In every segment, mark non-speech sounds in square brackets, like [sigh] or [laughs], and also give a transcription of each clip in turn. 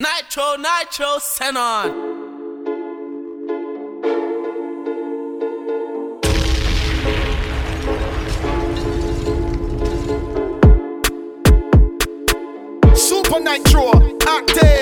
Nitro, Nitro, Xenon. Supa Nytro, active.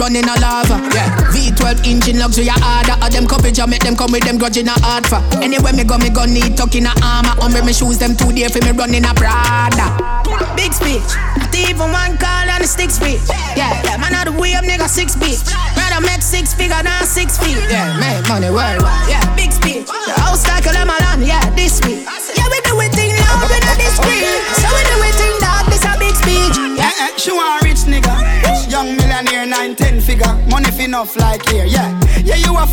Run in a lava. Yeah. V12 engine luxury a harder Of them coverage I make them come with them grudge in a hard for Anywhere me go me go need tuck in a armor. Umbre me shoes them too dear for me run in a Prada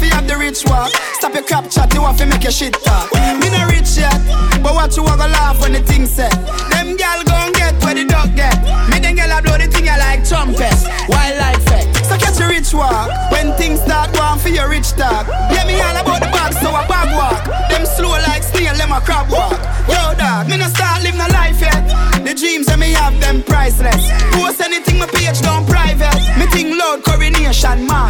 You have the rich walk. Stop your crap chat, you have to make your shit talk. Me not rich yet, but what you wanna laugh when the thing set? Them gal gon' get where the dog get. Me them gal a blow the thing I like trumpet. Wildlife effect. So catch your rich walk. When things start going for your rich talk. Yeah, me all about the bag, so a bag walk. Them slow like snail, them a crab walk. Yo, dog, me no start living no life yet. The dreams that me have, them priceless. Post anything, my page down private. Me think loud coronation market.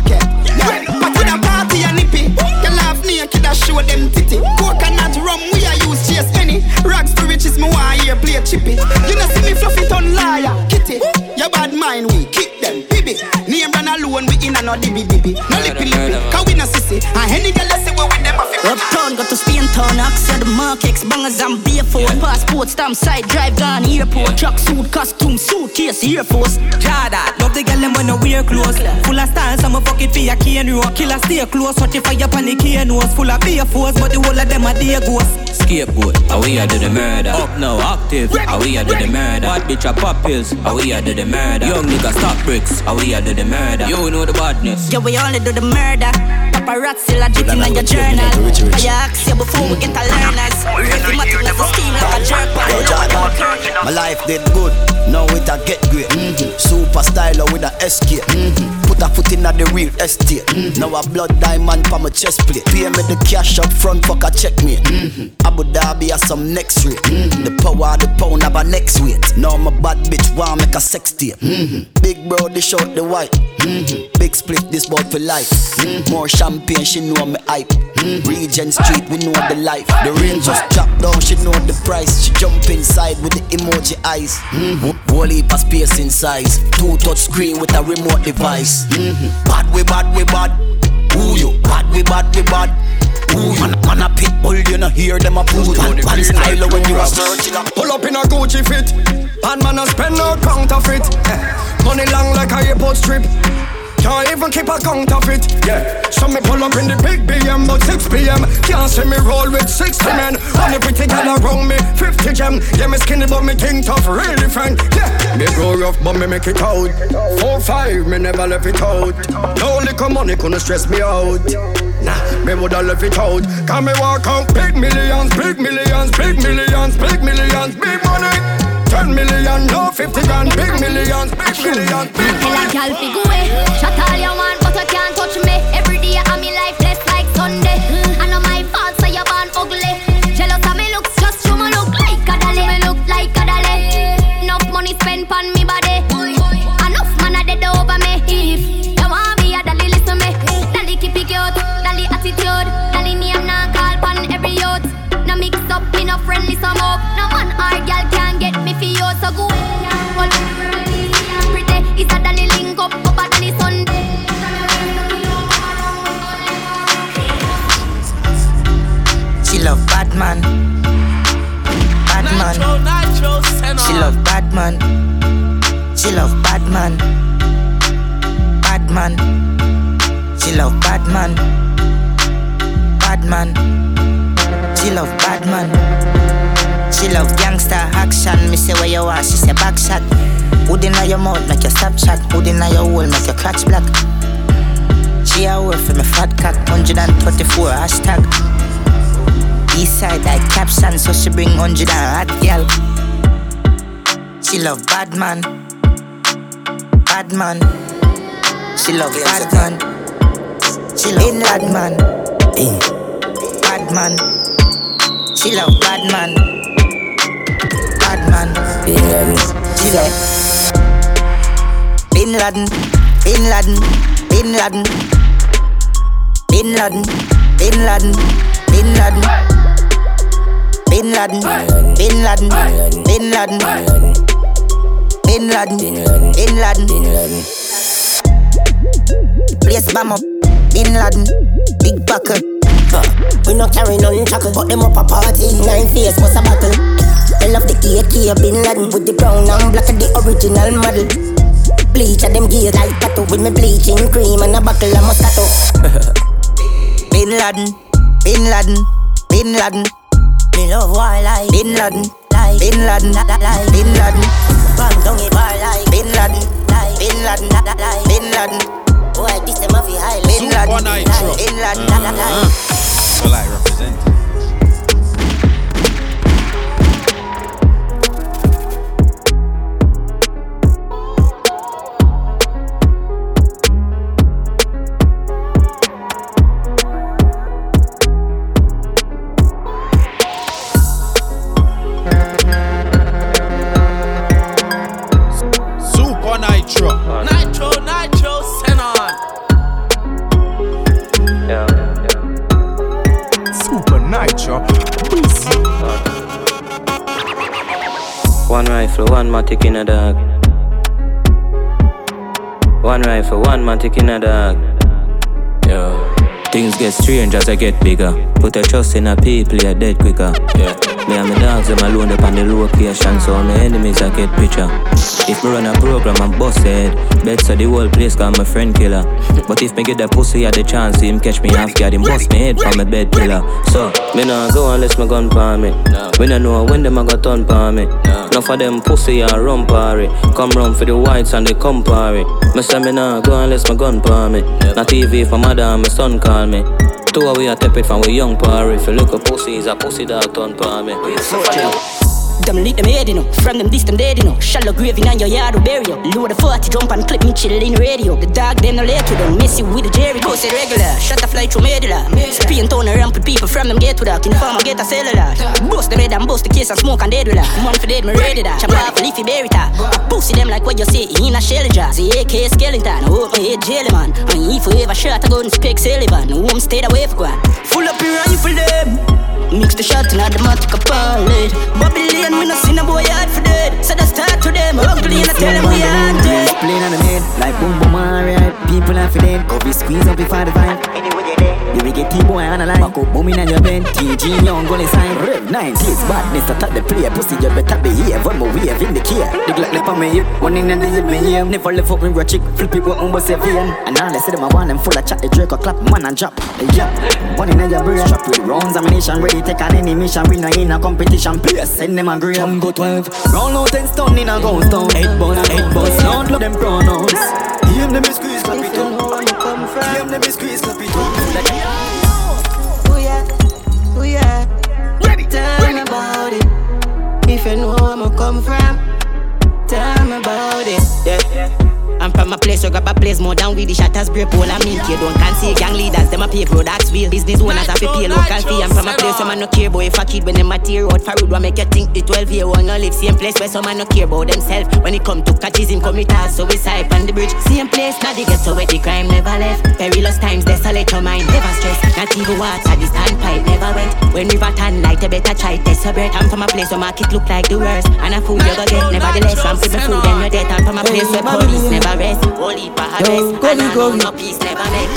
Hear play chippy. You know see me fluff it on liar, kitty. Your bad mind, we kick them, baby. Name run alone, we in a no dibby dibby. No lippy lippy, cause we no sissy. And any girl I say we with them, I feel Uptown, got to Spain town, Oxford, the Mark X, bangers and B4. Passport, stamp, side, drive, gone, airport. Truck suit, costume, suitcase, Air Force. Jada, love the girl them when no wear clothes. Full of style, some fuck it for your cane road. Killer stay close, watch it fire pan the cane nose. Full of beer force, but the whole of them are dear ghosts. Scapegoat, how we a do the murder. Up now, active, how we a do the murder. Bad bitch a pop pills, how we a do the murder. Young nigga stop bricks, how we a do the murder. You know the badness. Yeah, we only do the murder. Paparazzi legit in your journal. I ask you before we get a learners. Ricky Martin as a scheme like a jerk. Yo, Jordan, my life did good. Now it a get great. Mm-hmm. Super styler with a escape. Mm-hmm. Put a foot in the real estate. Mm-hmm. Now a blood diamond for my chest plate. Pay me the cash up front, fuck a check me. Mm-hmm. Abu Dhabi has some next rate. Mm-hmm. The power of the pound have a next weight. Now my bad bitch want make a sex tape. Mm-hmm. Big bro, they short the white. Mm-hmm. Big split, this bout for life. Mm-hmm. More champagne, she know me hype. Mm-hmm. Regent Street, we know the life. The rain just drop down, she know the price. She jump inside with the emoji eyes. Mm-hmm. Whole heap of space in size. Two touch screen with a remote device. Mm-hmm. Bad we bad we bad. Who you? Bad we bad we bad. booze. Man, man a pit bull, you know hear them a booze. Man, man style when you a searching up. Pull up in a Gucci fit. And man a spend no counterfeit. [laughs] Money long like a airport strip. Can't even keep a counterfeit. Yeah. So me pull up in the big BM, but 6 p.m. Can't see me roll with 60 men. Only pretty girl around me, 50 gem. Yeah, me skinny, but me think tough, really friend. Yeah. Me grow rough, but me make it out. Four five, me never left it out. No little money couldn't stress me out. Nah, me woulda left it out. Can me walk out big millions, big millions, big millions, big millions, big money. 10 million, no 50 grand, big millions, big millions, big Tell a gal fi go away. Shut all you want, but you can't touch me. Every day I'm life less like Sunday. I know bad man. Bad man. She love bad man. She love bad man. In. Bad man. She love bad man. Bad man. She love Bin Laden. Bin Laden. Bin Laden. Bin Laden. Bin Laden. Bin Laden. Bin Laden. Bin Laden. Bin Laden. Bin Laden. Bin Laden. Bin Laden, Bin Laden. Bin Laden. Place bomb up. Bin Laden. Big buckle. We no carry none chuckle, but them up a party. Nine face was a battle. I love the AK Bin Laden with the brown and black of the original model. Bleach at them gears like tattoo with me bleaching cream and a buckle of Moscato. [laughs] Bin Laden. Bin Laden. Bin Laden. Me love war like Bin Laden. like Bin Laden. Bin Laden. Bang down it war like Bin Laden. Bin Laden. Bin Laden. Boy, this them a fi high Bin Laden. Supa Nytro. Bin Laden. Well, I represent. One matic in a dog. One rifle, one matic in a dog. Yeah. Things get strange as I get bigger. Put a trust in a people, you're dead quicker. Yeah. Me and my dogs, them alone up on the location, so my enemies I get picture. If me run a program, I'm busted. Bet so the whole place got my friend killer. But if me get that pussy at the chance, him catch me off guard, him bust me head from my bed pillar. So, me nah go unless my gun palm me. We I know when them a got turn palm me. Enough for them pussy and run party. Come round for the whites and they come party. Me say me nah go unless my gun palm me. Not TV for mother and my son call me. Two of we a tap it from we young party. If you look a pussy, is a pussy dog turn palm me. Them lead them head, you know. From them this, them dead, you know. Shallow grave in your yard, bury you. Load the 40, jump and clip me chill in the radio. The dog, them no let you down. Messy with the Jerry. Go say regular. Shut the fly through medulla. Spin and ramp with people from them get to that. In the farm, I get a cellular. Bust them head and bust the case and smoke and dead with that. Money for dead, me ready that. Chop off a leafy berry top. I pussy them like what you say in a shell jar. The AK skeleton. Hope my head jelly man. If you ever shot, I go and spec Sullivan. Home stayed away for one. Full up your rifle them. Mix the shot in the matic a pallet Babylon, me no see no boy hard for dead So that start to them ugly and I tell them we haunted Playing on the head like boom boom alright. People are for dead. Coffee squeeze up before the vibe. The wicked T-boy on the line. Back up, booming on your bend. TG young, gonna sign. Rev 90s, badness, attack the player. Pussy, you better behave. When we wave in the care. The glock lip on me hip. One in and the hip, me here. Never left up with a chick. Flip it with umbo sevian. And all they say them I want them full of chat. The Draco clap, man and drop. Yeah. One in your brain. Strap with rounds, ammunition. Ready, take on any mission. We no in a competition. Please send them a green. Come go 12. Round out 10 stone in a ghost town. Eight bones, eight bones. Don't look them pronouns. Hear them squeeze, clap it up. Them squeeze, clap it up. Oh yeah, oh yeah. Ready, Tell ready. me about it. If you know where I'm gonna come from, tell me about it. Yeah. I'm from a place where grab a place more than with the shatters break all I mean you don't can see gang leaders them a pay that's wheel business owners have to pay local fee. I'm from a place where man no care about if a kid when them a tear out for road. Make you think the 12 year old no live? Same place where some man no care about themselves. When it come to catches him commit so we side on the bridge. Same place now they get so where the crime never left. Perilous times desolate your mind never stress. Not even water the standpipe never went. When river turn light you better try test your I'm from a place where market look like the worst. And a fool you go get. Nevertheless I'm people food and you're dead. I'm from a place where police never rest holy harvest Yo, go and me, I know no peace never make.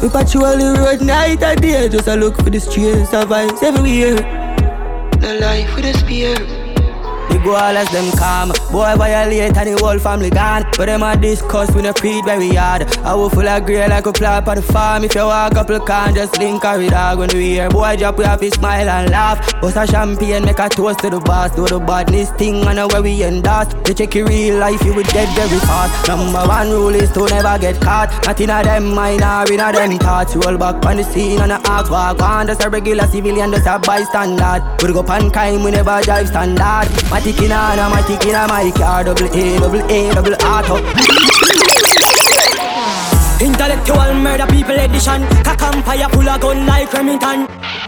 We patrol the road night and day Just a look for the streets of vibes everywhere The life with a spear The goalers them calm, boy violate and the whole family gone. But them a discuss when a feed very hard. I will full of grey like a flap on the farm. If you walk up, you can just link with dog when we hear boy drop, we have to smile and laugh. Bust a champagne, make a toast to the boss. Do the badness thing, I know where we endorse. They check your real life, you will dead very fast. Number one rule is to never get caught. Nothing in a them mind or in a them thoughts. Roll back on the scene and a act walk on. Just a regular civilian, just a bystander. We go pan crime, we never drive standard. My ticket on, my ticket on my car. Double A, double A, double auto. Intellectual murder people edition. Cock empire full of gun like Remington.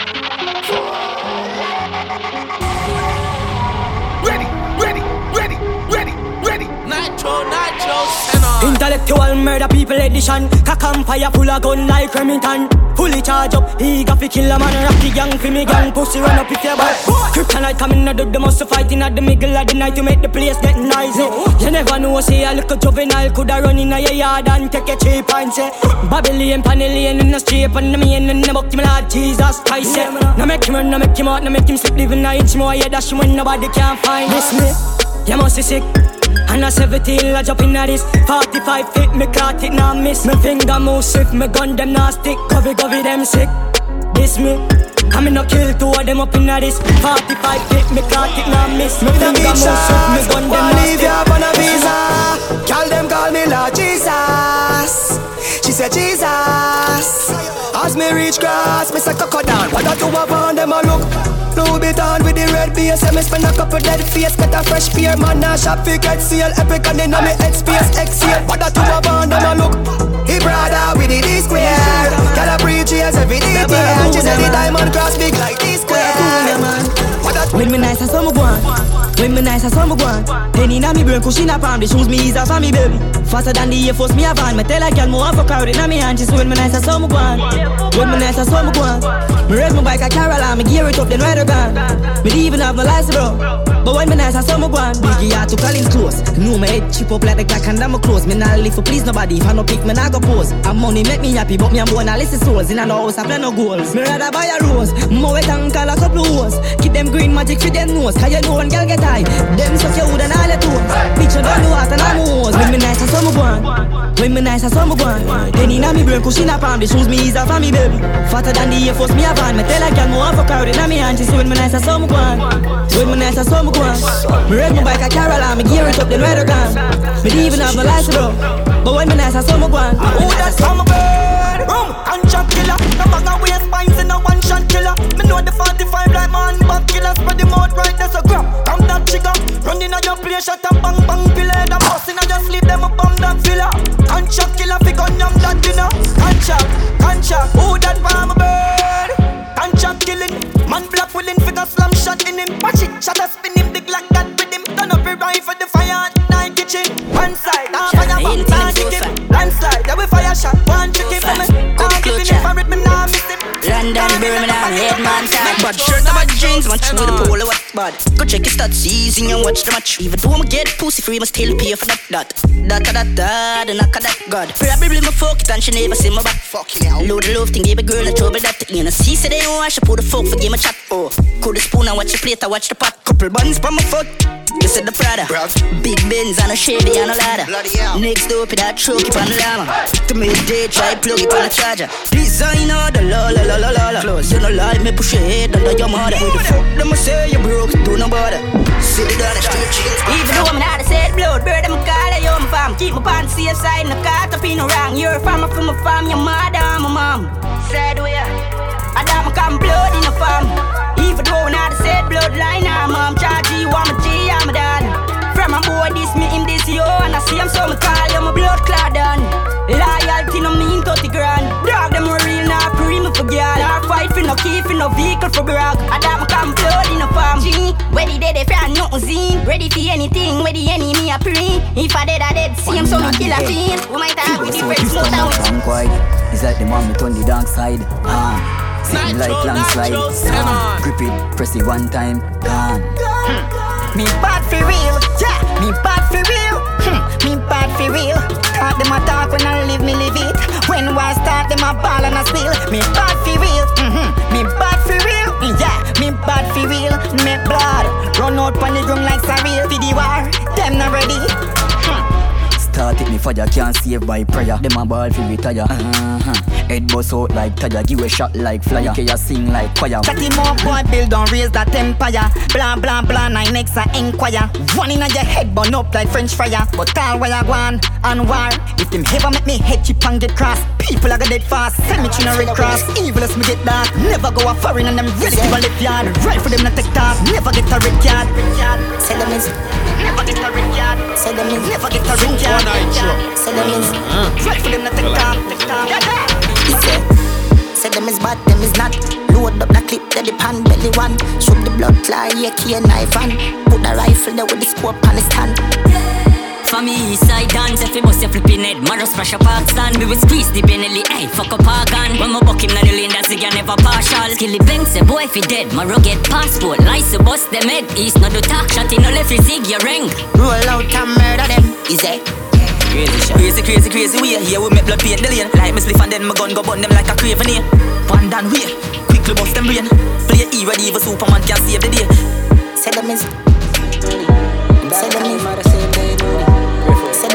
Intellectual murder people edition. Cock empire full of gun like Remington. Fully charge up, he got fi kill a man. Rocky gang fi me gang. Pussy run up if you bad. Kryptonite coming out of the muscle fighting at the middle of the night to make the place get noisy. You never know, say a little juvenile coulda run in your yard and take a cheap and say Babylon, Panellian in the street and the main in the book, my Lord Jesus Christ. Yeah. Now make him run, now make him out, now make him slip, living a inch more. Yeah, dash when nobody can find this me. You must be sick. And a 17, I jump in at this 45 feet, me caught it, now miss. Me finger move swift, me gun them now stick. Covey, covey, them sick. This me. I me no kill two of them up in this 45 feet, me caught it, now miss. Me finger move swift, me gun them now leave stick. you up on a visa. Girl, them call me Lord Jesus. She said Jesus. As me reach grass, me say coco down. What I do I want them a look. Louis Vuitton with the red base. Me spend a couple dead face, get a fresh pair. Man, I shop fi get seal. Epic and inna me head space. Exhale. What I do I want them a look. He brother with the D square. Girl, I preach every. And she said the diamond cross big like D square. I When me nice as summer one When me nice as summer one Penny na me brain cushion a palm The shoes me ease off for me baby Faster than the Air Force me a van. Me tell a girl more a crowd inna me hand. Just when me nice as summer one When me nice as summer one Me raise my bike a Caroline Me gear it up then ride her gone. Me even have no license bro. But when me nice as summer one Biggie out to Collins close Know me head chip up like the Glock and I'm close Me not live for please nobody. If I no pick me not go pose. And money make me happy But me and boy not listen souls. In a house I play no goals. Me rather buy a rose. More wet and call a couple hoes Keep them green magic for them nose Cause you know one girl get high. Them suck your wood and all your toes. Bitch you don't know what and I'm hose When me nice as summer one When me nice as summer one Penny na me brain cushion a palm The shoes me ease off for me baby Fatter than the Air Force me a van. Me tell a girl more a crowd inna me hand She say when me nice as summer one When me nice as summer one Me ride my bike a Caroline Me gear it up then ride her gone Me even have no license bro. But when me nice as summer one Who that summer bird? Room and shot killer. No bag a one shot killer. Me know the 45 like man back killer. Spread the mouth right there's a grab. Come that trigger. Run in on your place, shut up, bang bang pillar. The boss in your sleep, them up on that villa. Shot killer, fi gun yam that dinner. Gunshot, gunshot. Who that farmer bird? Gunshot killing. Man black willing figure slam shot in him. Watch it, shot a spin him big like that him. Turn up your rifle the fire night kitchen. One side, ah fire back, one chicken. Landslide, yeah we fire shot, one chicken for me. Ah give him infrared, me nah miss him. London, Birmingham man, head man, time. Bad shirt, bad jeans, match with the polo, what bad. Go check your stats, easy and watch the match. Even though I'ma get pussy free, must still pay for that, that. That, that, that, that, the knock of that, God. Probably my fuck it and she never see my back. Fucking hell. Load the love thing, give a girl a trouble that. You know, see, say they don't wash, I put the fuck for game a chat. Oh, cool the spoon and watch the plate, I watch the pot. Couple buns from my foot. You said the Prada. Big Benz and a Chevy and a ladder. Next door, that truck up on the llama. To me, day, try plug it on the charger. Designer, the la la la la la la. Close, you know, lie, me push your head under your mother. Who the fuck, them say you broke, do no bother. Sit it the street, Even though I'm not a sad blood, bird, I'm call you my fam. Keep my pants safe side, no cut up in no wrong. You're a farmer from my farm, your mother, my mom. Sad don't come blood in the farm. Even though I'm not a sad bloodline, I'm mom. Charge you, I'm a G, I'm a dad. From a boy, this me, him, this yo. And I see him, so me call you, my blood clot done. Loyalty no mean 30 grand. Dog them real, not free me for girl. Not fight for no key, for no vehicle for. I don't come blood in the farm. G, ready, dead, if I no Z. Ready for anything, ready, enemy, I pray. If I dead, I dead, see him, so me kill a fiend. We might have with out. Frank White, it's like the mom, with on the dark side. Ah, sitting like landslide. Ah, grip it, press it one time, gone. Me bad for real, yeah. Me bad for real, hmm. me bad for real. Talk them a talk when I live me live it. When I start them a ball and a spill. Me bad for real, mm-hmm. Me bad for real, yeah. Me bad for real. Me blood run out pon the ground like surreal. For the war, them not ready. Start it me fire, can't save by prayer. Them a ball fi retire. Uh-huh. Head bust out like tire, give a shot like flyer. Okay, you sing like choir. Chatty more boy, build on raise that empire. Blah blah blah, nine next a inquire. One in your head burn up like French fire. But all where you gone and war. If them ever make me head chip and get cross, people are gonna dead fast. Send me to a red cross. Evil as me get dark. Never go a foreign and them ready to a left yard. Right for them to take off. Never get a red card. Say them is. Never get a. Say them is. Never get a. Say them is. Right for them to take. Take off. Say, say them is bad, them is not. Load up the clip, that the pan belly one. Shoot the blood clot, yeah, key knife and put the rifle there with the scope on the stand. For me, east side dance, if you bust your flipping head, Maros pressure park stand. We will squeeze the Benelli, hey, fuck up our gun. When my buck him na the lane, that's again never partial. Skilly bang, say boy, if he dead, my rugged passport. Lice to bust them head, east not do talk, shot in no left, zig your ring. Roll out and murder them, is it? Crazy shot. Crazy, crazy, crazy way. Here we make blood paint the lane. Like me spliff and then my gun go burn them like a craven here. One down way, quickly bust them brain. Play E ready, even Superman can't save the day. Say them is. Say them is.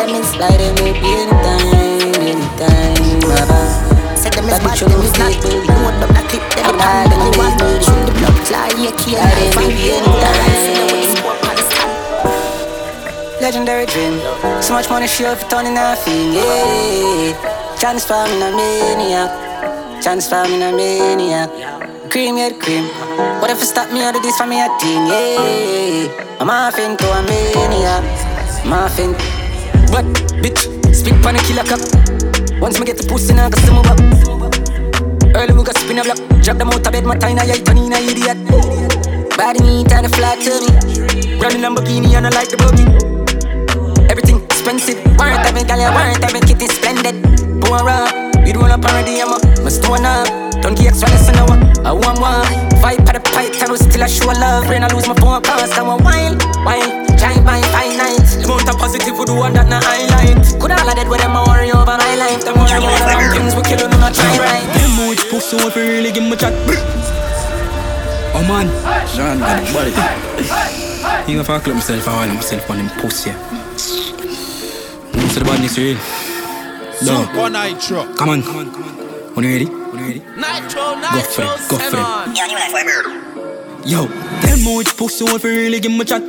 Them is. Slide in me anytime, anytime. Say them is bad, them is not. Load up the clip, that the pan belly one. Shoot the blood clot, yeah, key and knife and put the rifle there with the scope on the stand. Legendary dream. So much money, she up turning nothing, yeah. Chance for me, a maniac. Chance for me, a maniac. Cream, yeah, cream. What if you stop me out of this for me acting, yeah. I'm off into a maniac. I'm off in. But, bitch, speak on a killer cup. Once me get the pussy, now I got some up. Early we got spin a block. Drop them out of bed, my time, turn in a idiot. Body neat and a flat to me. Running Lamborghini and I like the buggy. Everything expensive. Worth every gal, you worth every kitty splendid. Around, we roll up already, I'm a my stone up. Don't get extra listen now. I want one. Fight for the pipe, terror still I show love. Brain I lose my phone cause I want wine, wine. Try by five nights. The amount of positive we do and that not highlight. Could all of that with them I worry over my life. Them worry about the wrong things we kill them not try right. Them much pussy if you really give me chat. Oh man, John got the body. He gonna fuck himself, I want himself on him pussy. Most of the badness real. No. Supa Nytro. Come on, come on, come on. When you ready? When you ready? Nitro, Go for Nitro, it, go for it. Yo, them much pussy if you really give me chat.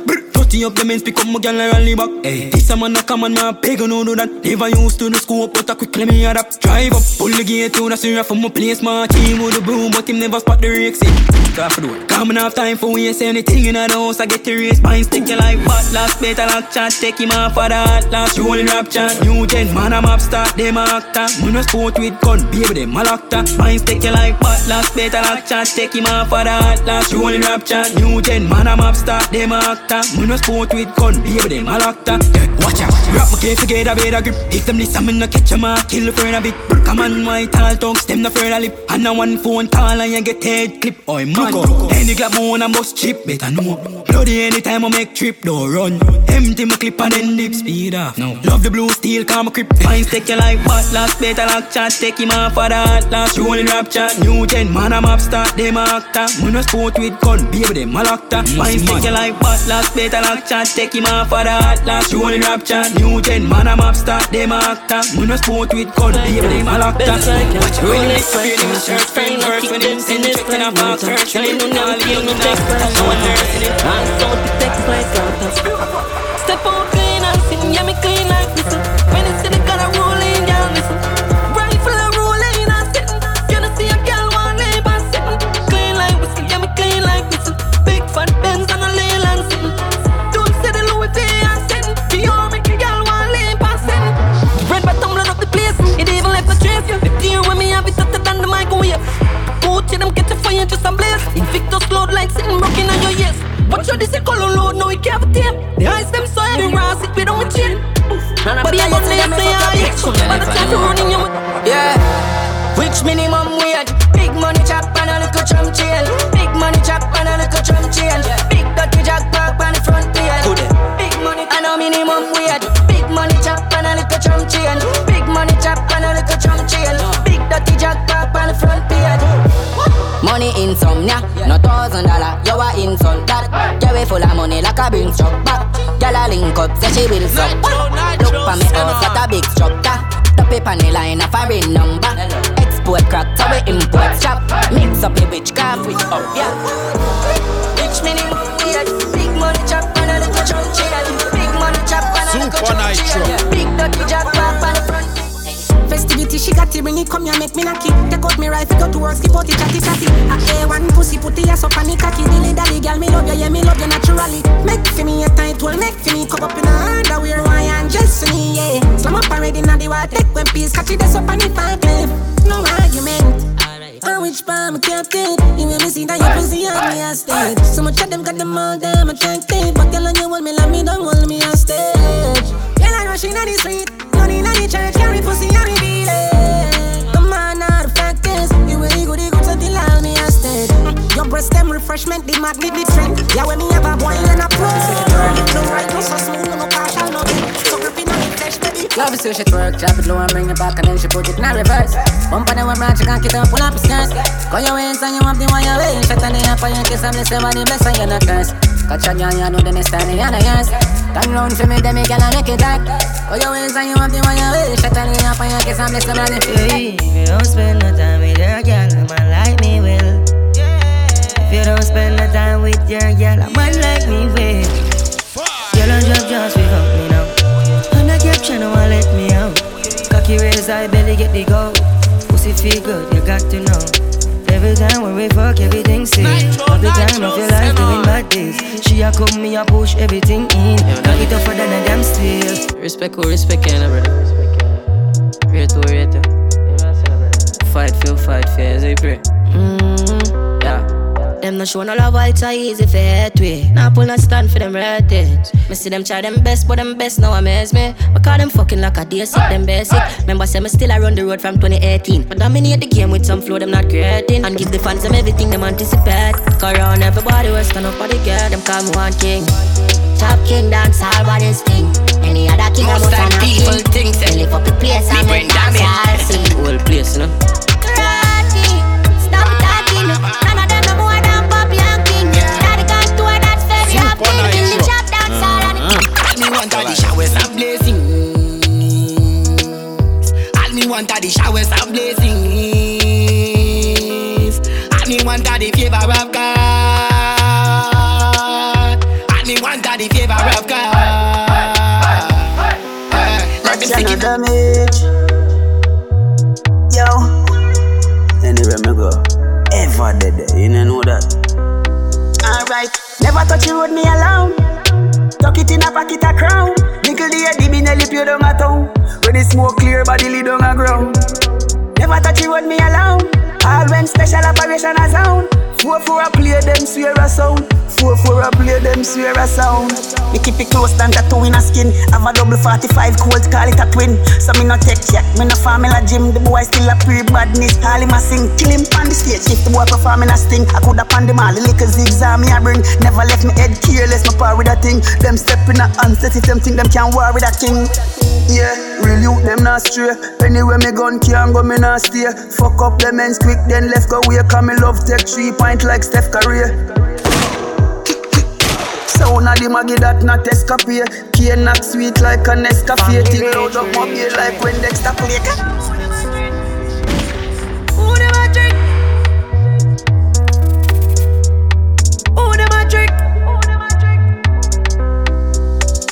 Dirty up the men's pick up my girl and rally back. Hey, this a man a come on, man, beg no do that. Never used to the school, but I quickly me adapt. Drive up, pull the gate to the syrup from my place, my team with the broom, but him never spot the rakes. Off the door. Coming off time for waste anything in the house. I get the race, mine stick you like what? Last better lock chat, take him off for that. Last rolling rap chat, new gen, man I'm up start, them actor. Man a sport with gun, baby them a locked Mine stick you like what? Last better lock chat, take him off for that. Last rolling rap chat, new gen, man I'm up start, them actor. Man a sport with gun, baby them a locked Yeah, watch out. Grab my case together, better grip. If them listen, me no catch 'em, ah. Kill the further bit. Come on, white tall tongues, them no further lip. And now one phone call and you get head clip. Oi, man. Any clap more and bust chip, better know. Bloody anytime I make trip, don't run. Empty my clip and then dip speed off. No. Love the blue steel, come grip. Fine, take your life, but last better like chat. Take him off for that last. Rolling rap chat, new gen, man, I'm up start, them actor. We no sport with gun, baby, them a locked Fine, take your life, but last better chat. Take him off for that last. Rolling rap chat, new gen, man, I'm up start, them actor. We no sport with gun, baby, them a locked Watch you when you feeling the shirt, friend first when you send check in a box, first when know you know that. No one nursing it. I saw the text like Step on Gucci them catch a fire just a blaze. Invictus load like sitting rocking on your ears. Watch out this a color load, now it can't tame. The eyes them so heavy, ras it with on my chin. But I got say I say I By the time you running you Yeah. Which minimum wage? Big money chop and a little chum chain. Big money chop and a little chum chain. Money insomnia, no thousand dollar, you a insult that. We full of money like a bean struck back. Gyal a link up, say she will suck. Look for me house, got a big structure. The paper on the line, a foreign number. Export crack, so we import chop. Mix up the witchcraft with up, yeah. Rich minimum wage, big money chop and a little chunk change. Big money chop and a little chunk change. Big dirty jack pop on the she got to bring it, come here, make me knocky. Take out me rifle, go to work, skip out the chatty chatty. A A1 pussy, put the ass up on the cocky. Dilly dally, girl, me love you, yeah, me love you naturally. Make for me a tight well, make for me cup up in a underwear, why and just for me, yeah. Slam up already, now the water, take when peace, catch it, that's up on the five No argument. On which palm I kept it You make me see that your pussy on me a stage So much of them got them all damn attractive But girl on you hold me like me don't hold me a stage Girl I rushing on the street On Carry until I me stage Your refreshment The magnet the strength. Yeah when me have a boy and a pro No right no smooth no partial no So gripping on Love it, so she twerk, drop it low and bring it back and then she put it in a reverse. Bump on the one branch, she can't get up, pull up her skirt. Go your ways and you have the one you way. Shut on the up and you kiss and bless body bless and you not curse. Catch a girl, you know the next time you know yours. Turn round for me, then me girl and make it dark. Go your ways and you have the one you way. Shut on the up and you kiss and bless body. Hey, if you don't spend no time with your girl, a man like me will. If you don't spend no time with your girl, a man like me will. Girl, don't drop just without me now. Cocky raise, I belly get the go. Pussy feel good, you got to know. Every time when we fuck, everything sick. All the time of your life doing bad things. She a come, me a push everything in. Got it tougher than a damn steel. Respect who respect you, brother. Rate who rate you. Fight feel fight fair as I pray. Mm-hmm. Yeah. Them no show no love, why it's so easy for head way. Now pull no stand for them red things. Me see them try them best, but them best now amaze me. I call them fucking like a day sick, them basic. Remember, say me still I run the road from 2018. But dominate the game with some flow, them not creating. And give the fans them everything them anticipate. Cause everybody will stand up for the girl, them call me one king. Top king dance all bodies thing. Any other king Most about time people king. think that They lift up the place me and bring make dance all sing. Whole place, you know. Mm. the chop dance all and All me want are the showers of blessings. All me want are the showers of blessings. All me want are the favor of God. All me want are the favor of God. Let them sing it. damage. Yo. Anywhere me go, ever dead you know that. Alright, never touch the road me alone. Tuck it in a pocket a crown. Nickel the head, the lip you down a town. When the smoke clear, body lay down a ground. Never touch the road me alone. All when special operation a zone. Four for a play them swear a sound. Four for a play them swear a sound. Me keep it close than tattoo in a skin. I have a double 45 cold, call it a twin. So me no take check, me no formula gym. The boy still a pre badness. All him a sing, kill him on the stage. If the boy performing a sting, I coulda pan them all. The little zigzag me a bring. Never left me head careless, my power with a thing. Them step in a handset if them think them can war with a king. Yeah, real youth them not stray. Anywhere me gun can't go, me not stay. Fuck up them ends quick, then left go away. Cause me love take three pint like Steph Curry. Sound of the Maggie that not escapade Cane knock sweet like a Nescafe Thing loud up my beer like when Dexter play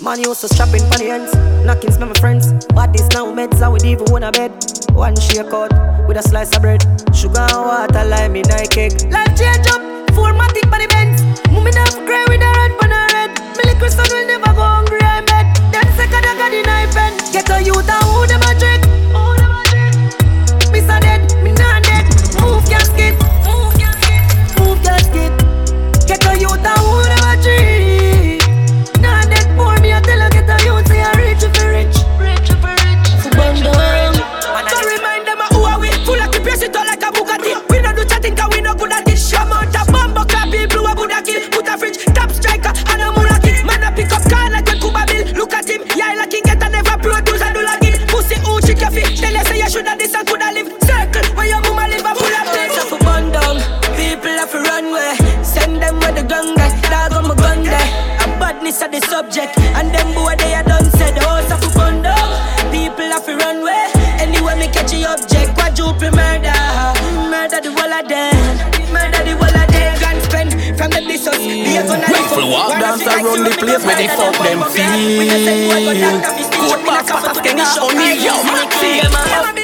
Man used to strap in for the ends. Knocking smell my friends. This now meds I would even want a bed. One shake out with a slice of bread. Sugar and water lime in a cake. Life change up Formatic for the Benz Mummy not cry with on her head Me liquid son will never go hungry I bet. Them second I got the knife pen Get a youth say you shoulda this and coulda live Circle where your mama live a full of Place things off a bun down, people have to run way. Send them where the gun guys, dog on my gun there. A badness of the subject, and them boy they are done said the house of a bun down. People have to run way. Anywhere me catch the object, quadruple murder, murder the whole of them, murder the whole of them. Gun spend from the dissos, be a gun and Rifle walk dance around the place where they fuck them feel. Good back, patas que nga O'Neal, yo, Maxi.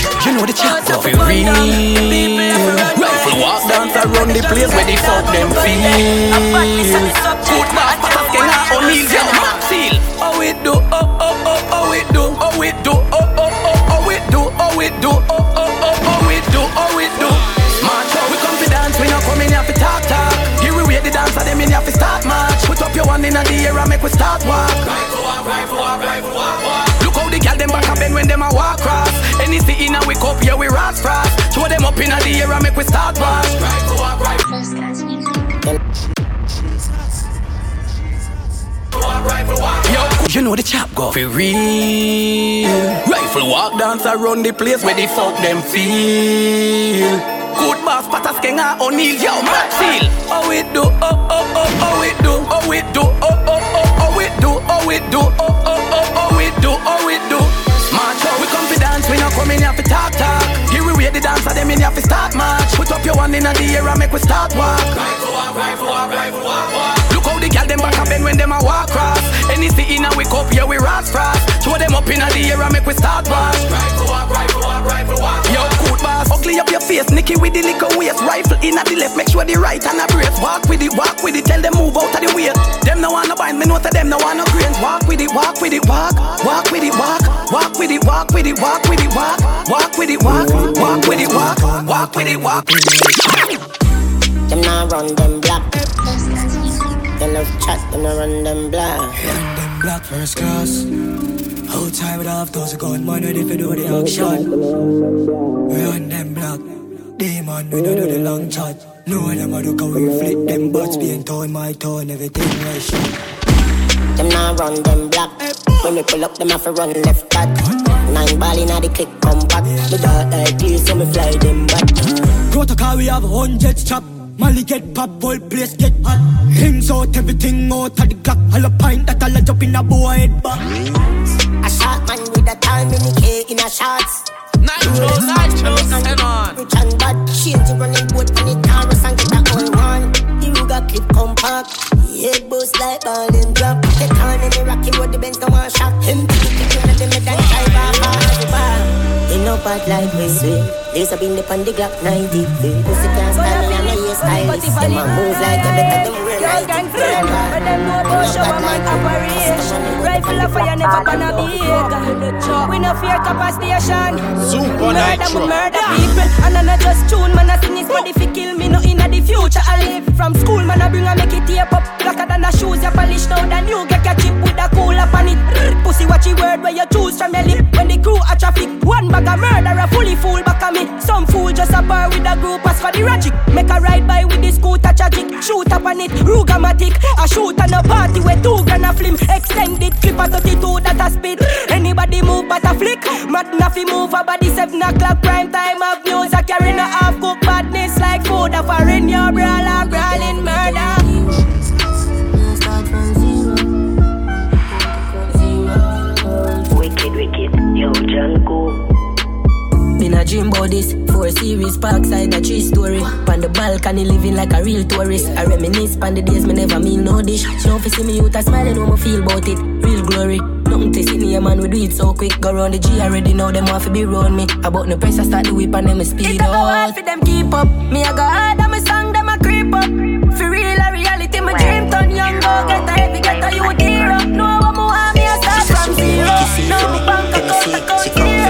You. You know the chat go fi real. Rifle walk dance around the place where they fuck them feel. Good back, patas que nga O'Neal, yo, Maxi. Oh it do, oh oh oh oh it do, oh it do, oh oh oh oh it do, oh it do, oh oh oh oh it do, oh it do. Show, we come to dance, we not come in here fi talk talk. Here we wait the dancer, them in here fi start march. Put up your one in the air and make we start walk. Look how the gal them back a bend when them a walk cross. Any city a we cup, yeah we rocks frost. Throw them up in the air and make we start walk. Yo, you know the chap go for real. Rifle walk dance around the place where the fuck them feel. Good boss, patas kenga O'Neal, yo, Maxfield. Oh it do, oh oh oh oh it do, oh it do, oh oh oh oh it do, oh it do, oh oh oh oh it do, oh it do. Smart show, we come to dance, we not come in here for talk talk. Here we wait the dancer, them in here for start march. Put up your one in the air and make we start walk. Rifle walk, rifle walk, rifle walk, walk. Look how the gal them back a bend when them a walk cross. Any city in a we cup, yeah we rocks frost. Throw them up in the air and make we start walk. Rifle walk, rifle walk, rifle walk. Yo, good boss, ugly up your face, Nicky with the liquor waist. Rifle in at the left, make sure the right and a brace. Walk with it, walk with it, tell them move out of the way. Them no wanna bind, me know to them no wanna grains. Walk with it, walk with it, walk, walk with it, walk, walk with it, walk with it, walk with it, walk, walk with it, walk, walk with it, walk, walk with it, walk. Them not run them black. They love chat, them not run them black. Run them black first class. Outside with half those gun, man, ready for do the action. Run them black. Demon, we don't do the long chat. No them a look how we flip them butts, being torn, my tone, everything right shot. Them not run them black. When we pull up, them have to run left back. Nine ball inna the click come back. The dark like this, so me fly them back. Protocol, we have hundreds chop. Molly get pop, whole place get hot. Hymns out, everything out of the clock. All a pint that all a jump in a boy head back. A shot man with a time in the K in a shots. Nitro, nitro, come on. Rich and bad, change the running boat on the Taurus and get a old one. The Ruger clip compact. Head boost like ball and drop. The turn in the rocky road, the Benz no one shock. Him to the kitchen of the mid and drive off as a bar. In no part like we swing. There's a bin up on the Glock 90. Pussy can't stand me and I hear stylist. Them a move like a better them real Girl gang friend, but them know about show a man operation. Rifle of fire never gonna be We no fear copper station. Murder, we murder people, and I not just tune man. I sing this body fi kill me. No inna the future I live from school man. I bring a make it tape up blacker than the shoes you polish now. Than you get your chip with a cool up on it. Pussy watchy word where you choose from your lip. When the crew a traffic, one bag of murderer fully fool back at me. Some fool just a bar with a group as for the ragic. Make a ride by with the scooter tragic. Shoot up on it, rugamatic. A shoot on a party where two gonna flim. Extended clip a 32 that a speed. Anybody move but a flick. Mad naffy move a body 7 o'clock prime time of news. I carry a half cook badness like food. A foreign your brawler, brawling murder. Been a dream about this. Four series, parkside, a tree story. On the balcony, living like a real tourist. I reminisce on the days me never meal no dish. Don't fi see me youth a smiling, how me feel about it. Real glory. Nothing to see me, a man, we do it so quick. Go round the G already know them want to be round me. About no press, I start the whip and them speed It a go hard up. for them keep up. Me a go hard and my song them a creep up. For real a reality, my dream turn young go get a heavy, get a youth hero. Know what me want, me a start from zero. No bank account, account zero.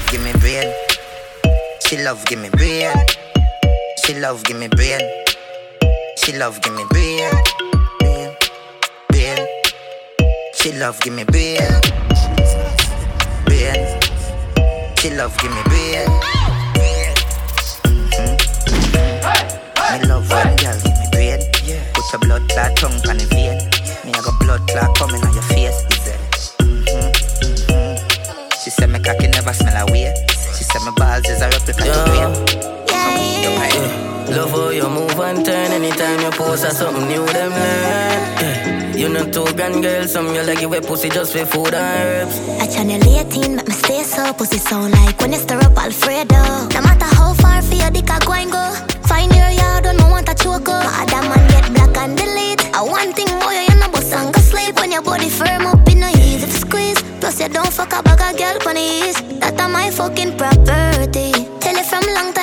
Love give me brain. She love give me brain. She love give me brain. She love give me brain. Brain. Brain. She love give me brain. Brain. She love give me brain. Mm-hmm. Me love when girl give me brain. Put your blood clot tongue on the vein. Me I got blood clot coming on your face. Is it? Mm-hmm. Mm-hmm. She said my cocky never smell a way. She said my balls is a replica to brain. Love how you move and turn anytime you post or something new them learn. Yeah. You not too gun girl, some you like you wear pussy just for food and herbs. I channel 18, make me stay so pussy sound like when you stir up Alfredo. No matter how far for your dick I go and go. Find your yard when I want a choke up. My other man get black and delete. I want thing more you know bust and go sleep when your body firm up Plus you don't fuck a bag girl on the east. That my fucking property. Tell it from long time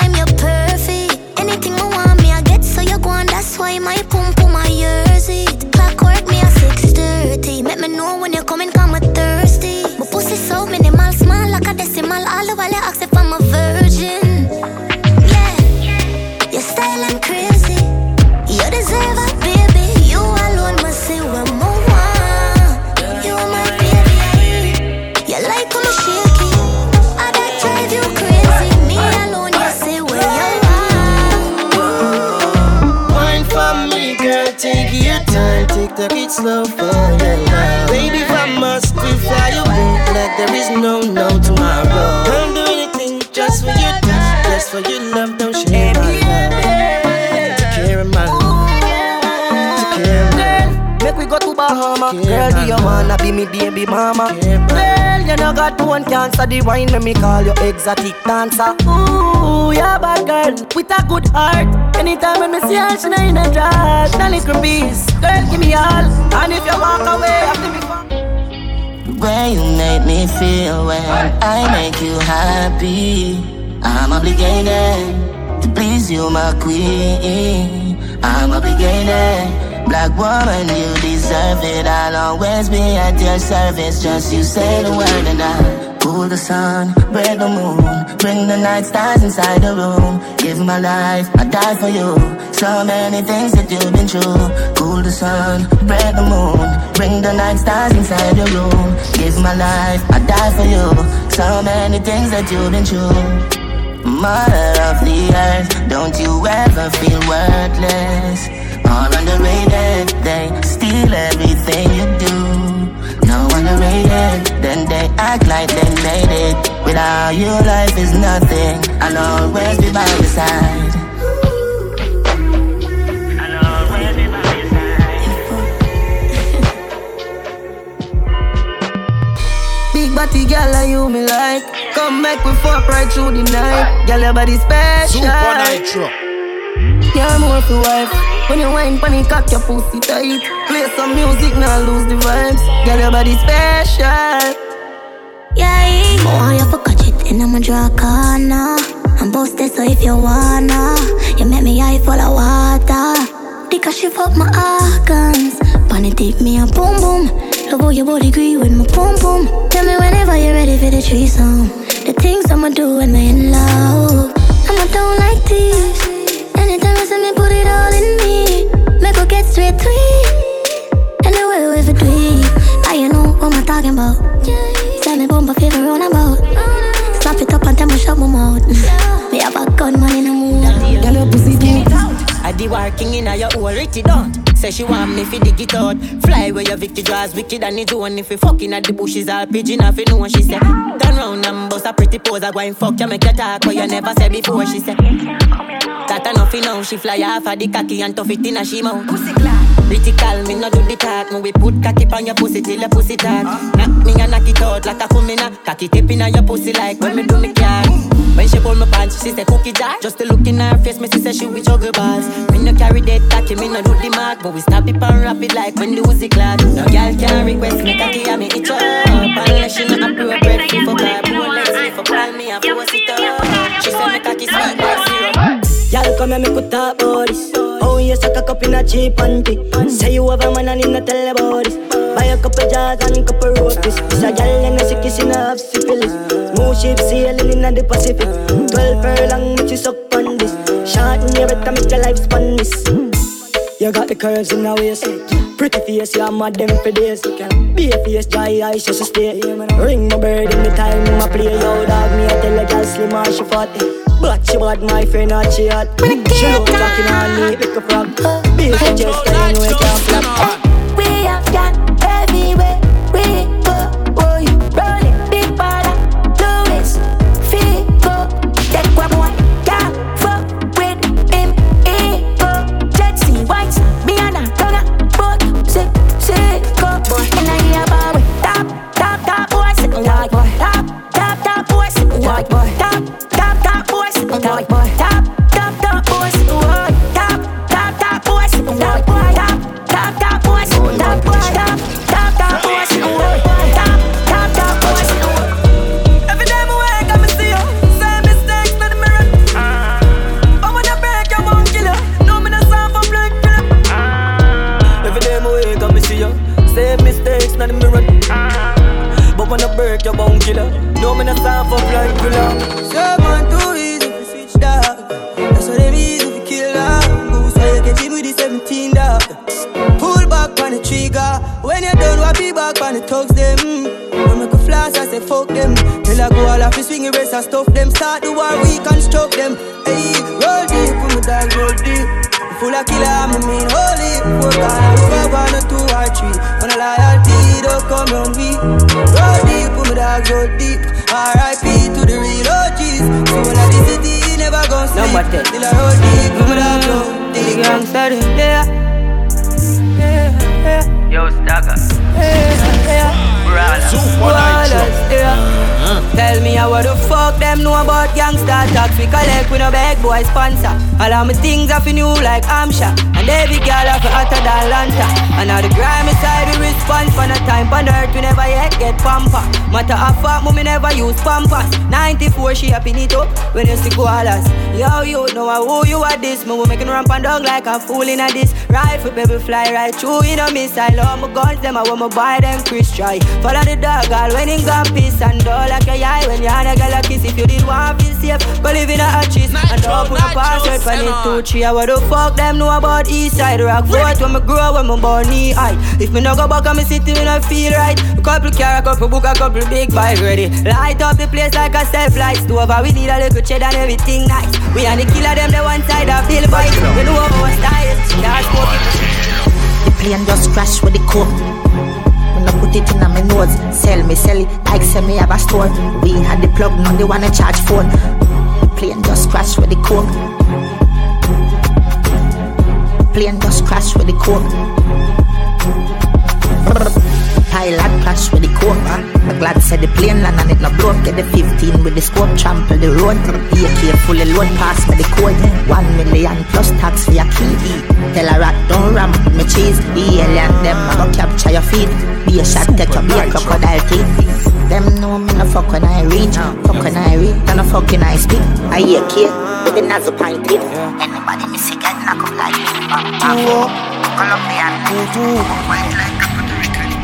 time, take the beat slow for your love. Baby, if I must, we fly you out like there is no no tomorrow. I'll do anything just for you, just for your love. Don't share my love. Take care of my love. Take care of my love. Make we go to Bahama. Girl, do you wanna be me baby mama? Girl, you know got one cancer. The wine when me call you exotic dancer. Ooh, yeah, bad girl with a good heart. Anytime when me see her, she in a dress. Now little piece, girl, give me all. And if you walk away, after me. Way you make me feel when I make you happy. I'm obligated to please you, my queen. I'm obligated. Black woman, you deserve it. I'll always be at your service. Just you say the word and I pull the sun, break the moon, bring the night stars inside the room. Give my life, I die for you. So many things that you've been through. Cool the sun, break the moon, bring the night stars inside the room. Give my life, I die for you. So many things that you've been through. Mother of the earth, don't you ever feel worthless or underrated? They steal everything you do. No underrated, then they act like they made it. Without you, life is nothing. I'll always be by your side. And always be by the side Big body girl, are you me like? Come make we fuck right through the night. Girl, your body special. Supa Nytro. Yeah, more for wife. When you wine pon it, cock your pussy tight. Play some music, now lose the vibes. Girl, your body special. Yeah, I want you for catch it And I'ma draw a corner. I'm boasted, so if you wanna, you make me eye full of water. Because she fuck my organs. Bunny take me a boom boom. Love how your body agree with my boom boom. Tell me whenever you're ready for the threesome. The things I'ma do when I'm in love. I'ma do like this. See me, put it all in me. Make her get straight. Anyway, we for do it. Now you know what I'm talking about. Tell me bumper fever round about. Slap it up and tell me shut my mouth. [laughs] Me have a gunman in the mood. Girl, your pussy deep. I the working in a your whole it done. Say she want me fi dig it out. Fly where your Vicky draws wicked and it one if we fucking at the bushes all pigeon off you know what she said. Turn round and bust a pretty pose I go and fuck you make you talk what you never said before she said. That enough you know she fly off of the cocky and tough it in a she mouth. Pussy Critical, me no do the talk. Me we put cocky on your pussy till your pussy talk. Knock me and knock it out like a kumina. Cocky tip in your pussy like when me do me car. When she pull my pants, she say cookie jar. Just to look in her face, me she say she with juggle balls. Me no carry that cocky, me no do the mark, but we stop it and wrap it like when the Uzi clad. No girl can request me cocky, and me itch up. Unless she not appropriate, free for car, boy, let's see for call me and force it up. She say me cocky sweet. Y'all come me could talk about this. Oh, you suck a cup in a cheap panty. Say you have a man and tell about this. Buy a couple jars and couple roasties. This a gal and a sick in a half syphilis. Smooth ship sailing in the Pacific. Twelve furlong, which you suck on this. Short in your better make your life span this. You got the curves in the waist. Pretty face, you're mad them for days. Be a face, dry eyes, just stay. Ring my bird in the time, my play. Yo, dog, me, I tell a girl slim or she fat. But she bad, my friend, not she hot. She love talking on me, like a frog. Be a just you it can't flop. Boy, boy, top, top, top boy, white boy, top, top, for killer. Some man too switch dog. That's why they easy to kill dog. Goose why you him with the 17 dog. Pull back on the trigger. When you done, what be back on the thugs them. When make a flash, I say fuck them. Till go all off, swing the rest, I stuff them. Start the war, we construct them. Roll deep, for my dog, roll deep. Full of killer, I'm a holy. Four guys, five, one, or. When I loyalty, don't come on me. Dog, roll deep. R.I.P. to the real OGs. So when I the city, never gon' sleep. Number 10. Till I roll deep, for my dog, roll deep. Gangster, yeah. Yeah, yeah. Yo, Stagger. Ballers, yeah. Uh-huh. Tell me how the fuck them know about gangster talks We collect with no bag boy sponsor All of my things are for new like Amsha And every girl are for hotter than Lanta And now the grimy side we respond For no time on earth we never yet get pamper Matter of fact mommy never use pampers. 94 she up in it up when you see koalas. Yo you know who you are this. Me we making ramp and dog like a fool in a this. Rifle baby fly right through in a missile. All my guns them I want me buy them Chris try Follow the dog all when in piss And all like a eye when you and a girl a kiss If you did want feel safe. Go live in a hatches And don't put a password for it two three I what the fuck them know about east side Rock. Fort when me grow when me born knee high. If me no go back on me city me no feel right. A couple car a couple book a couple big bike ready. Light up the place like a self light stove. And We need a little cheddar and everything nice. We and the killer them the one side of Bill Fight We know our style. Can't The plane just crash with the coke. When I put it in my nose, sell me, sell it. Like say me have a store. We had the plug, now they wanna charge phone. The plane just crash with the coke. Plane just crash with the coke. Pilot crash with the coke. I'm glad say the plane land and it no up. Get the 15 with the scope, trample the road. AK fully load, pass me the code. One million plus tax for your key. Tell a rat, don't ram with me cheese. The alien, them, I go capture your feet. Be a shot, take your beer, crocodile teeth. Them know me no fuck when I reach. Fuck when I reach, and no fucking I speak. I hear kid with the nozzle pointed. Anybody miss it, get knock up like me. Colombian. Push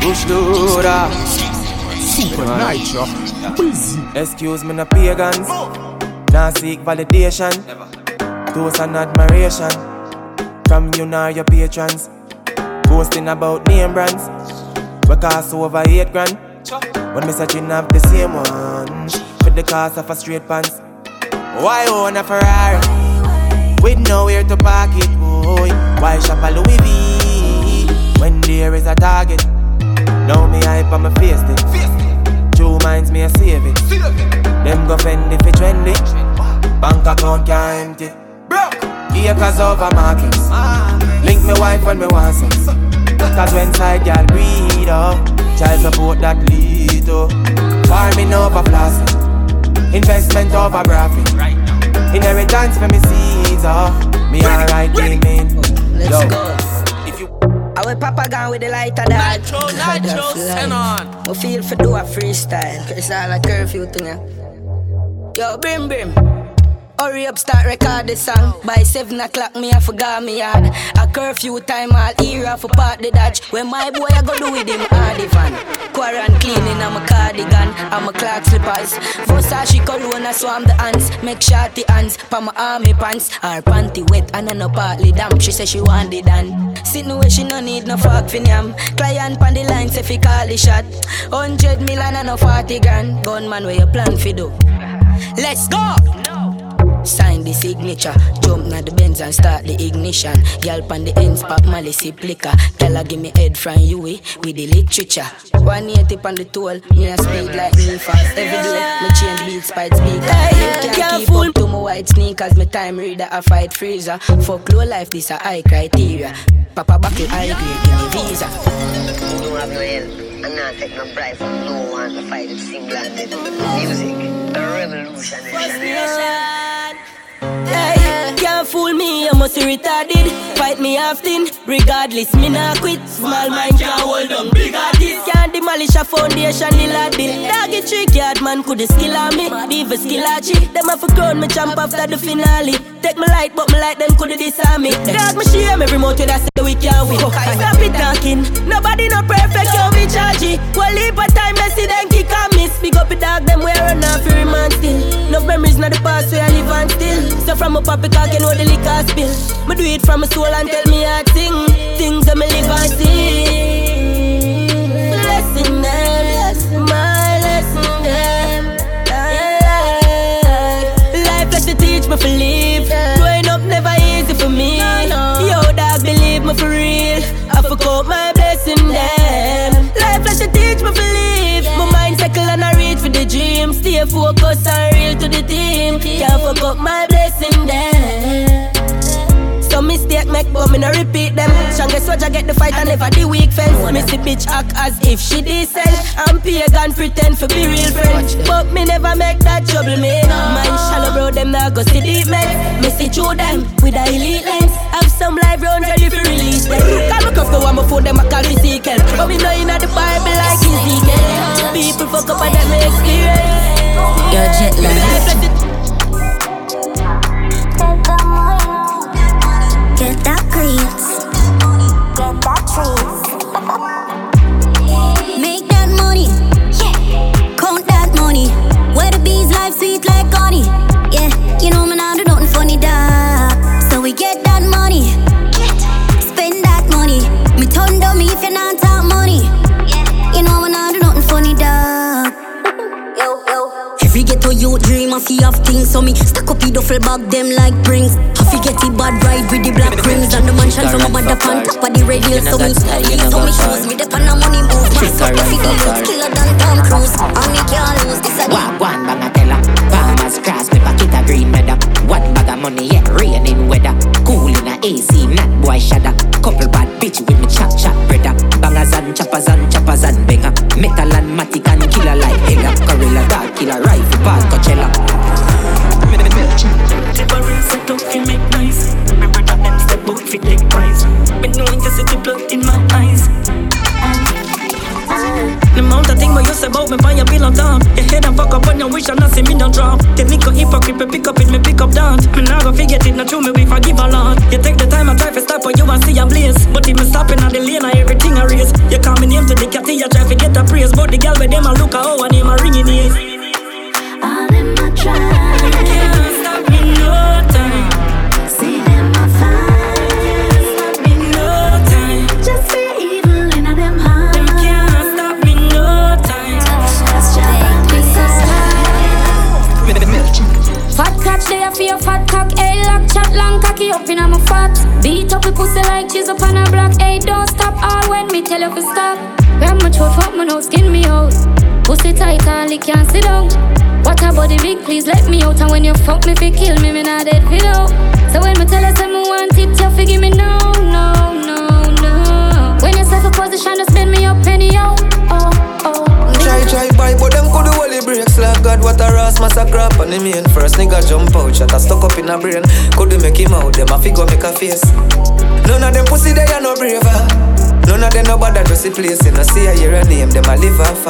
loader. Supa Nytro. Busy. Excuse me, no pagans. Now seek validation. Toast and admiration. From you nor your patrons. Boasting about name brands. We cost over eight grand. When me searching up the same one. With the cost of a straight pants. Why own a Ferrari? With nowhere to park it, boy. Why shop a Louis V? When there is a target. Now me hype on my face it. Two minds me a save it. Them go fend if it trendy. Bank account can't empty. Acres over markets. Link me wife when me want some. Cause when side girl greed up, child support that lead to farming over flossing, investment over profit. Inheritance for me seeds, oh, me alright gaming. Let's go. Our papa gone with the lighter dad. Nitro, nitro, send on. I feel for do a freestyle. Cause it's all a curfew thing. Yeah. Yo, brim brim. Hurry up, start record the song. By seven o'clock, me I forgot me yard. A curfew time, all era for part the dodge. When my boy I go do with him, hardy van. Quarant cleaning, I'm a cardigan, I'm a Clark slippers. Versace so I'm the ants. Make shorty hands, pa my army pants. Her panty wet and I no partly damp. She say she want it done. Sitting where she no need no fuck for yam. Client pan the line, say fi call the shot. Hundred million and no forty grand. Gunman, where you plan fi do? Let's go. Sign the signature, jump na the Benz and start the ignition. Girl pan the ends, pop Mali sip liquor. Tell her give me head from you eh, with the literature. 180 on the toll, me a speed like me fast. Every day, me change beats by the speaker. You can't keep up to my white sneakers, me time reader a fight freezer. Fuck low life, this a high criteria. Papa buckle high grade, give me visa. You have no help. I'm not taking no bribe from no one to fight it single-handed. Music, a revolution. Hey, can't fool me, I must be retarded. Fight me often, regardless, me not quit. Small mind can't hold on, big artist. Can't demolish a foundation, the lad build. Doggy trick, yard man could skill on me. Diva skill archie. Them have a crown me champ after the finale. Take my light, but my light them could disarm me. Dog me shame every motor that say we can't win. [laughs] Stop it talking, nobody not perfect, yo me chargy. Well, leave a time, Messi then kick and miss. Big up the dog, them run off every man still. No memories, not the past where I live and still. So from a poppy you know the liquor spill. Me do it from my soul and tell me to sing. Things that me live and see. Lesson them, my lesson them. Life life like to teach me to live. Growing up never easy for me. Yo, dog, believe me for real. I forgot my blessing them. Life like to teach me to live. My mind settle and I reach for the dream. Stay focused and real to the team. Can't fuck up my blessing them. Make but me no repeat them. Strongest I get the fight and never the weak fence. Missy bitch act as if she decent. I'm pagan pretend for be real friends. But me never make that trouble me. Mind shallow bro them now go see deep men. Me see through them with a elite lens. Have some live rounds ready for release them. Call me cuff the one before them I call me sequel But me know in the Bible like Ezekiel. People fuck up and them experience. Your jet lag yo. Every ghetto youth dream of fi have things So me stack up the duffel bag them like rings Have fi get the bad ride with the black rims. And the mansion from a mother on top of the radio So me so me shoes Me dep on a money move. Mass up fi the youth Killer than Tom Cruise. And me can't lose This a Walk one bagatella Farmers cross me pocket a green meadow One bag of money yeah raining weather. Cool in a AC not boy shudder. Couple bad bitch with me chop chop brother. Bangers and choppers and choppers and banger Metal and matic and killer like hella killer rifle, pass Coachella. Different set up, you make nice. Remember that them step out, fit take prize. Me know you see the blood in my eyes. The amount of thing what you about me by your bill of down Your head and fuck up when you wish and not see me don't drop The nigga hypocrite, me pick up it, me pick up down Me nah go forget it, not true, me we forgive a lot You take the time and try to stop for you and see a blaze But if me stopping on the lane, I everything I raise You call me name to the cat, you try to get a praise But the girl with them, I look at how and name a ringing ears All in my drive. Catch there for your fat cock, hey lock chat long cocky up in my fat. Beat up your pussy like cheese up on a block, hey don't stop all when me tell you to stop. Grab my throat, fuck my nose, skin me out. Pussy tight and lick can't sit down. What about the big, please let me out. And when you fuck me, fi kill me, me not dead fi out. So when me tell you say me want it, you fi give me no, no, no, no. When you set a position, just bend me up. Oh, oh. Try, try, buy, but them could do only breaks. Like God, what a ass massacre on the main. First nigga jump out, shot a stuck up in a brain. Could do make him out, them a figure make a face. None of them pussy they are no braver. None of them no bother to see place In a see a hear a name, them a live off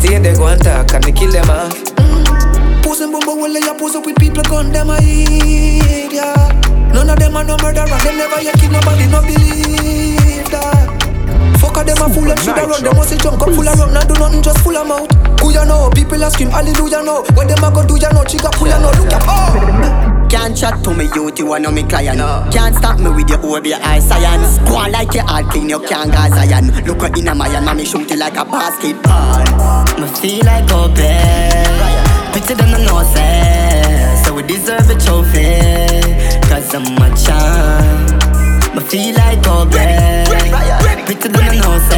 Stay they go and talk and they kill them off. Pussy bumbo will lay pose up with people gun them a eat, yeah. None of them are no murderer, them never yet kill nobody, no believe that Fuck of them a fool, them shoulda run. Them must say junk up full of rum, not do nothing, just full of mouth. Who ya know? People a scream hallelujah now. What them a go do ya know? Trigger pull ya know. Look at oh. Can't chat to me you are no me client Can't stop me with your over your science Go on like your heart clean, you can't go Zion Look at in a Mayan, mommy shoot you like a basketball Me feel like open Pretty than the nose So we deserve a trophy Cause I'm a champ Me feel like open Pretty than the nose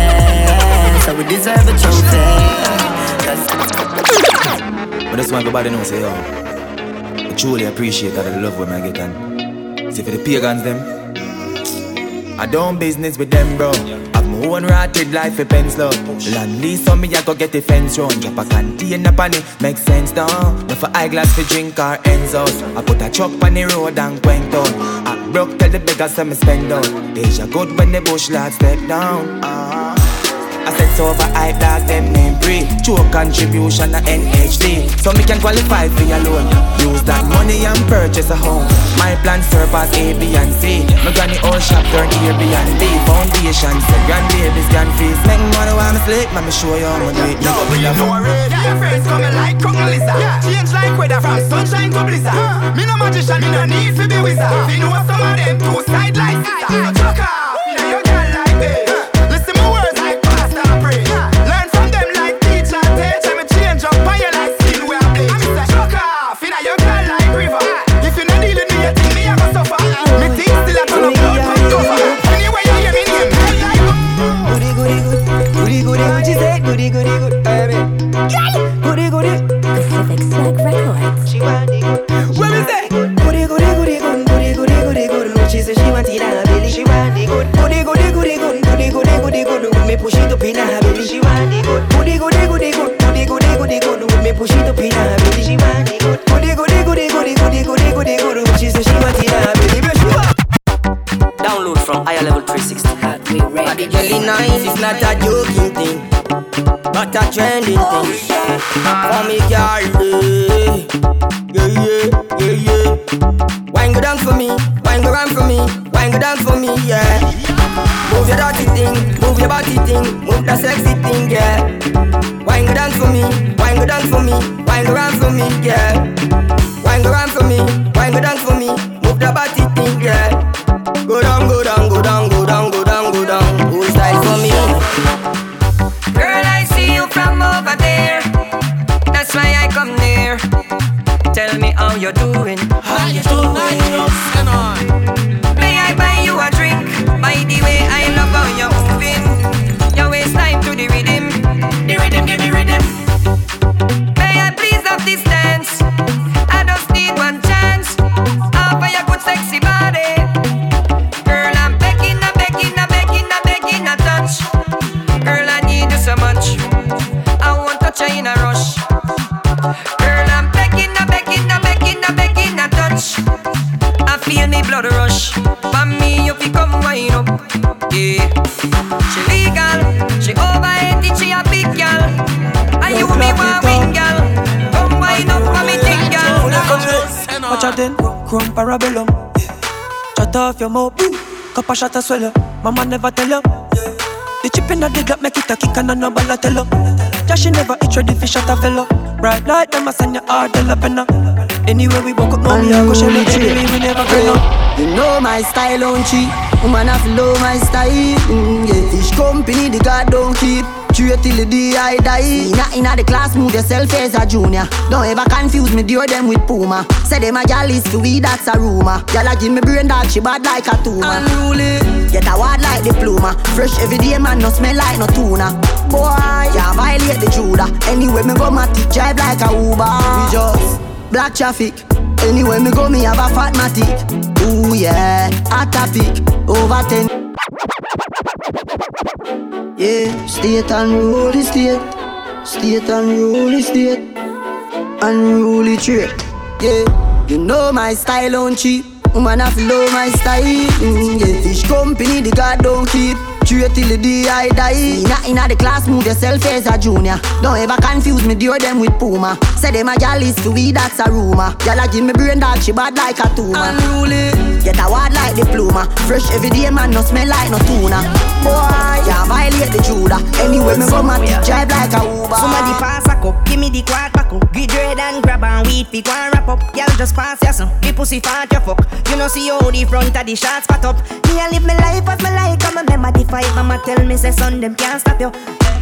So we deserve a trophy. But this one everybody know say yo. I truly appreciate that the love when I get and See for the pagans them I done business with them bro. I've my own rotted life for pencil. Land lease so me I go get the fence round Drop a container pan it, make sense down No for eyeglass for drink or ends out. I put a truck on the road and quaint out. I broke tell the beggars me spend out. Deja good when the bush lad step down. Uh. I said so over I dog them name free True contribution a NHT So me can qualify for your loan. Use that money and purchase a home. My plan surpass A, B and C. My granny old shop turn Airbnb Foundation said grand babies grand fees. Make money while me sleep Man me show you how me do it Yo, we know Yeah, Your friends coming like Kung Lisa. Change like weather from sunshine to blizzard. Me no magician, me no need to be wizard. You know some of them two side like chuck off, now you girl like this. Shot a swallow. Mama never tell you. The chip in the dig make it a kick and a no ball tell you. Josh never eat ready fish at a fellow. Bright light, them a send you hard, the lap Anyway, we walk up, mommy, I go shell it, anyway, we never go. You know my style, don't cheat. Woman, I flow my style. Mm, yeah. Fish company, the God don't keep. Straight till the day I die. Inna inna the class, move yourself as a junior. Don't ever confuse me, deal them with Puma. Say them a gal is to we, that's a rumor. Gal a give me brain dog, she bad like a tumor. Unruly, get a word like diploma. Fresh every day, man, no smell like no tuna. Boy, yeah, violate the Judah. Anyway, me go my drive like a Uber. We just black traffic. Anyway, me go, me have a fat matic. Ooh yeah, hot topic, over ten. Yeah, state unruly state, state unruly state, unruly trade. Yeah, you know my style on cheap. Woman, I flow my style. Mm, yeah, fish company, the God don't keep. Straight till the day I die. Inna inna the class, move yourself as a junior. Don't ever confuse me, deal them with Puma. Say them a gal is to we, that's a rumor. Gal a give me brain dog, she bad like a tumor. Unruly, get a word like diploma. Fresh every day, man, no smell like no tuna. Boy, yeah, violate the Judah. Anyway, me go my drive like a Uber. Somebody pass a cup, give me the quad pack up. Get dread and grab and weed, fi go and wrap up. Girl, just pass ya some. The pussy fat you fuck. You know see how the front of the shots spot up. Me a live my life as my like, I'm a member the fight. Mama tell me say son them can't stop you.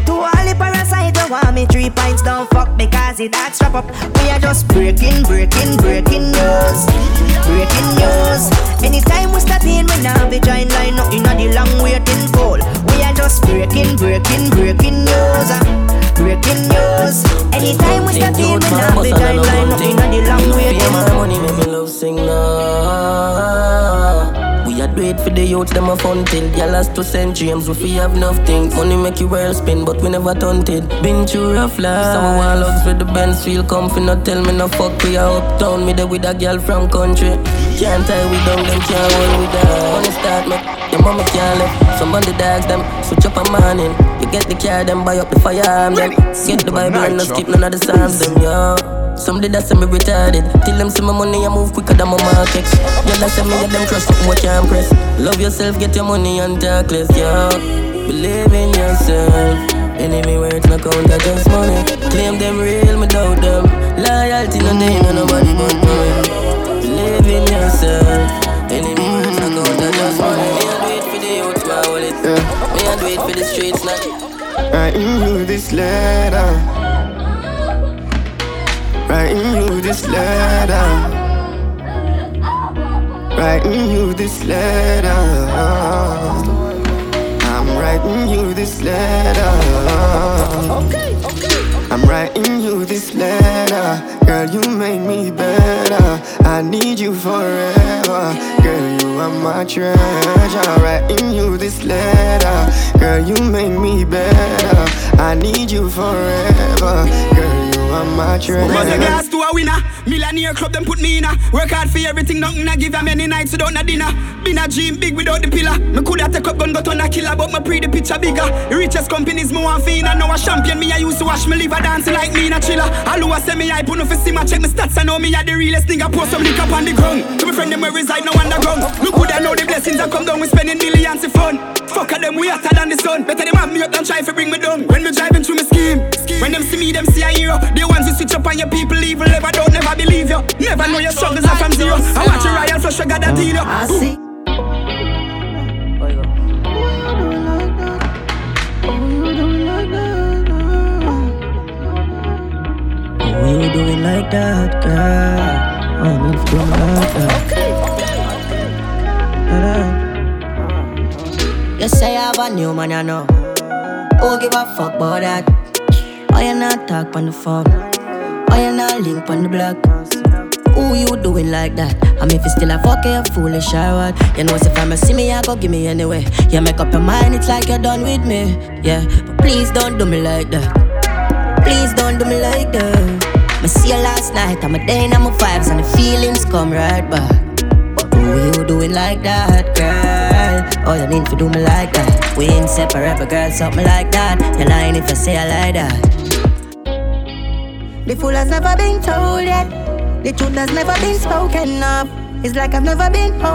To all the parasite you want me three pints don't fuck because it that strap up. We are just breaking, breaking, breaking news, breaking news. Anytime we start in, we now be join line up inna the long waiting pool. We are just breaking, breaking, breaking news, breaking news. Anytime we start in, we now be join line up inna the long waiting my money make me love a do it for the youth, them a fun till Y'all last St. James, we fi have nothing Money make you world spin, but we never tunted Been through rough life. Some want lugs with the Benz feel comfy. Not tell me no fuck, we a uptown Me there with a girl from country. Can't tie we down, them can't hold we down. Money start me, your mama can't left Some on dogs, them switch up a morning You get the car, them buy up the firearm, them Get the Bible and not skip none of the psalms, them, yo some did that say me retarded. Till them see my money, I move quicker than my market. Yeah, that say me get them crush something what can't press. Love yourself, get your money and talk less, yeah. Believe in yourself. Enemy words no count, I just money. Claim them real, me doubt them. Loyalty no day, no nobody but me. Believe in yourself. Enemy words no count, I just money. Do it for the youth, my wallet. Me a do it for the streets, not. Writing you this letter. Writing you this letter. Writing you this letter. I'm writing you this letter. Okay, okay. I'm writing you this letter. Girl, you make me better. I need you forever. Girl, you are my treasure. Writing you this letter. Girl, you make me better. I need you forever. Girl, you are my treasure. A winner. Millionaire club, them put me in a. Work hard for everything, nothing I give them many nights without no dinner. Been a dream big without the pillar. Me coulda take up gun, but on a killer, but me pre the picture bigger. Richest companies, me want fee, I know a champion. Me I used to watch me live a dance like me in a chiller. All who a say me I put no see my check me stats. I know me a the realest nigga. Post some liquor on the ground. To my friend them where reside, no underground. Look who they know the blessings that come down. We spending millions of fun. Fuck them, we hotter than the sun. Better them have me up than try to bring me down. When me driving through my scheme, when them see me, them see a hero. They want to switch up on your people, evil never don't never believe you. Never know your struggles are from zero. I watch your royal flush, I got that deal. I see. Why you doing like that, girl? I'm in from like that. You say I have a new man, I know. Who give a fuck about that? Why you not talk on the phone? Why you not link on the block? Who you doing like that? I mean, if you still a fuck, you foolish or what? You know, if I'm a see me, I go give me anyway. You make up your mind, it's like you're done with me. Yeah, but please don't do me like that. Please don't do me like that. I see you last night, I'm a day, I'm a vibes, and the feelings come right back. But who you doing like that, girl? Oh, you need to do me like that. We ain't separate, girl, something like that. You're lying if you say I like that. The fool has never been told yet. The truth has never been spoken of. It's like I've never been home.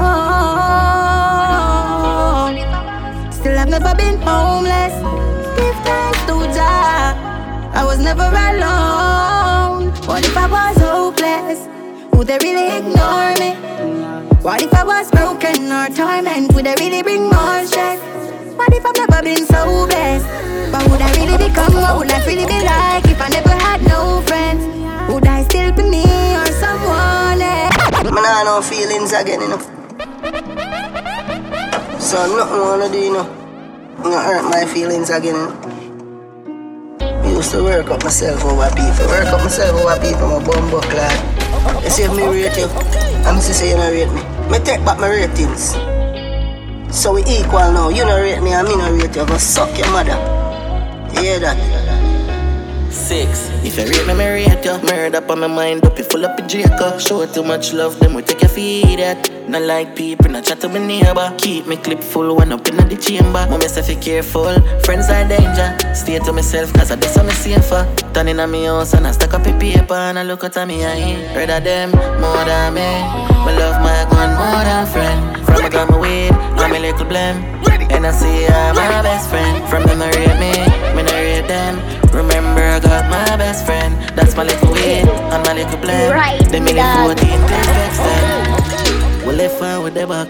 Still, I've never been homeless. Give thanks to Jah. I was never alone. What if I was hopeless? Would they really ignore me? What if I was broken or torment? Would they really bring more stress? If I've never been so blessed? But would I really become? What would life really be like if I never had no friends? Would I still be me or someone else? Man, I no feelings again, you know. So nothing wanna do, you know. I'm gonna hurt my feelings again, you. I used to work up myself over people. Work up myself over people, my bumbo clad. See if me rate you, I'm to say you don't rate me. Me take back my ratings. So we equal now. You don't rate me and me don't rate you. Go suck your mother. You hear that? Six. If you rate me, me rate you. Murder up on my mind, up you full up in Jacob. Show too much love, them we take your feed at. Not like people, not chat to my neighbor. Keep me clip full when up in the chamber. Mama say fi careful, friends are danger. Stay to myself, cause I do something safer. Turning on me house and I stack up a paper and I look at me eye. Rather them more than me. Me love my gun more than friend. From I got my weed, I'm a little blame. And I see I'm my best friend. From them I rate me, me not rate them. Remember I got my best friend. That's my little weed and my little blame. Right, Them in dog. 14 plus extend. Well, if I were there back,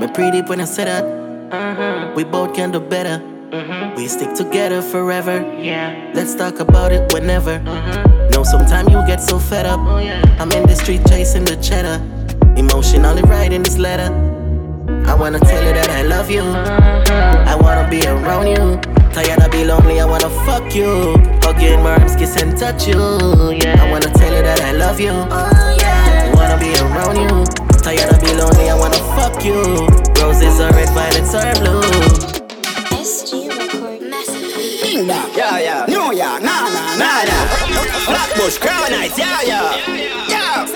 me pretty when I said that. Mm-hmm. We both can do better. Mm-hmm. We stick together forever. Yeah. Let's talk about it whenever. Mm-hmm. Know sometime you get so fed up. Oh, yeah. I'm in the street chasing the cheddar. Emotionally writing this letter. I wanna tell you that I love you. Uh-huh. I wanna be around you. Tired of be lonely, I wanna fuck you. Hug you in my arms, kiss and touch you. Yeah. I wanna tell you that I love you. I wanna be around you. Tired of be lonely, I wanna fuck you. Roses are red, violets are blue. Yeah, yeah. New York, nah, nah, nah, nah. Flatbush, Crown Heights, yeah, yeah. Yeah.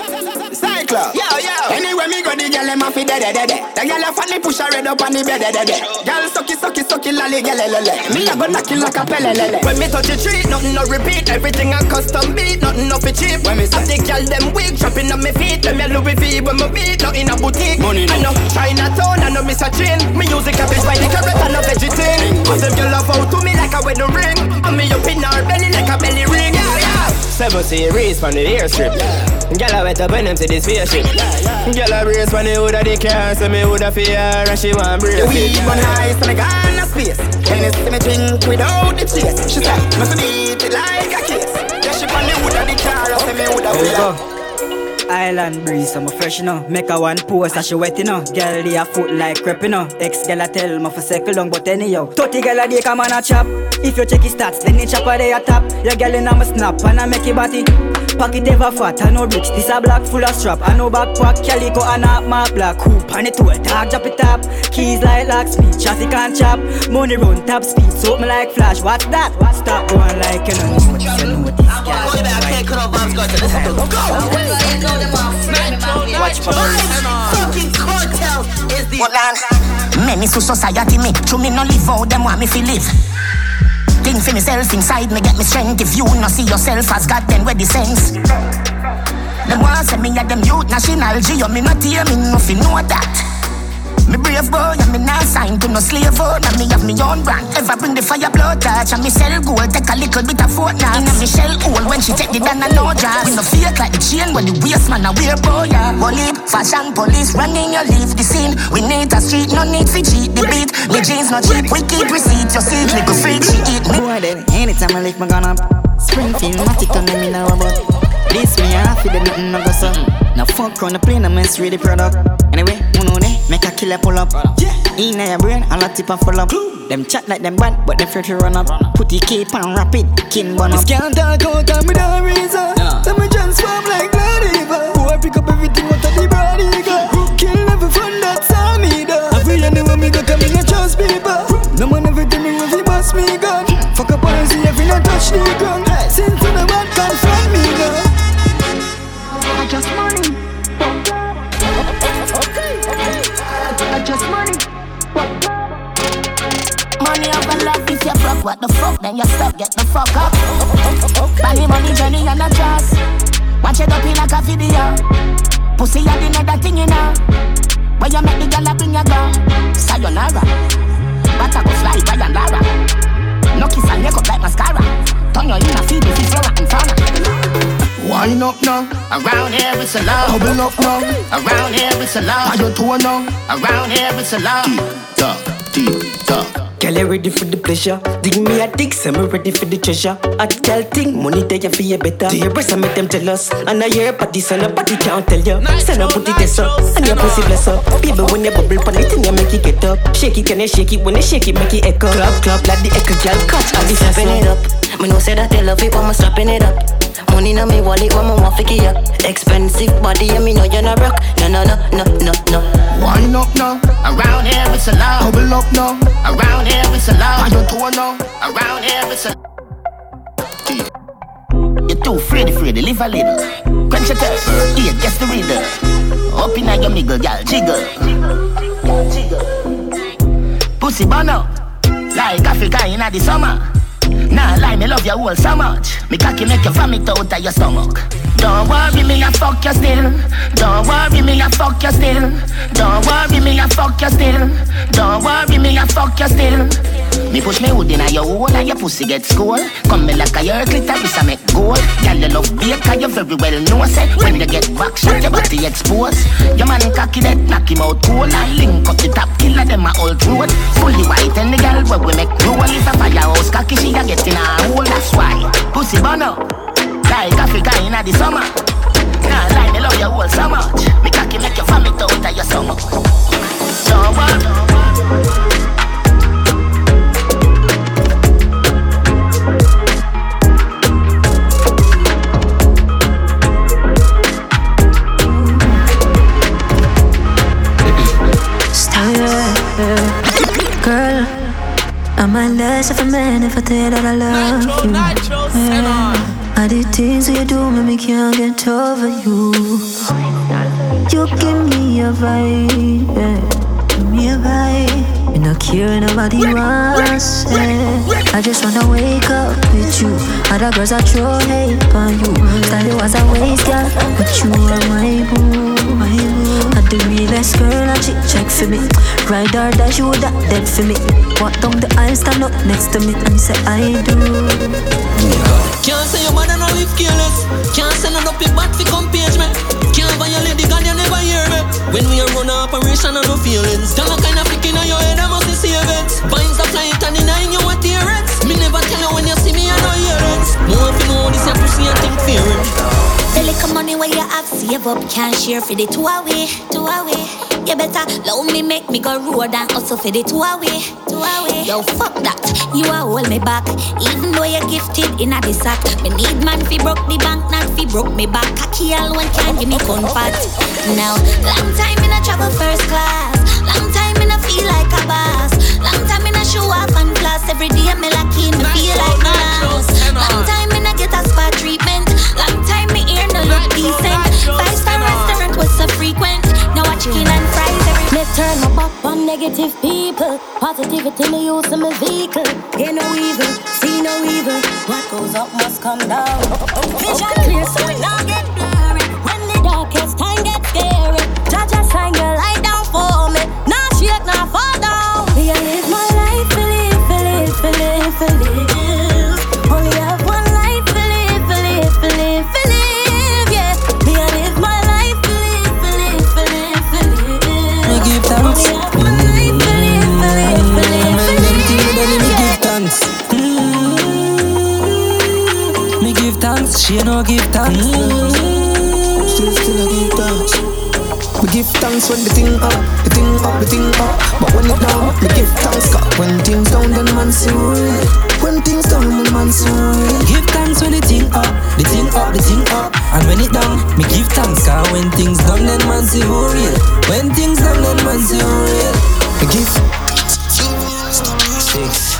Cyclops. Yeah, yeah. Anyway, me go the girl, them off the dead, dead, dead. The girl a funny push her head up on the bed, dead, dead. Girl sucky, sucky, sucky, lolly, girl, lele. Me a go knock like a pele, lele. When me touch the tree, nothing no repeat. Everything a custom beat, nothing no fi cheap. When me say, the girl them weak, dropping on me feet. Them a Louis V when me beat, not in a boutique. Money I know Chinatown, I know Miss a chain. Me music a bitch by the carrot and a thing. Cause them girl love out to me like a wedding ring. And me up in her belly like a belly ring. Seven series from the airstrip. Girl, I went up when them to the spaceship. Girl, I brace when the hood of the car, so me would have fear and she want brace it. weed But nice and I got no space. Then it's me drink without the chase. She said, must beat it like a case. Yeah, she on the hood of the car, so me Here we fear. Island breeze, I'm a fresh, you know. Make a one pose, and she wet, you know. Girl, they a foot like crepe, you know. Ex girl, I tell me for circle long, but anyhow. 30 girl, a day, come on a chop. If you check his stats, then chop chopper, they a top. Your girl in a my snap, and I make it body. Pocket ever fat, I know bricks. This a black full of strap. I know backpack, calico, and a mark black. Hoop, and it tool, dog, drop it up. Keys like locksmith, traffic and chop. Money run top speed, so me like flash. What's that? Stop going like you know. You know this girl. Watch my Fucking cartel is the Many to society me, to me no live out them want me fi live. Think for myself inside me get me strength. If you no see yourself as God, then where the sense? Them want say me a them youth national Geo, me not hear me no fi know that. Me brave boy, and me not signed to no slave owner. Me have me own brand. Ever bring the fire blood touch, and me sell gold. Take a little bit of fortnight. Inna me shell hole when she take the down and no dress. We no fake like the chain when the waist man a wear boy. Yeah. Bully, fashion police running you leave the scene. We need a street, no need to cheat the beat. Me jeans no cheap, we keep receipt. You see, little freak she eat me. Boy, anytime I lift my gun up, Springfield, Matic, and me know about. This me half the nothing no go so. Now fuck on the plane, I mess with the product. Anyway, know they make a killer pull up. In your brain, all a tip and full up. Them chat like them bad, but they fear to run up. Put the cape and wrap it, kin bun up. Can't talk out and me don't reason. Let me transform like blood eagle Boy pick up everything out of the broad eagle Kill every fun that's on me though? Every anywhere me go come in and trust people. No man ever tell me if he bust me gun Fuck up and see if not touch the ground what the fuck? Then you stop, get the fuck up. Money, money, Jenny, and a jazz. Watch it up in like a video. Pussy a the another thing you know. When you make the girl I bring your girl, sayonara. But I go fly by and Lara. No kiss and make up like mascara. Turn your in a feed if it's and fauna. Wind up now. Around here it's a love. Bubble up now. Around here it's a love. Are you two now? Around here it's a love. Tick tock, tick tock. Girl, you ready for the pleasure? Dig me a dig, say me ready for the treasure. I tell thing, money there you feel better. To your breast, I make them jealous. And I hear party, so nobody can't tell you. Send up put it this up, and your pussy bless up. Baby, when you bubble pon it, and you make it get up. Shake it, can you shake it? When you shake it, make it echo. Clap, clap, like the echo, girl, catch all this Slapping it up. Me know say that they love it when I'm slapping it up. Money na me wallet when me want to up. Expensive body, and me know you're not rock. No, no, no, no, no, no. Wind up now. Around here it's a love. Bubble up now. Around here it's a love. Are you two now? Around here it's a. You're too afraid to live a little. Quench your thirst, yeah, guess the reader. Open up in your miggle, gal, jiggle. jiggle. Pussy up, like Africa in the summer. Nah, lie, me love you all so much. Me cocky make you vomit out of your stomach. Don't worry me, I fuck you still. Don't worry me, I fuck you still. Don't worry me, I fuck you still. Don't worry me, I fuck you still. Me push me hood in your hole and your pussy get school. Come me like a your clitoris I make gold. Girl you love bait cause you very well know say when you get back shot your body exposed. Your man cocky that knock him out cold and link up the top killer them a all throat. Fully white and the girl where we make roll is a firehouse cocky she a get in a hole that's why pussy up like Africa in the summer. Nah lie me love you all so much. Me cocky make you vomit out of your stomach. Don't worry. Girl, I'm a less of a man if I tell that I love you. Yeah. All the things you do make me can't get over you. You give me a vibe, yeah. give me a vibe. You no care nobody wants it. I just wanna wake up with you. Other girls I throw hate on you. Style you as a waste girl, but you are my boo, my boo. I the girl and she check for me. Ride or die, she woulda dead for me. Walk down the aisle, stand up next to me and say I do. Can't say your man and I live careless. Can't send up your back for come page me. Can't violate the God, you never hear me. When we are run a operation, I no feelings. Tell kind of flicking on your head, I must see savings. Vines are flying and denying you what tearings. Me never tell you when you see me, I know hear it. More if you know this, you pussy and think fearing. The little money where you have save up can't share for the two away, two away. You better love me, make me go road and hustle for the two away, two away. Yo, fuck that, you are hold me back. Even though you're gifted in a sack, me need man fi broke the bank, not fi broke me back. Cocky alone can't give me comfort. Now, long time in a travel first class, long time in a feel like a boss, long time in a show off and class. Every day me lucky, me feel like my last. Long time in a get a spa treatment, ear decent. Five star restaurant was so frequent. Now I chicken and fries every. Me turn my back on negative people. Positivity me use in my vehicle. Hear no evil, see no evil. What goes up must come down. Vision clear so it not get She no give thanks. Mm. Still, still I give thanks. Me give thanks when the thing up, the thing up, the thing up. But when it down, me give thanks. Cause when things down, then man see real. When things down, then man see real. Give thanks when the thing up, the thing up, the thing up. And when it down, me give thanks. Cause when things down, then man see who real. When things down, then man see who real. Me give six.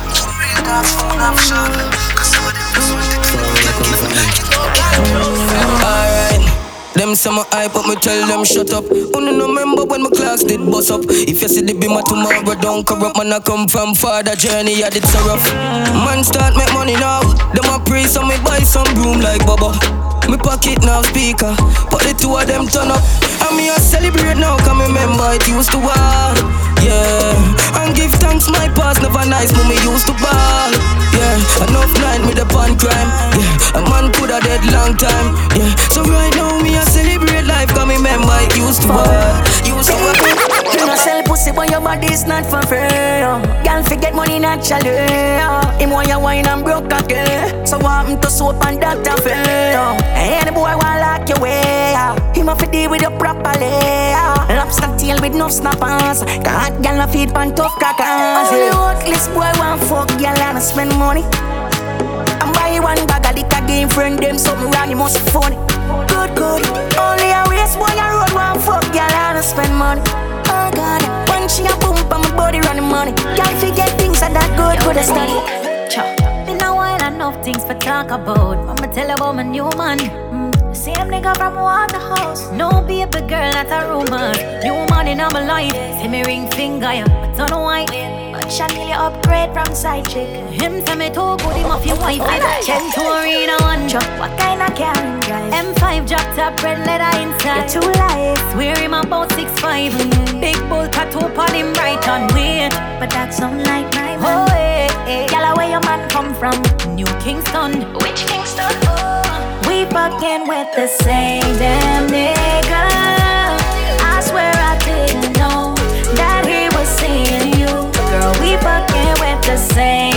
Them my hype up, me tell them shut up. Only no remember when my class did bust up. If you see the beamer tomorrow, don't corrupt man. I come from father journey, I did so rough. Man start make money now. Them a pray, so me buy some broom like Bubba. Me pocket now speaker, but the two of them turn up. And me a celebrate now, come remember it used to war. Yeah, and give thanks my past never nice, but me used to ball. Yeah, enough night me the pan crime. Yeah, a man coulda dead long time. Yeah, so right now me a celebrate life, come remember it used to war. Used to war. No sell pussy, but your body is not for free. Oh. Girl, forget money naturally. Oh. Him want you wine and broke again. So want him to soap and doctor feel. Oh. Any boy want lock your way. Him have to deal with you properly. Lobster tail with no snappers. God, girl, no feed pan tough crackers. Only worthless boy want fuck, girl, and spend money. I'm buy one bag of liquor, game friend them something wrong, you must be funny. Good, good. Only a waste boy a road one fuck, girl, and spend money. She a boom, on my body running money. Girl, forget things that that good, good a study. Been a while, enough things for talk about. I'ma tell about my new man. Mm. Same nigga from Waterhouse. No baby girl, that's a rumor. New man in my life. See me ring finger, yeah, but don't white. But Chanel upgrade from side chick. Him say me too good, him off your wife. Ten to arena one truck. What kind of car him drive? M5 drop top, red leather inside. You're too light. Swear him about six five. Big bull tattoo on him right on weight. But that's sound like my man. Oh, hey, hey. Girl, where your man come from? New Kingston. Which Kingston? Oh. We fucking with the same damn nigga. The same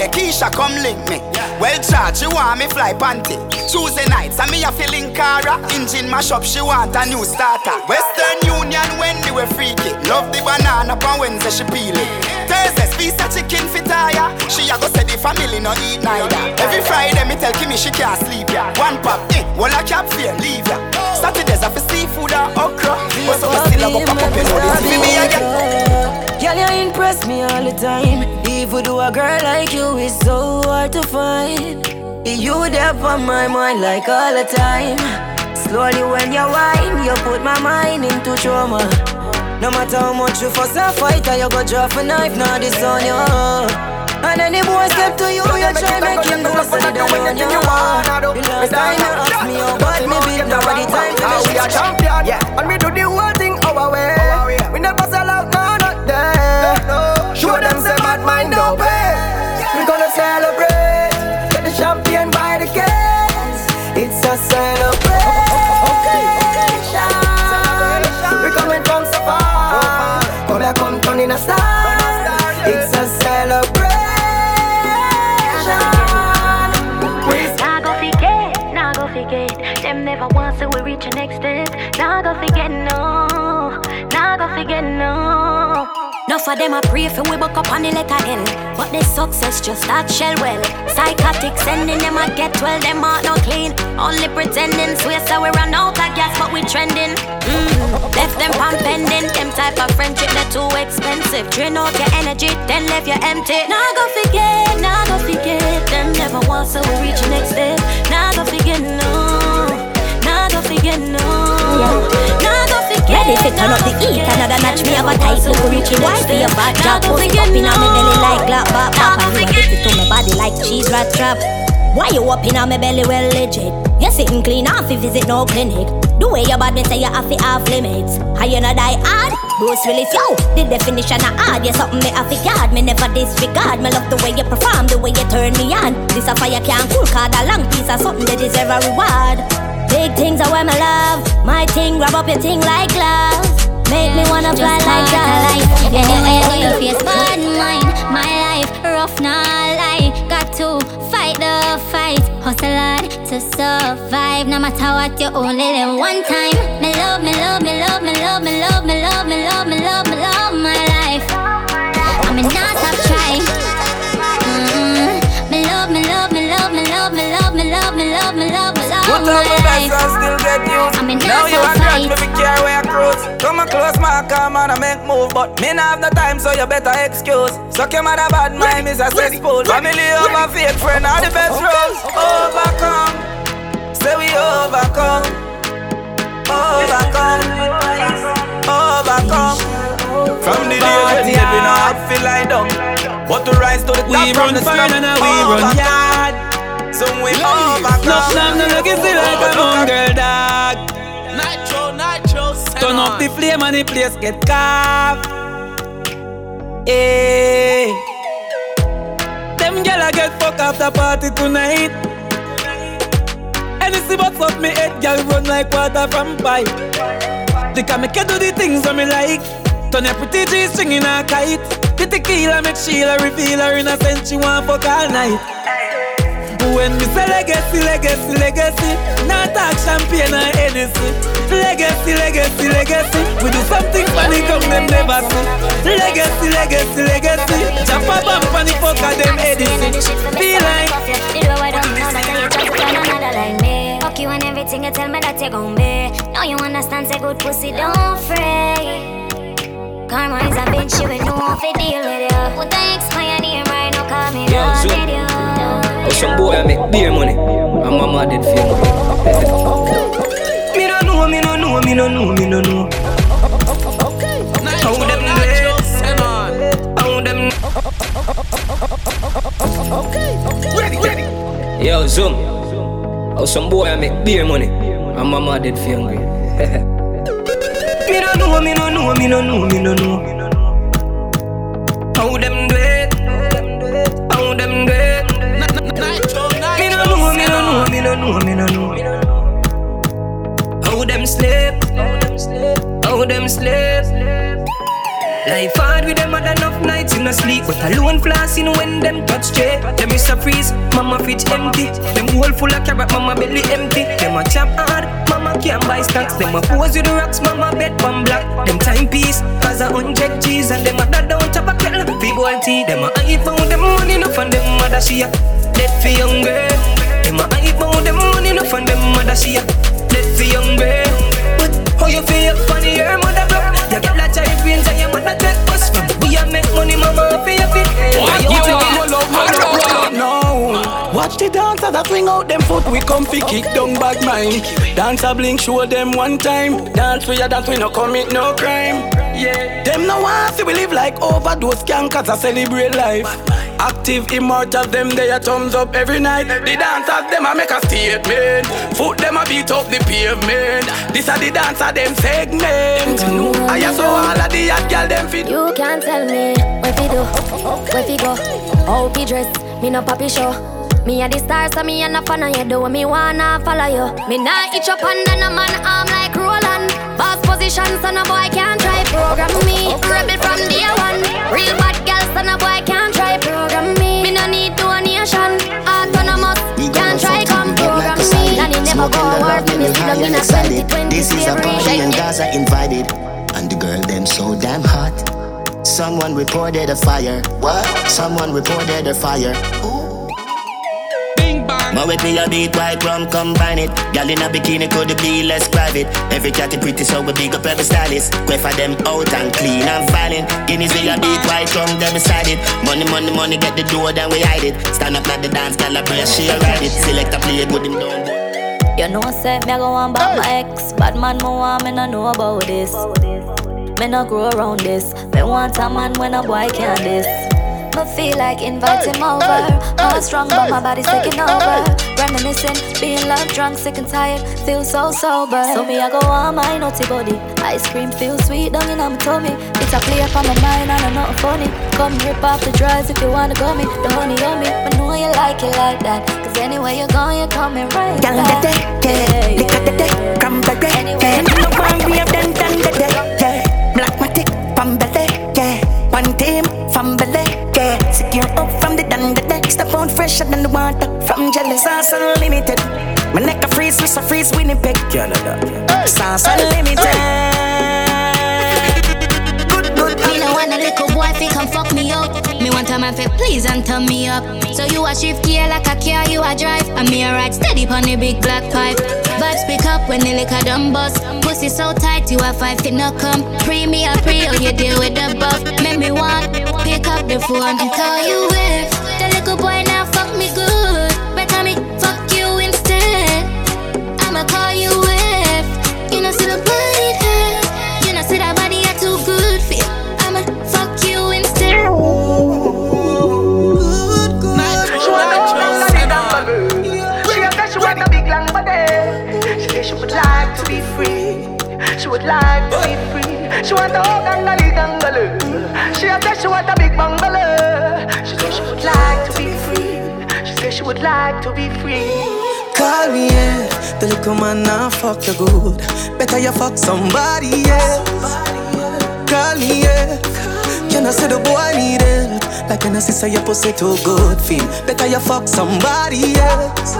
Monday, Keisha come link me. Well charge, you want me fly panty. Tuesday nights, and me a feeling cara. Engine mash up, she want a new starter. Western Union, when they were freaky. Love the banana, on Wednesday she peel it. Thursday, piece of chicken fit tire. She a go say the family no eat neither. Every Friday, me tell Kimmy she can't sleep ya. One pop, eh, well I cap fear, leave ya. Saturdays, I for seafood or okra. But so me still a go pop up, you know this me again Girl, you impress me all the time. Even though a girl like you is so hard to find. You there on my mind like all the time. Slowly when you whine, you put my mind into trauma. No matter how much you fuss and fight, or you go drop a knife, now this on you. And any boy step to you, you try make him go so they don't on you. The last time you ask me how bad me beat, now the time to are champion, yeah. Stop. Enough of them a pray for we buck up on the letter L But the success just that shell well. Psychotic sending them a get well Them heart no clean. Only pretending Swear so we run out of gas but we trending. Mm. Left them pan pending. Them type of friendship they too expensive. Drain out your energy then leave you empty. Nah go forget, nah go forget. Them never want so we reach the next step. Nah go forget no. Nah go forget no. Forget Ready to turn up the heat Another match me have a tight look Richie boy for your back drop. Post it up in on me belly like glap bop bop And you addicted to my body like cheese rat trap. Why you up in on me belly? Well legit. You sitting clean off if visit no clinic. The way your bad me say you have to off limits. How you not die hard? Bruce Willis, yo. The definition of hard You something me have to guard. Me never disregard Me love the way you perform The way you turn me on. This a fire can't cool Cause a long piece of something that deserve a reward Big things are where my love. My thing, grab up your thing like gloves. Make me wanna fly like that. Anyway, you face bad mind, my life rough now lie. Got to fight the fight, hustle hard to survive. No matter what, you only live one time. Me love, me love, me love, me love, me love, me love, me love, me love, me love my life. I mean, love, me love Put my on my best life. and still get used. I mean, now that's you a a grudge, me be care where I cruise. Come a close, my come on, I make move, but me not have no time, so you better excuse. Suck your mother bad mind, is a cesspool. Family over fake friend are the best roles. Overcome, say we overcome, overcome, overcome. From the days when you be But to rise to the top we run fine and we run yard. So we overcome. No slam, no look see like a mongrel dog. Nytro, Nytro, Turn up the flame and the place get carved. Eh. Hey. Them gyal get fuck after party tonight. Anything but fuck me head, gyal run like water from pipe. They can make you do the things that me like. Turn your pretty G string in a kite. The tequila make Sheila reveal her innocent. She want fuck all night. When me say legacy, legacy, legacy, not talk champagne or Hennessy. Legacy, legacy, legacy, we do something funny come them never see. Legacy, legacy, legacy, jump a bump and the fuck of them Edison. Feel like. Fuck you and everything you tell me that you gon' be. Now you understand, say good pussy, don't fray. Karma is a bitch, you will know if deal with you. Would I explain your right now? Call me love with you. Oh, some boy I make beer money. And mama did feel Me no know, me no know, me no know, me no know. How them do? How them? Ready, ready. Yo, Zoom. Oh, some boy I make beer money. And mama did feel hungry. Me no know, me no know, me no know, me no know. How them do it? How them do it? No know, me no know. How them sleep? How them sleep? Life hard with them had enough nights in a sleep. But alone flossing when them touch straight Them is a freeze, mama fridge empty. Them hole full of carrot, mama belly empty. Them a chop hard, mama can't buy stocks. Them a pose with the rocks, mama bed pan black Them timepiece, cause a hundred G's. And them dad down chop a kettle, people tea. Them a iPhone, them money enough and them mother she a Dead for young girl. Them a iPhone, them money enough and them mother she a Dead for young girl. But how you feel funny, your mother broke? You get like cherry brains and your mother take us from. We a make money, mama, your feet Why you Watch the dancers that swing out them foot. We come fi kick down bad mind. Dancer blink, show them one time. Dance for your dance, we no commit no crime. Yeah, them no want see we live like overdose cankers I celebrate life. Active immortal, them they a thumbs up every night. The dancers them a make a statement. Foot them a beat up the pavement. This a the dancer them segment. I saw all of the hot girl them fit. You can't tell me where fi do, where fi go, how fi dress. Me no papi show. Me a the star, so me a no fan of you. Do me wanna follow you. Me nah itch up under no man arm like Roland. Boss position, so no boy can't try program me. Rebel from day one. Real bad girl, so no boy can't try program me. Me no need donation. Autonomous, can't try come program me. It never go work. Me sit down in a 2020 This is a party and Gaza invited. And the girl them so damn hot. Someone reported a fire. What? Someone reported a fire. Ma with me a beat white rum combine it Girl in a bikini could be less private Every cat is pretty so we big up every stylist Quay for them out and clean and violent Guineas we a beat white rum them beside it Money money money get the door then we hide it Stand up at the dance girl a brace she a ride it Select a play good him down You know, say me a go on back my ex. Bad man, me want no know about this. Me no grow around this. Me want a man when a boy can't this. Me feel like invite him over. Heart strong, but my body's taking over. Reminiscing, being love drunk, sick and tired, feel so sober. So me I go on my naughty body. Ice cream feels sweet down in my tummy. It's a play up on my mind and I'm not funny. Come rip off the drugs if you wanna go me. The honey on me, but know you like it like that. Cause anywhere you're going, you're coming right back. the day, yeah, the day, come back, yeah. No one we have done done the day, on fresher than the water, from jealous, sauce unlimited. My neck a freeze, wrist a freeze, Winnipeg, Canada. Sauce unlimited. Me no want a little boy fi come fuck me out. Me want a man fi please and turn me up. So you a shift gear like a car you a drive, and me a ride steady pon the big black pipe. Vibes pick up when the liquor done bust. Pussy so tight you a five feet no come. Pre me a pre oh you deal with the buff. Make me want pick up the phone and call you if the little boy You that body, too good for you. I'ma fuck you instead. She want a big long body. She said she would like to be free. She would like to be free. She want. She said she want a big. She said she would like to be free. She said she would like to be free. Call me, yeah. The little man now fuck you good. Better you fuck somebody else. Call me, yeah. Can I say the boy need help? Like I say your pussy too good feel? Better you fuck somebody else.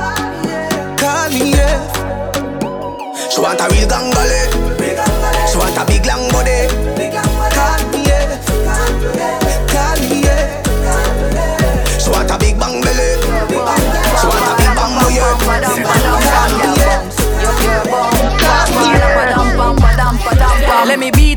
Call me, yeah. She want a real gangale.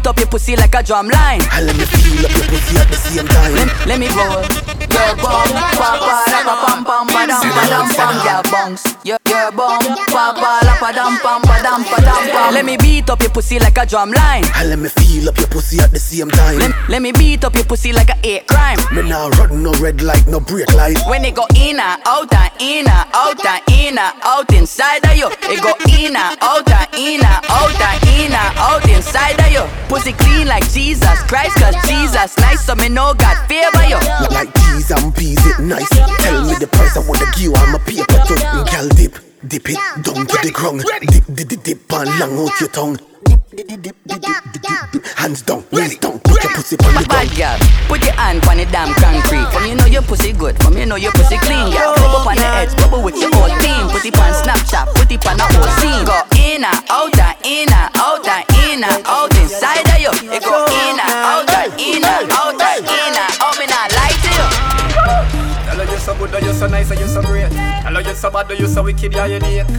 Beat up your pussy like a drum line. And let me feel up your pussy at the same time. Let, let me roll. Your bum, papa, la pa pam pam pa dam pa dam pam. Your bounce. Your your bum, papa, la pa dam pam pa dam pa dam pam. Let me beat up your pussy like a drum line. And let me feel up your pussy at the same time. Let, let me beat up your pussy like a eight crime. Me now run no red light, no brake light. When it go in and out and in and out and in and out inside of you, it go in and out and in and out and in and out inside of you. Pussy clean like Jesus Christ, cause Jesus nice, so me know God by you. Like peas and peas, it nice. Tell me the price I wanna give I'm a paper too. Girl dip, dip it down to the ground. Dip, dip, dip, dip, and long out your tongue. Dip, dip, dip, dip, dip, dip, dip. Hands down, knees down, put your pussy on the Bad girl, put your hand on the damn concrete. From you know your pussy good, from you know your pussy clean. Yeah, rub up on the edge, bubble with your whole team. Put it on Snapchat, put it on the whole scene. Go in and out and in and out and in and out inside of you. It go in and out and in and out and in and out. Me not lie to you. Hello, you so good, you so nice, and you so great. Hello, you so bad, do you so wicked, yeah, you need.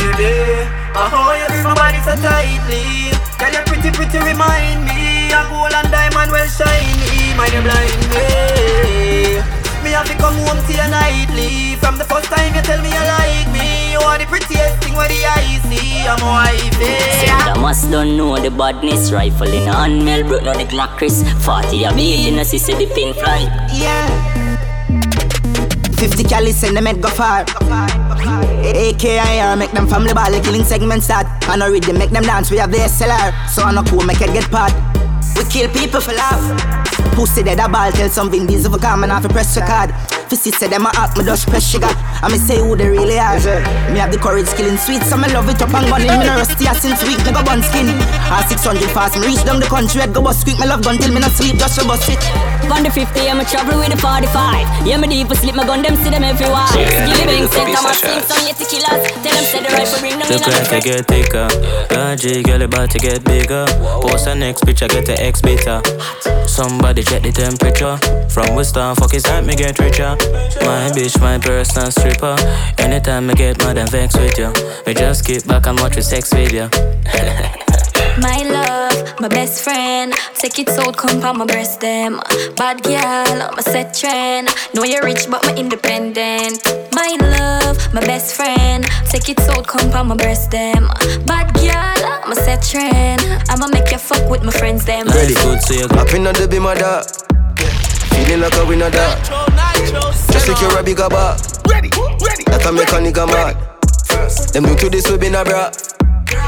Baby, I hold you my body so tightly. Girl, you pretty, pretty, remind me. A gold and diamond well shiny. Mind you blind me. Me have to come home to you nightly. From the first time you tell me you like me, you are the prettiest thing where the eyes see. I'm wifey. A must don't know the badness Rifle in a hand, Mel broke no the Chris 40 a beat in a sister the pin fly Yeah. 50 cali send them head go far. AKIR make them family ball killing segment start. I know read them make them dance. We have the SLR, so I know cool make it get part. We kill people for love. Pussy dead a ball tell something these of a come and have to press record. Fissy say them a act me just press sugar. I me say who they really are. Me have the courage killing sweet, so me love it up and gun in. Me no rusty as since week, me go bun skin. I 600 fast, me reach down the country, head go bust quick. Me love gun till me not sleep, just to bust it. On the 50 I'm a travel with the 45 Yeah me deep sleep my gun them see them everywhere Yeah, Skilly bang look set at I'm a these sing shots. some yet killers Tell them say the rifle bring them in Look on like I get thicker. Logic, girl, about to get bigger. Post the next picture, get the X beta. Somebody check the temperature. From Western, fuck is that me get richer. My bitch, my personal stripper. Anytime I get mad and vex with you, me just keep back and watch with sex video. [laughs] My love, my best friend. Take it out, come on my breast them. Bad girl, I'm a set trend. Know you're rich, but I'm independent. My love, my best friend. Take it out, come on my breast them. Bad girl, I'm a set trend. I'ma make you fuck with my friends them. Life good, so you Up in the be my dog. Feeling like a winner dog. Just secure a bigger bar. Ready, ready. That can make a nigga mad. Them do to this we been a bra.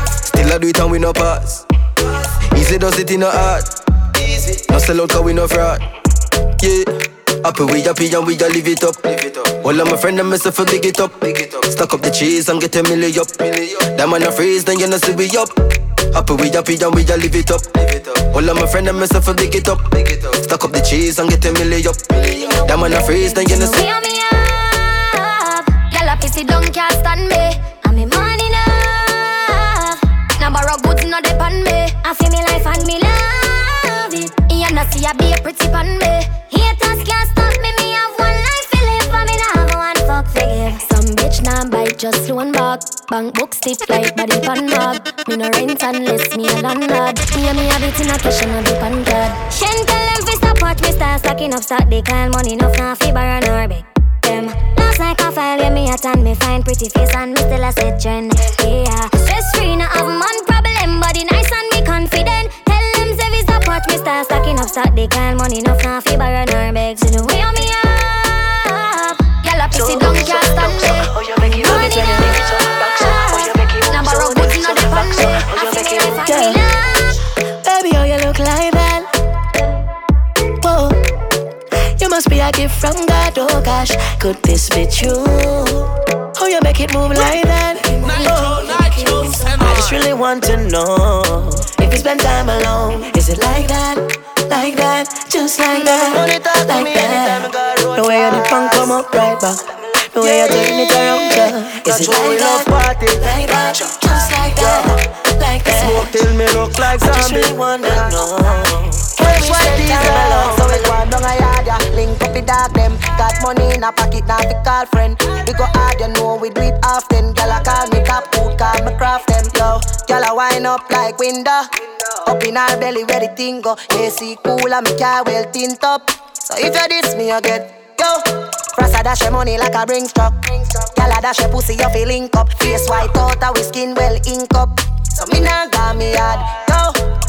Still I do it and we no pass. Easy does it in a heart. No sell out cause we no fraud. Yeah. Happy we happy and we a live it up. All of my friends and myself a big it up. Stack up the cheese and get a milli up. That man a freeze, then you know see we up. Happy we happy and we a live it up. All of my friends and myself a big it up. Stack up the cheese and get a milli up. That man a freeze, then you know see. Me up. Girl, a pissy don't can't stand me. I'm in. Now borrow goods, no depend me. I feel me life and me love it. You know see I be a pretty pan me. Haters can't stop me. Me have one life to live, and me not have one fuck to give. Some bitch nah bite, just loan back. Bank book stiff like body pan mug. Me no rent unless me a landlord. Yeah, me have it in a cash and a dip and card. Shen tell them fi watch me start stacking up stock. They call money enough now fi borrow nor beg them. Last night I file, yeah, me a tan, me fine, pretty face and me still a set trend. Yeah, stress free, no have man problem, body nice and me confident. Tell them Zevi's a watch me start stacking up, stock the can money enough now fi borrow her bags. In the way of me up, girl a pissy don't stop me. Oh, you make it, oh, it, oh, oh, you it, oh, you oh, you it, gift from God, oh gosh, could this be true? How you make it move like that? Nytro, Nytro, oh, I just really want to know if you spend time alone. Is it like that? Like that? Just like that? Like that? The way your dip come up right back. The way you're turning it around, yeah. Is it like that? Like that? Just like that? Like that? Smoke till me look like zombie. I just really wanna know. Fresh white diesel, so we go down a yard, yeah. Link up the dog them. Got money in a pocket, now we call friend. We go hard, you know we do it often. Gyal a call me top food, call me craft them. Yo, gyal a wind up like window. Up in our belly where the thing go. AC cool and me car well tint up. So if you diss me, you get yo. Rasta dash your money like a bring truck. Gyal a dash your pussy, you feel link up. Face white out, we skin well ink up. So me nah got me hard, yo.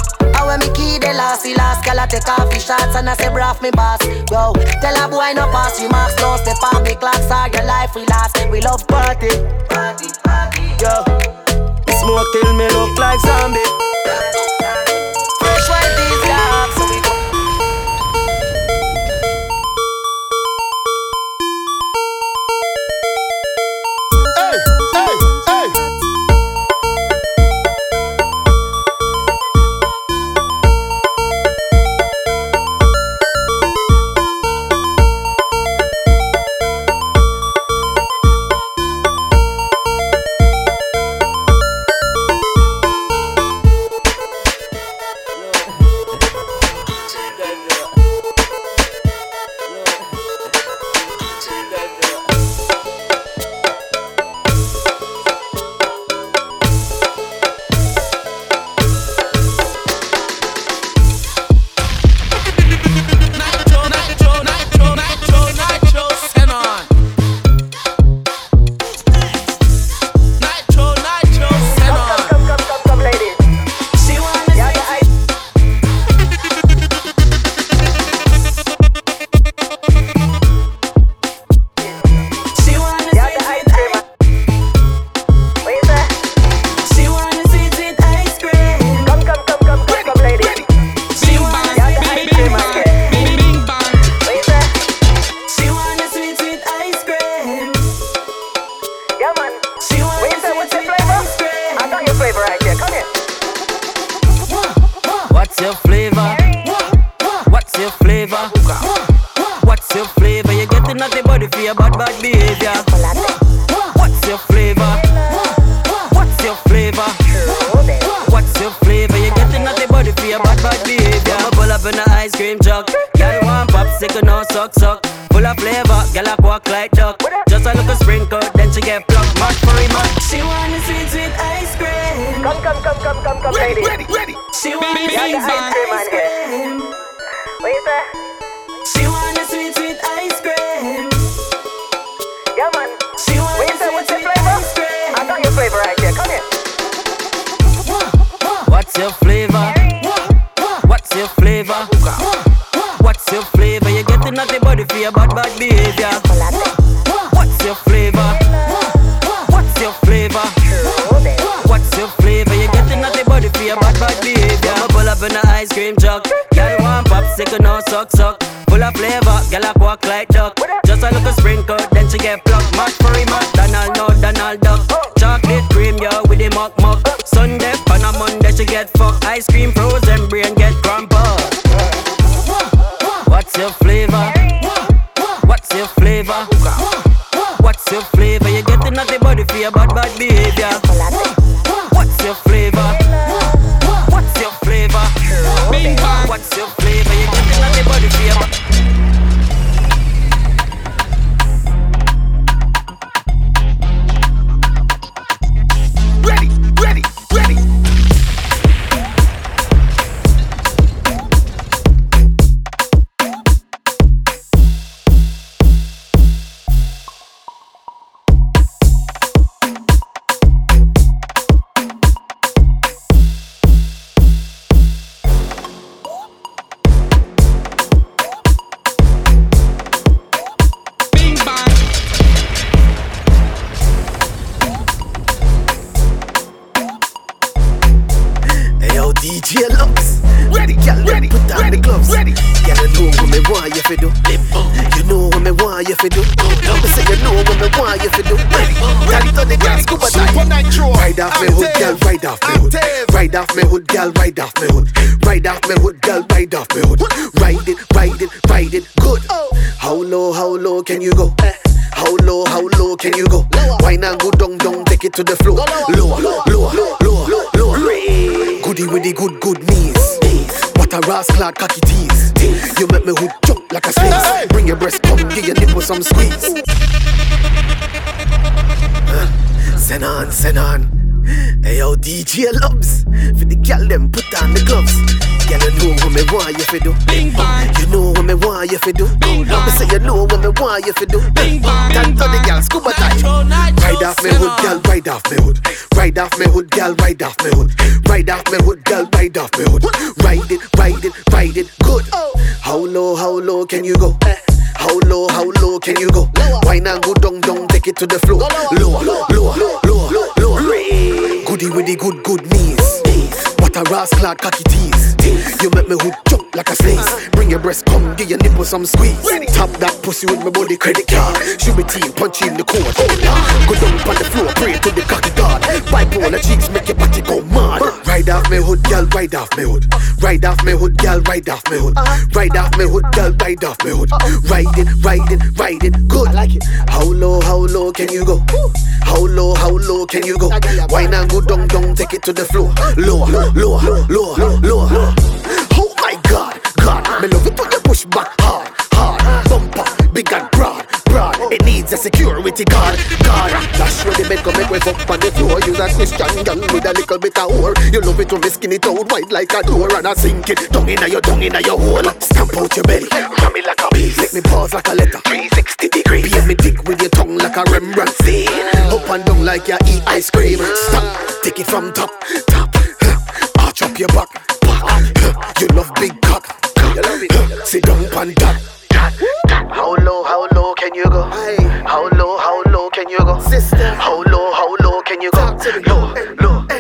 I when me key the last, girl I take off the shots and I say braff me boss. Yo, tell a boy no pass you marks, no step on me clocks, all your life we last. We love party, party, party. Yo, smoke till me look like zombie. some squeeze. Top that pussy with my body credit card. Should be team, punch in the court. Go down on the floor, pray to the cocky god. Pipe on the cheeks, make your body go mad. Ride off my hood, girl, ride off my hood. Ride off my hood, girl, ride off my hood. Ride off my hood, girl, ride off my hood. Riding, riding, riding, good. I like it. How low, how low can you go? How low, how low can you go? Why not go down, down, take it to the floor. Lower, lower, lower, lower, lower. Give up on the floor, you a Christian girl with a little bit of whore. You love it when me skinny it out wide like a door and I sink it. Tongue inna your tongue inna your hole. Stamp out your belly, ram me like a beast. Make me pause like a letter, 360 degrees. Peel me dick with your tongue like a Rembrandt scene. Up and down like you eat ice cream. Stop, take it from top, top. Huh. Arch up your back, back. Huh. You love big cock. Sit down on that. How low, how low can you go? How low, how low can you go? Sister, how low, how you go. Look, look.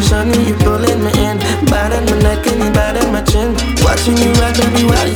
You're you pulling me in. Biting my neck and you biting my chin. Watching you ride, baby, while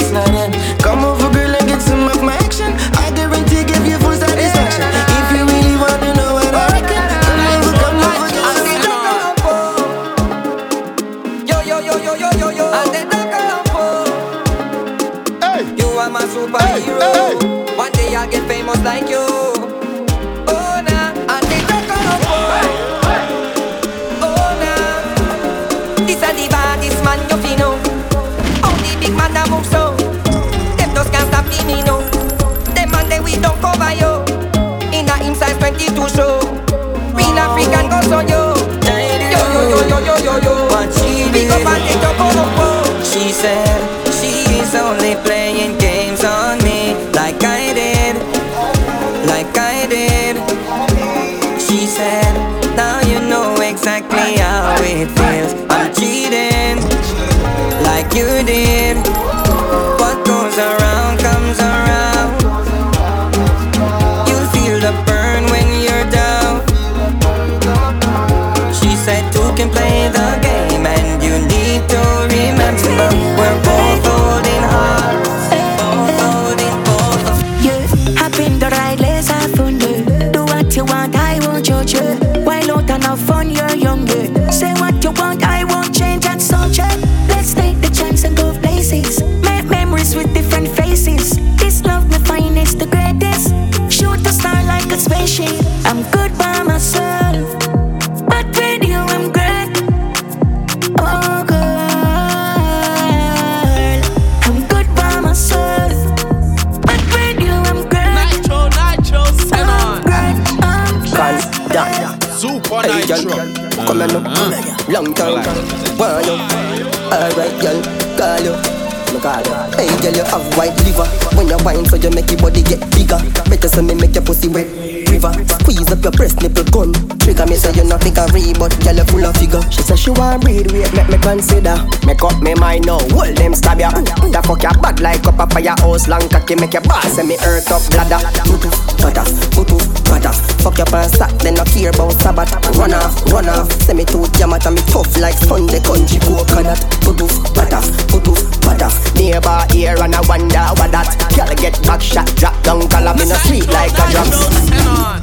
consider. Make up me mind now, hold them stab ya. The fuck ya bad like up up your house, long cocky make your boss, and me hurt up bladder. Tutu, patas, tutu, patas. Fuck your pants sack, then no care about Sabbath. Run off, run off. Say me too jam at me tough like Sunday country coconut. Tutu, patas, tutu, patas. Neighbor here and I wonder what that. Girl get back shot, drop down, color me no sweet like a drums.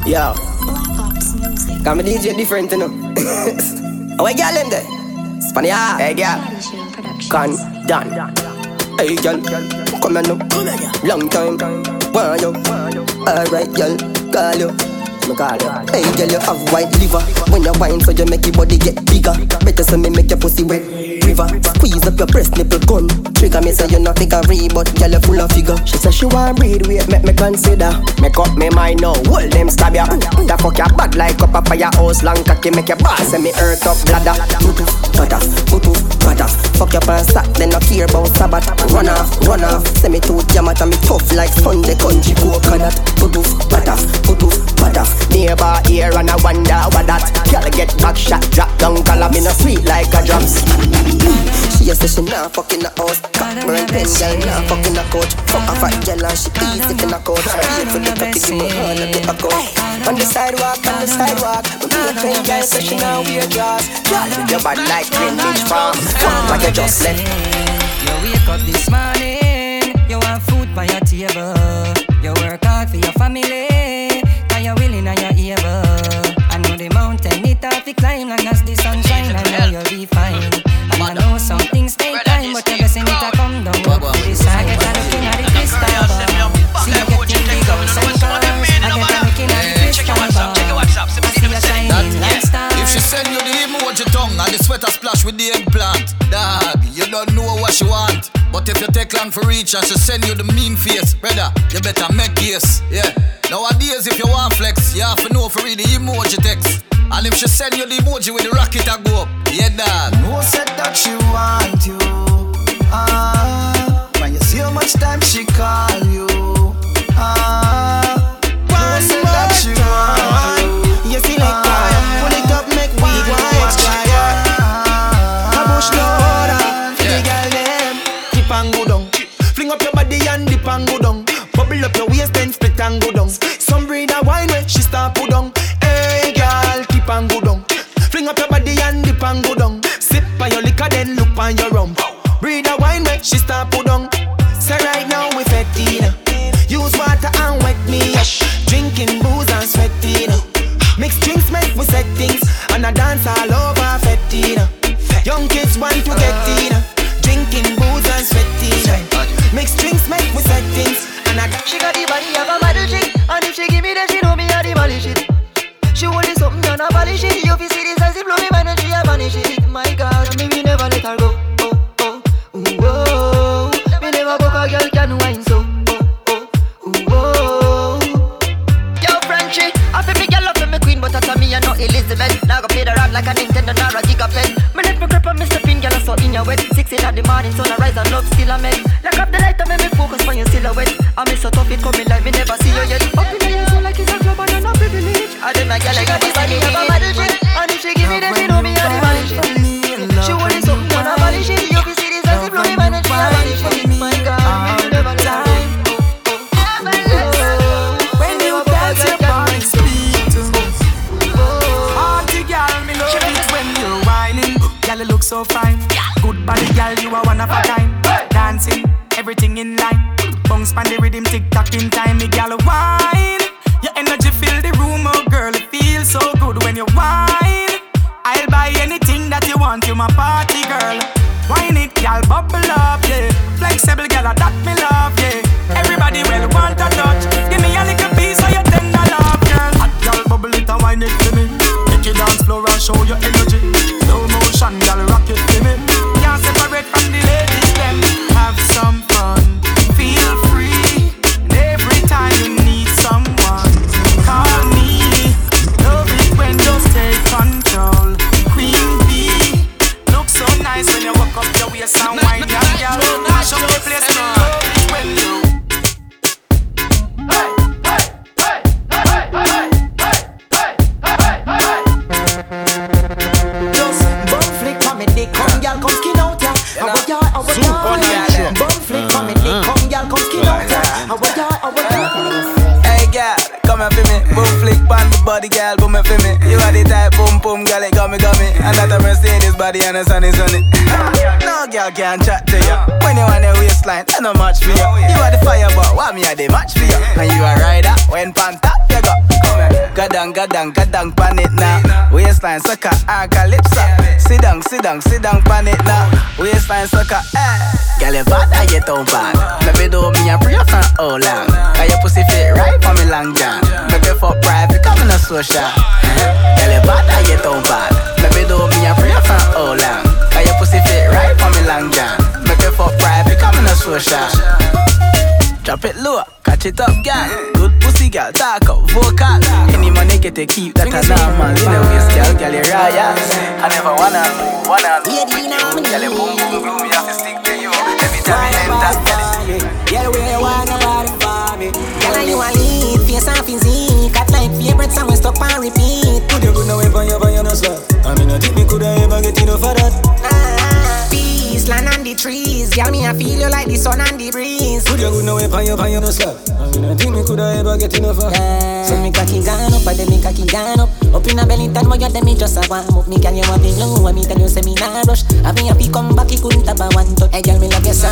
Yo, come me DJ different, you know. [laughs] oh, where girl in there? Spanish, hey girl. Con, done. Hey girl, come here now. Long time, want you? Alright, girl, call you. Hey girl, you have white liver. When you wine, so you make your body get bigger. Better say me make your pussy wet. River, squeeze up your breast nipple gun. Trigger me say you not think I read, but girl you full of figure. She say she want breed, wait, make me consider. Make up me mind now, hold them stab ya. The fuck ya bad like up up your house, long cocky make your boss, and me hurt up bladder. Patas, tutu, patas. Fuck your pants sack, then no care about Sabbath. Run off, run off. Say me too jam at me tough like Sunday country coconut. Tutu, patas, tutu, patas. Neighbor here and I wonder what that. Girl get back shot, drop down, color me no sweet like a drums. A say she not fucking the house. Cock burn pen, girl not fucking the couch. Fuck a fat girl and she easy in the couch. Pay for the cocky, give me all of the account. On the sidewalk, on the sidewalk. We do a train girl, so she now wear dress. Girl, your body like Greenwich Farm. Fuck like you just left. You wake up this morning, you want food by your table. You work hard for your family, cause you're willing and you're able. I know the mountain it have to climb long as the sun shine, I know you'll be fine. Long for reach and she send you the mean face, brother, you better make case. Yeah. Nowadays, if you want flex, you have to know for read the emoji text. And if she send you the emoji with the rocket, I go up. Yeah, dog. No said that she want you. Get to keep that a gone up. Up in a belly where you tell me just a warm up. Me can you want me low, and me tell you say me nah rush. I me happy come back, he couldn't have a one touch. Hey girl, me love your song.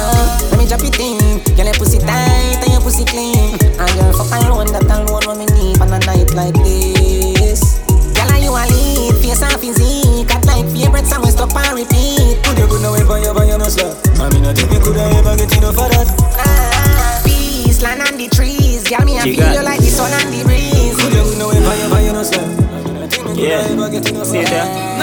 Let me drop it in. Girl, your pussy tight and your pussy clean. And girl, fuck alone, that alone what me need on a night like this. Girl, you a lead, face and physique. Got like favorite song, we stop and repeat. Could you good now if I ever you no slut? I mean, I think me coulda ever get enough of that. Ah, peace, land on the trees. Girl, me She feel you like the sun and the breeze. Could you good now if I no slut? Yeah, see there.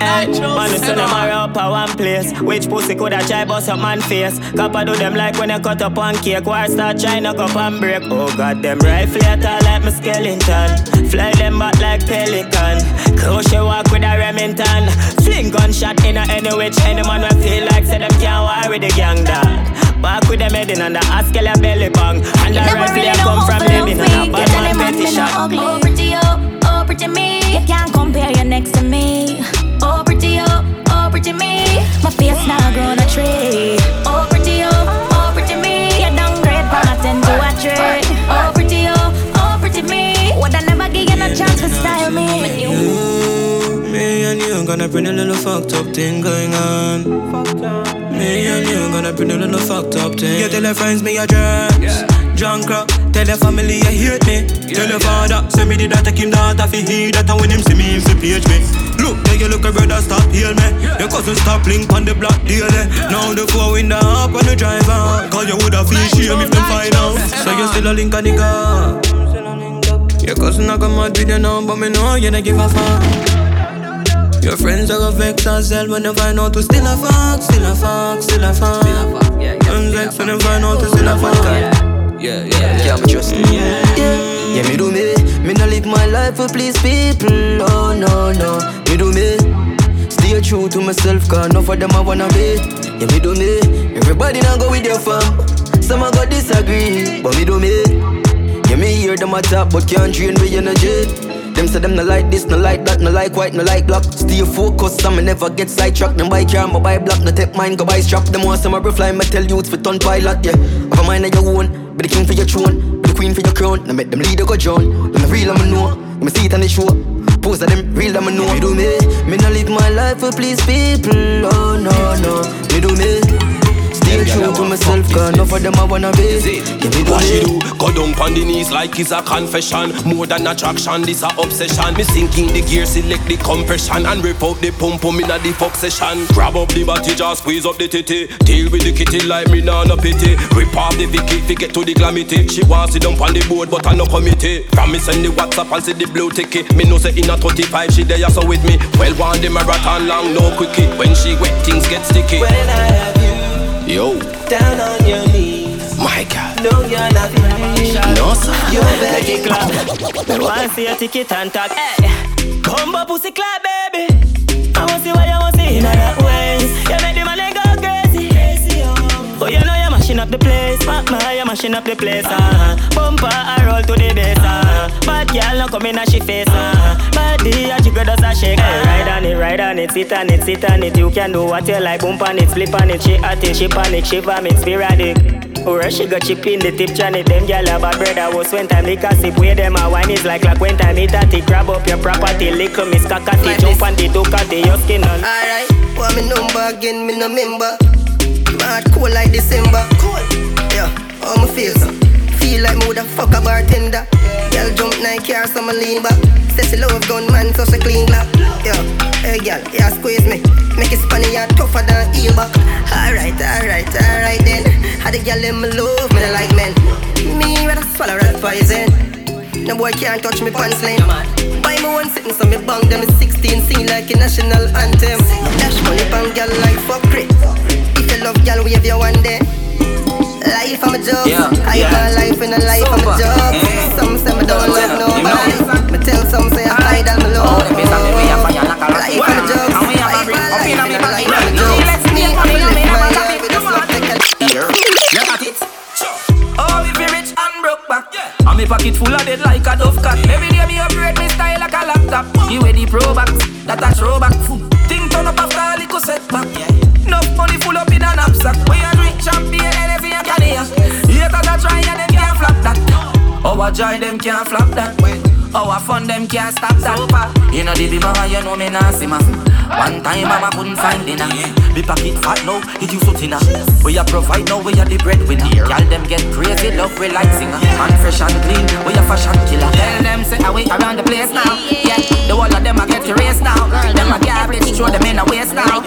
Hey, man, listen, them are up at one place. Which pussy coulda try bust up man face? Copper do them like when you cut up one cake. War start trying to cup and break. Oh God, them rifle at all like my skeleton. Fly them back like pelican. Crochet walk with a Remington. Fling gunshot in a any which any man will feel like say them can't war with the gang dog. Back with them head in and the ask your belly bang. And the never rifle really come from to living love a me. bad Girl, man petty me shot. no ugly. Oh, pretty, oh, oh, pretty me. You can't compare you next to me. You got a little fucked up thing going on. Me and you gonna bring a little fucked up thing. You tell your friends me a drugs, drunk rock. Tell your family you hate me. Tell your father, send me the that take him that if he that and when him see me, him fi page me. Look, take a look, a brother, stop heal me. Your cousin stop link on the block daily. Now the four window up on the driver. Cause you woulda feel shame if them find out. So you still a link a nigga. Your cousin I got mad with you now, but me know you don't give a fuck. Your friends are gonna vex themselves when they find out to still a fuck, still a fuck, still a fuck. And vex when they find out to still a fuck. Yeah, yeah, yeah. Yeah, me. Yeah, yeah. Yeah, me do me. Me not live my life for please people. Oh no, no. Me do me. Stay true to myself, cause enough of them I wanna be. Yeah, me do me. Everybody now go with their fam. Some I got disagree, but me do me. Yeah, me hear them a talk, but can't drain me energy. Them say them no like this, no like that, no like white, no like black. Stay focused, and me never get sidetracked. Them buy car, me buy black, no take mine, go buy strap. Them want some fly, me tell you youths for ton pilot, yeah. Have a mind of your own, be the king for your throne, be the queen for your crown. Now make them leader go drown. Them the real, I'ma know. Me see it on the show. Pose of them real, I'ma know. Me do me, me no live my life for please people. Oh no no, me do me. Stay Stay true to myself, cause enough of them I wanna be. What she do? Go down on the knees like it's a confession. More than attraction, this a obsession. Me sinking the gear, select the compression, and rip out the pump pum inna the fuck session. Grab up the body, just squeeze up the titty. Deal with the kitty like me nah no pity. Rip off the Vicky, fi get to the glamity. She want sit down on the board, but I no committee. From me send the WhatsApp and see the blue ticket. Me know say in a 35 she there so with me. Well, want the marathon long, no quickie. When she wet, things get sticky. When I have you, yo, down on your knees. My God. No, you're not free. No, sir. You're begging. Me want see a ticket and talk. Hey, combo pussy clap, baby. I want see what you want see in that ways. Up the place. Fuck my, you're mashing up the place. Uh. Bumper, I roll to the bass. Uh. Bad girl, no come in and she face. Uh. Body, a jiggle does a shake. Hey, ride on it, ride on it, sit on it, sit on it. You can do what you like. Bump on it, flip on it, she at it, she panic, she vomit, sporadic. Or she got chip in the tip channel. Them gyal a bad bread. I was when time lick a sip. Where them a wine is like like when time hit at it. Grab up your property, lick miss cockatty. Jump on the Ducati, your skin on. Alright, want me number again, me no member. Mad cool like December. Cool. Yeah, how me feel like me woulda fuck a bartender. Girl jump nine car, so me lean back. Say she love gun man, so she clean clap. Yeah, hey girl, yeah squeeze me. Make it spanny yeah tougher than heel back. Alright, alright, alright then. How the girl them love me like men. Me rather swallow that poison. No boy can't touch me pants lane. Buy me one sitting, so me bang them 16 sing like a national anthem. Dash money bang girl like fuck crit. If you love girl, wave your one day. Life I'm a joke. Yeah, I yeah. my life in a life I'm a Super. joke. Mm. Some say me don't love nobody. Me tell some say I hide all my love. Life I'm a joke. Life I'm a life I'm a joke. Me, I'm a live my life with a slug take a Look at it. Oh, if you rich and broke back. And me pocket full of dead like a dove cat. Every day me upgrade me style like a laptop. You wear the pro box, that a throwback. Thing turn up after a little setback. Enough money full up in a knapsack. We a every a can hear. Haters a try and them can't flop that. Our joy them can't flop that. Our fun them can't stop that. You know the bima, you know me nah see. One time mama couldn't find dinner. Me pocket fat now, it used to thinner. We a provide now, we a the breadwinner. Y'all them get crazy, love we like singer. Man fresh and clean, we a fashion killer. Tell them say away around the place now. Yeah, the whole of them a get erased now. Them a garbage, throw them in a waste now.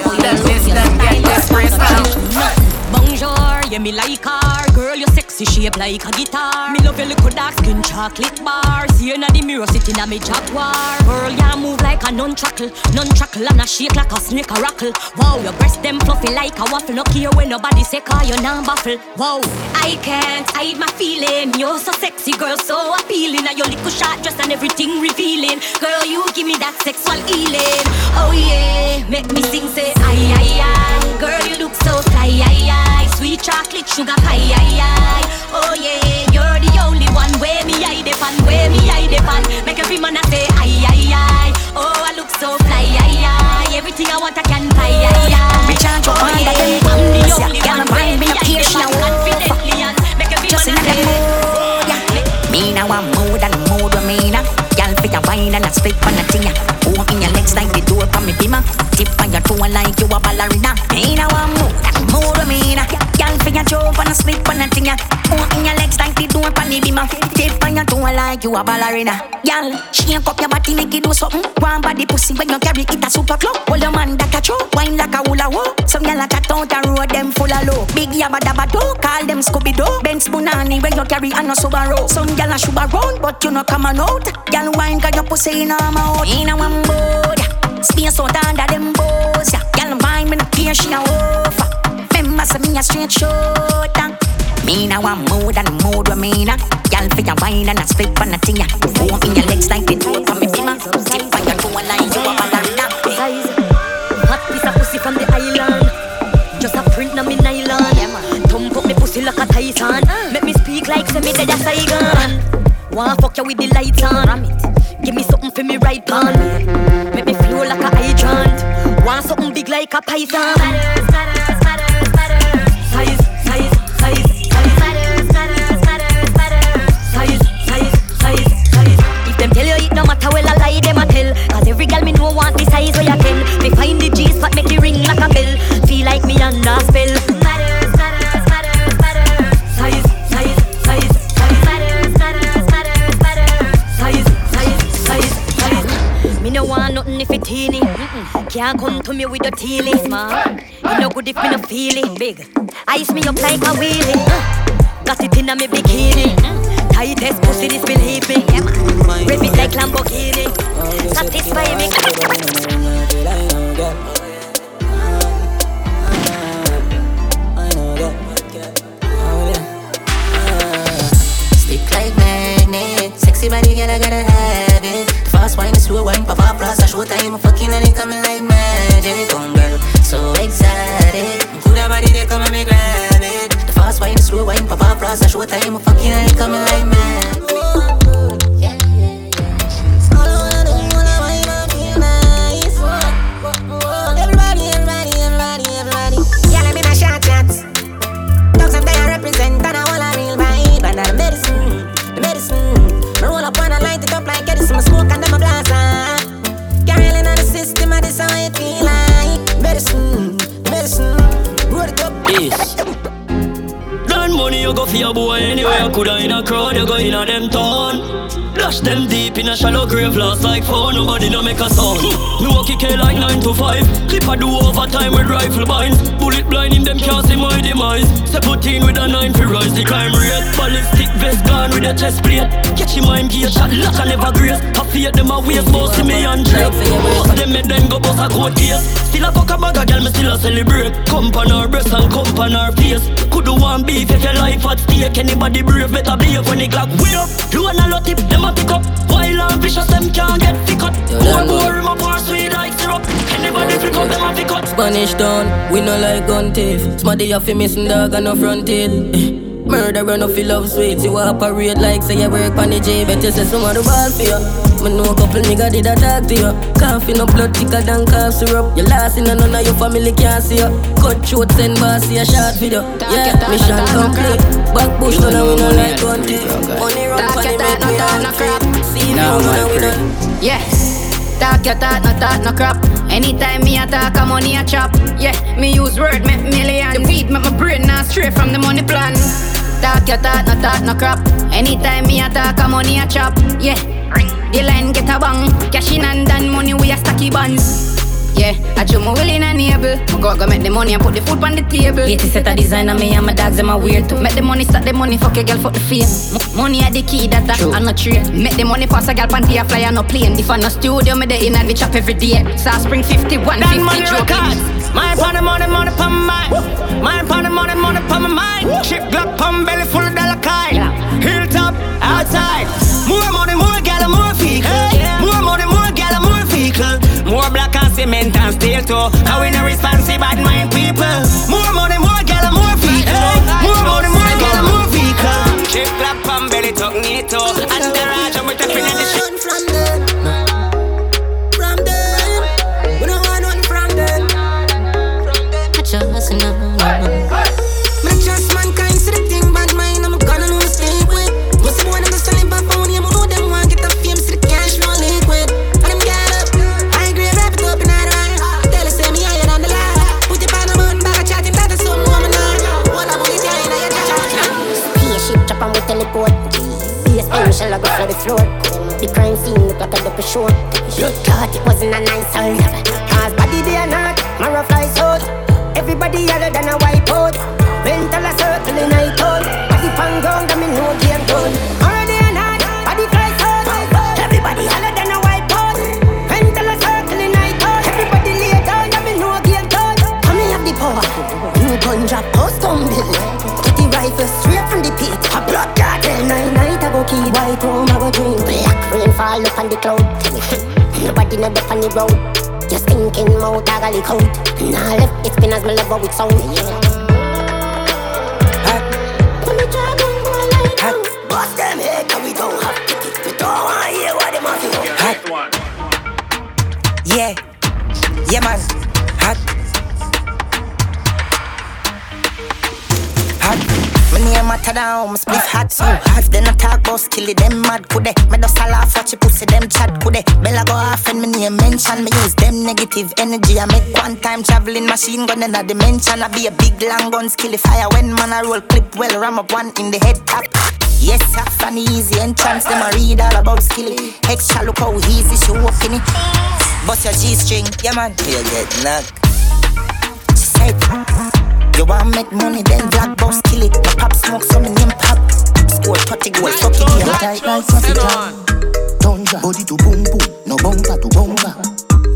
Yeah me like her Girl, you sexy shape like a guitar. Me love your little dark skin chocolate bar See you in the mirror sitting on me jaguar Girl, you move like a non-chuckle Non-chuckle and a shake like a snake a rockle Wow, your breast them fluffy like a waffle. No care when nobody say car you non baffle Wow, I can't hide my feeling. You're so sexy, girl, so appealing. And your little short dress and everything revealing. Girl, you give me that sexual healing. Oh yeah, make me sing say aye aye aye Girl, you look so fly aye aye Sweet chocolate sugar pie aye aye Oh yeah, you're the only one Where me I depend, where me I depend Make every man a say aye aye aye Oh, I look so fly aye aye Everything I want I can buy aye aye Me charge you Oh under yeah, them I'm the only yeah. Girl, Where mind me me no I care, she depend a confidently and Make every Just in man a a say mood, yeah. Me now a mood and mood with me now. Girl, fit a wine and a split on a yeah. Open your legs like the door for me bimmer. Tip on your toe like you a ballerina. Me now a mood and a mood with me now. Girl, fit a jump and a a thing, yeah. Open your legs like the door for me bimmer. Tip on your toe like you a ballerina. Girl, shake up your body, make it do something. One body pussy when you carry it a super club. Hold your man that a throw, wine like a hula hoop. Some gyal a cut out a road, them full of low. Big yabba dabba do, call them Scooby Doo. Benz Bunani when you carry on a Subaru. Some gyal a shoot around, but you no come on out. Gyal wine 'cause your pussy in a mouth. In a one board, space out under them bows. Gyal wine, me no care she a wolf. Remember me a straight shooter. Me now a mood and a mood with me now. Gyal fi a wine and a split on a thing. yeah. Foam in your legs like the door for me dimmer. Tip on your toe like you a ballerina. Size, hot piece of pussy from the island. Just a print na me nylon. Thump up me pussy like a Tyson. Ah. Make me speak like say me dead a Saigon. Wanna fuck you with the lights on. Give me something for me right on. Make me flow like a hydrant. Want something big like a python. keys where you kill. Me find the G's, but make it ring like a bell. Feel like me and a spell. Matters, matters, matters, matters. Size, size, size, size. Matters, matters, matters, matters. Size, size, size, size. Me no want nothing if it teeny. Mm-mm. Can't come to me with a teeny. Man, it no good if me no feeling. Big, ice me up like a wheelie. Uh, got it in a me bikini. Mm-hmm tightest pussy, this believe me. Yeah, Rip it like Lamborghini. Satisfy me. Sexy body, girl, I gotta have it. Fast wine, slow wine, pop up, plus a show time, I'm fucking and it coming like magic. Come girl, so excited. Good body, they come and me grab it. The fast wine, slow wine, pop up, plus a show time, I'm fucking and it coming like magic. For your boy anyway. I coulda in a crowd, you go in a them town. Dash them deep in a shallow grave, lost like four, nobody no make a sound. [laughs] Me walk it like 9 to 5. Clip I do overtime with rifle binds. Bullet blind in them can't see my demise. Seventeen with a 9 for rise the crime rate. Ballistic vest gone with a chest plate. Catch him mind gear shot, lock and never grace. I fear them a waste, boss me and trip. Boss them make them go boss a court case. Still a fuck a bag a girl, me still a celebrate. Comp on her breast and comp on her face. Could do one beef if your life at stake. Anybody brave better behave when the clock way up. You and a lot tip them a pick up. Wild and vicious them can't get pick up. More more my bar sweet like syrup. Anybody pick up them a pick up. Spanish town, we no like gun thief. Smarty off missing dog and no fronted. Murderer no feel love sweet. You operate like say you work on the J. Bet you say someone the ball for you. Me know a couple nigga did a talk to you. Coffee no blood thicker than cough syrup. You last in and none of your family can see you. Cut short send boss see a short video. Yeah, mission complete. Back bush no we no like gun thief. Money run for the make me on crap. See you no we no. Yes. Talk your talk, no talk, no crap. Anytime me attack, a money a chop. Yeah, me use word, make millions. The weed make my brain not straight from the money plan. Talk your talk, no talk, no crap. Anytime me attack, a money a chop. Yeah, the line get a bang. Cash in and done money, we a stacky buns. Yeah, I do my will in a neighbor. My God, go make the money and put the food on the table. Latest set a design on me and my dogs, them a weird too. Make the money, start the money, fuck a girl, fuck the fame. M- money are the key, that I, I'm not trade. Make the money pass a girl, panty a fly on no plane. If I no studio, me the in and we chop every day. So I spring 51, That 50 money joke. records. My pon the money, money pon my mind. My pon the money, money pon my mind. Chip Glock pon belly full of dollar kind. Hilltop outside. More money, more gal, more vehicle. More money, more gal, more vehicle. More black and cement and steel too. How we no responsive bad mind people. More money, more gal, more vehicle. More money, more gal, more vehicle. Chip Glock pon belly tuck neat too. And the Raja with the fin of the shit. Floor. The crime scene look like a double short. Blood clot, it wasn't a nice old Cause body they are not, Mara flies out. Everybody other than a white out. Mental a circle in night out. White room oh, I go dream. Black rain fall up on the cloud. Nobody not up on the road. Your stinking mouth I got leak out. Nah left it spin as me love how it sound. Bust them head, cause we don't have tickets. We don't wanna hear what them have to Hot. Yeah, yeah man, Matter down, my spliff hot so hot. Then I talk about skill them mad could they? Me just a laugh watch you pussy them chat could they? Bella go off and me name mention me use them negative energy. I make one time traveling machine gun in a dimension. I be a big long gun skill fire when man I roll clip well ram up one in the head top. Yes, I funny easy entrance. Them a read all about skilly. Extra look how easy she walking it. Bust your G-string, yeah man, you get knocked. She said, you want make money, then black boss kill it. My pop smoke, so me name pop. Score 30 goals, fuck it, yeah. Tight like traffic jam. Tunja, body to boom boom, no bumper to bumper.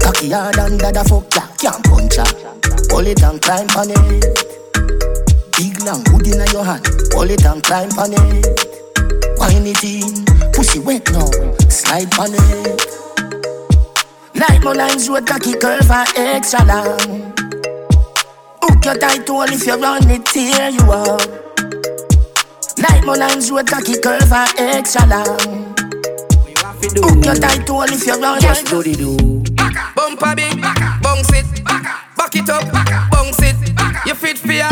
Cocky hard and dada fuck ya, can't punch ya. Pull it and climb on it. Big long wood in your hand, pull it and climb on it. Wine it in, pussy wet now, slide on it. Like my lines road cocky curve and extra long. Hook your tight toe if you run it, tear you up. Like my lines road cocky curve and extra long. Hook your tight toe if you run Just do the do. Bumper big, bounce it, back it up, bounce it. You fit fear,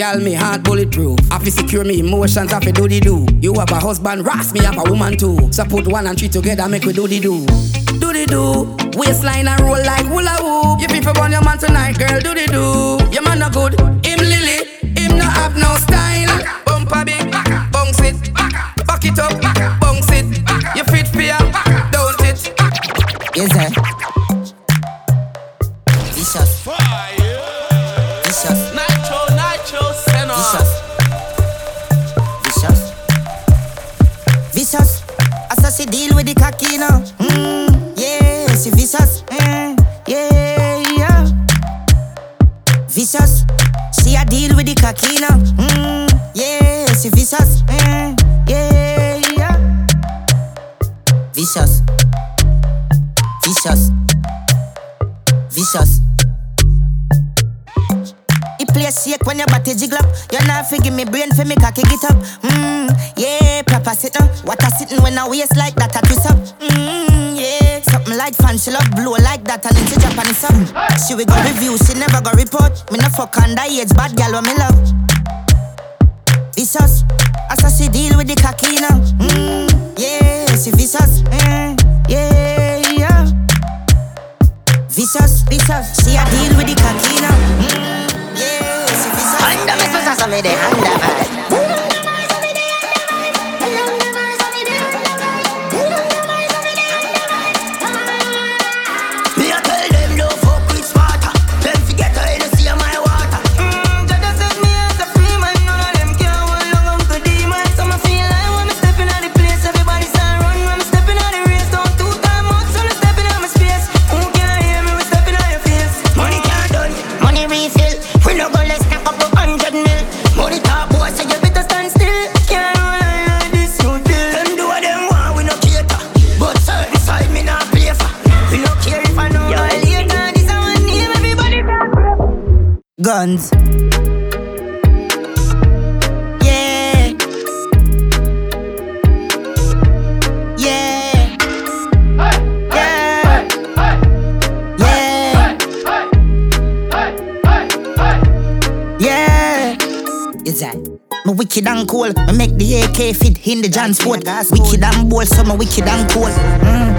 Girl, me heart bulletproof. I fi secure me emotions, I fi do the do. You have a husband, ras me have a woman too. So put one and three together, make we do the do. Do the do. Waistline and roll like hula hoop. You fi burn your man tonight, girl. Do the do. Your man no good. Him lily, him no have no style. Bumper big, bounce it, back it up, bounce it. You fit fear, don't it? Is it? See deal with the cocky now. Mm, yeah, she vicious. Mm, yeah, yeah. Vicious. She a deal with the cocky now. Mm, yeah, she vicious. Mm, yeah, yeah. Vicious. Vicious. Vicious. Play shake when your body jiggle up. You're not give me brain for me cocky get up. Mmm, yeah, proper sit up. What I sitting when I waist like that, I twist up. Mmm, yeah. Something like fan, she love blow like that, and then she Japanese up. She we go review, she never go report. Me no fuck on underage, bad girl when me love. Vicious, as I she deal with the cocky now. Mmm, yeah, she vicious. Mm, yeah, yeah. Vicious, vicious. She a deal with the cocky now. Mm. Under me, so so me the under man. Guns. Yeah. Yeah. Yeah. Yeah. Yeah. Is that? Me wicked and cool. Me make the AK fit in the John Sport. Wicked and bold, so me wicked and cool. Mm.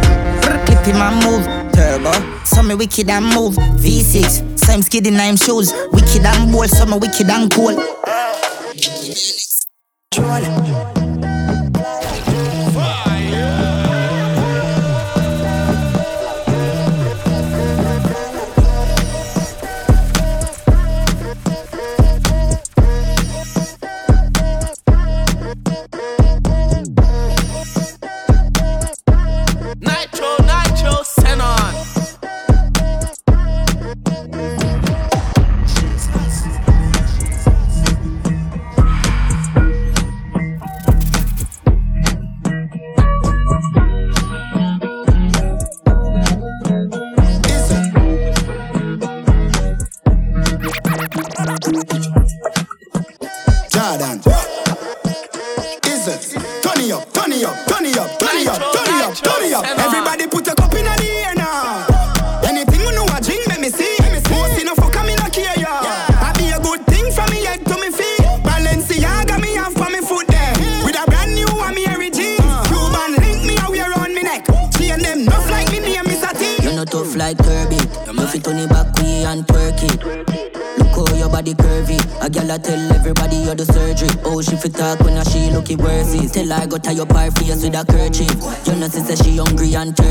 Clip my move. Turbo. So me wicked and move. V6. Same skid in nine shoes. Wicked and bold, so me wicked and cool. Nitro, worthy. Tell her go tie up her face with a kerchief. You know, say she hungry and thirsty.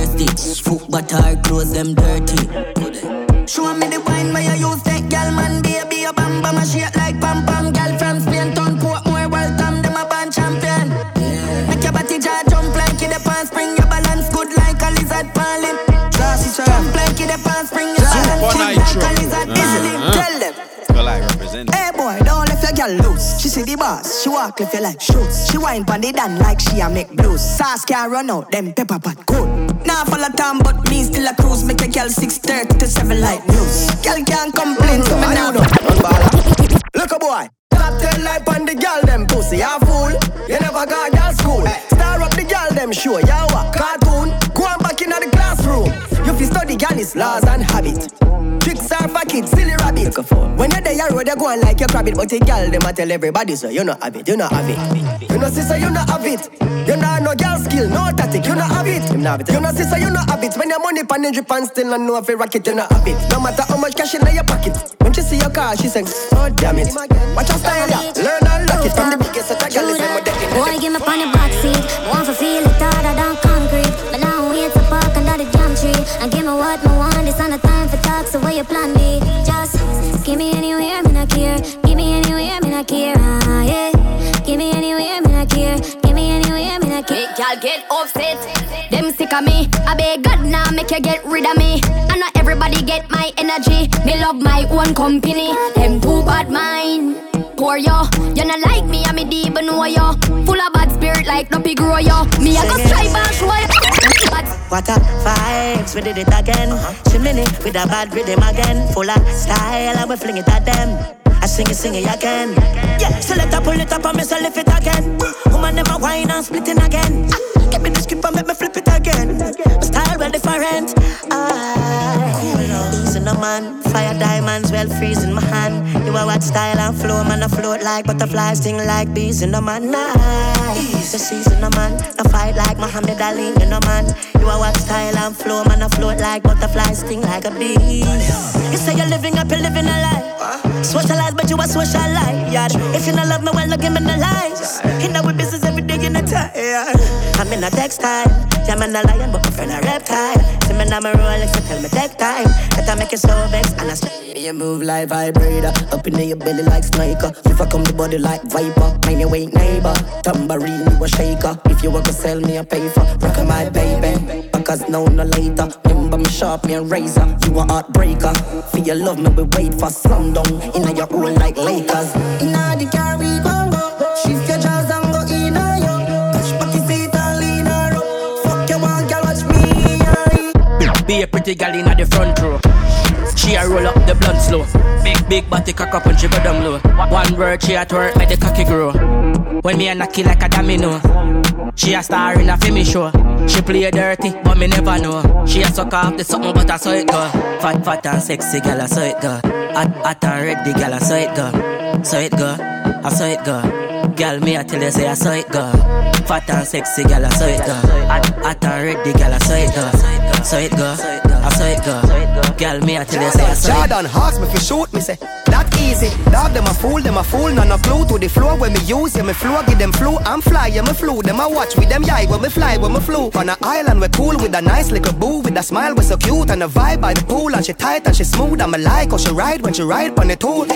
Boss, she walk if you like shoes. She wine pon the dan like she a make blues. Sauce can't run out, them pepper pot cool. Now full of time, but me still a cruise. Make a girl 6:30 to 7 like news. Girl can't complain to me now. Look a boy. Top 10 like on the girl them pussy, you fool. You never got girl school. Star up the girl them show, you a fi study girl is laws and habit. Tricks are for kids, silly rabbit. When you're there, road, you go on like you crab it. But the girl, them a tell everybody, so you not have it, you not have it. You know, sister, you not have it. You not no girl skill, no tactic, you not have it. You not have it. You know, sister, you not have it. When your money pan drip and still not know if you rock it, you not have it. No matter how much cash in your pocket. When she see your car, she sings, oh damn it. Watch your style. Learn and lock it from the biggest set of girl is them with the Boy, give me on the back seat. Want to feel jam tree. And give me what me want. It's not a time for talk, so where you plan B? Just give me anywhere, me not care. Give me anywhere, me not care. Ah, yeah. Give me anywhere, me not care. Give me anywhere, me not care. Make y'all get upset. Them sick of me. I beg God now make you get rid of me. I not everybody get my energy. Me love my own company. Them too bad mind. Poor yo, you not like me, I'm a deep know yo. Full of bad spirit like no big grow yo. Me I go strive and show you. What a vibes, we did it again. Chimney with a bad rhythm again. Full of style, and we fling it at them. I sing it, sing it again. Yeah, so let her pull it up and me lift it again. Woman, a wine and splitting again. Give me the script and make me flip it again. My style well different. Ah, easy no man. Fire diamonds well freezing my hand. You a what style and flow, man. I float like butterflies, sting like bees in the man. Nice, the season no man. I fight like Muhammad Ali in the man. You a what style and flow, man. I float like butterflies, sting like a bee. You say you're living up, you're living a lie. Socialize, but you a socialite. If you not love me, well, no give me no lies. In our business every day in a time. I'm in a textile. Yeah, man a lion, but my friend a reptile. See me now my Rolex, so tell me take time. That I make you so vexed, and I say You move like vibrator, up in your belly like sniker. If I come the body like viper, mind your weight neighbor. Tambourine, you a shaker. If you want to sell me a paper, rock my baby. Because now no later. Remember me sharp, me a razor. You a heartbreaker. For your love, me we wait for slum down. In your own like Lakers. In the car we go. Be a pretty gal in the front row. She a roll up the blunt slow. Big big body cock up and she go down low. One word she at work make the cocky grow. When me a knock it like a domino. She a star in a film show. She play dirty, but me never know. She a suck off the something, but I saw it go. Fat, fat and sexy gal, I saw it go. Hot, hot and ready gal, I saw it go. Saw it go, I saw it go. Gal, me I tell you say I saw it go. Fat and sexy gal, I saw it go. Hot, hot and ready gal, I saw it go. Saw it go, saw it go. Gal, me I tell you say I saw it Jordan Hawks me fi shoot me say that easy. Dog them a fool, them a fool, none a clue to the floor when me use. Yeah me flow, give them flu. I'm fly, yeah me flew. Them a watch with them yai when me fly, when me flew. On a island we cool with a nice little boo with a smile we so cute and a vibe by the pool and she tight and she smooth. I'm a like how she ride when she ride on the tool.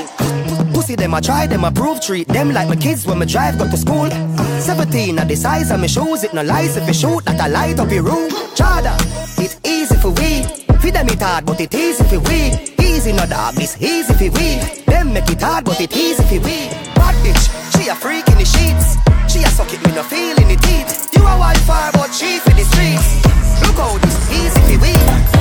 Pussy them a try, them a prove treat them like my kids when me drive go to school. 17 at the size of me shoes, it no lies if you shoot that I light up your room. Chada, it's easy for we. Feed them it hard, but it easy for we. Easy no dog, this easy for we. Them make it hard, but it easy for we. Bad bitch, she a freak in the sheets. She a suck it, me no feel in the teeth. You a wildfire, but she for the streets. Look how this easy for we.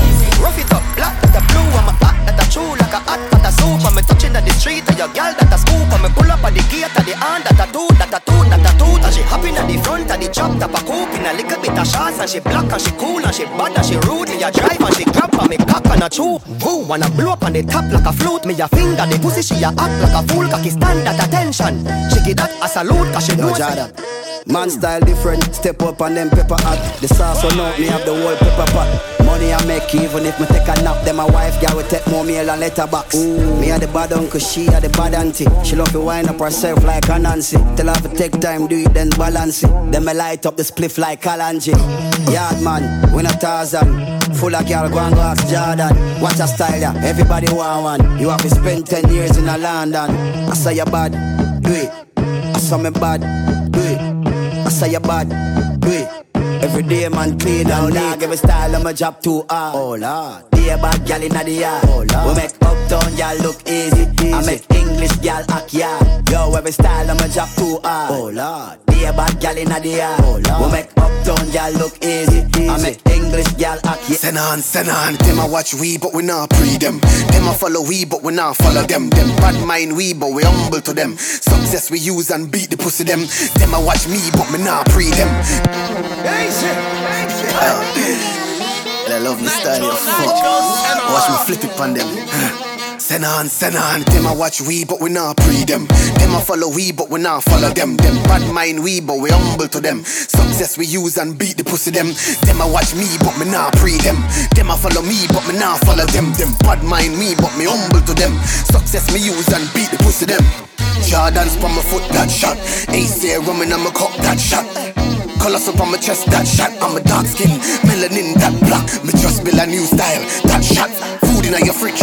Rough it up, black that a blue, I'm a hot that a true like a hot that a soup. I'm a touching at the street, and your girl that a scoop. I'm a pull up at the gate, at the hand that a do, that a do, that a do. And she hopping at the front of the chop, that a coop in a little bit of shots. and she black and she cool and she bad and she rude. Me a drive and she grab and me cock and a chew. Who wanna blow up on the top like a flute? Me a finger the pussy, she a act like a fool. Cocky stand at attention. She get that a salute cause she knows. Man style different, step up on them pepper hot. The sauce on out, me have the whole pepper pot. Money I make even if me take a nap. Then my wife girl will take more meal and letterbox. Ooh. Me a the bad uncle, she a the bad auntie. She love to wind up herself like a Nancy. Tell her to take time, do it then balance it. Then me light up the spliff like Kalanji. Yard man, we not Tarzan. Full of girl, go and go ask Jordan. Watch a style, yeah. Everybody want one. You have to spend 10 years in a London. I say you bad, do it. I saw me bad, do it. Say you bad, do it. Every day man clean out dog Every style of my job too hard. Oh lord Be a bad gal inna the yard Oh lord We make uptown gal look easy, easy. I make English gal act yard Yo every style of my job too hard Oh lord Be a bad gal inna the yard Oh lord We make uptown gal look easy, easy. I make English gal act yard Send on, send on. Them a watch we but we not pre them. Them a follow we but we not follow them. Them bad mind we but we humble to them. Success we use and beat the pussy them. Them a watch me but me not pre them. Hey shit, hey shit. [laughs] I love me style, you fuck. Watch me flip it on them. Send on, send on. Them a watch we, but we not pre them. Them a follow we, but we not follow them. Them bad mind we, but we humble to them. Success we use and beat the pussy them. Them a watch me, but me not pre them. Them a follow me, but me not follow them. Them bad mind me, but me humble to them. Success me use and beat the pussy them. Jordans from my foot, that shot. Ace rum in my cup, that shot. Colors up on my chest, that shot. I'm a dark skin, melanin, that black. Me just build a new style, that shot. Food in your fridge,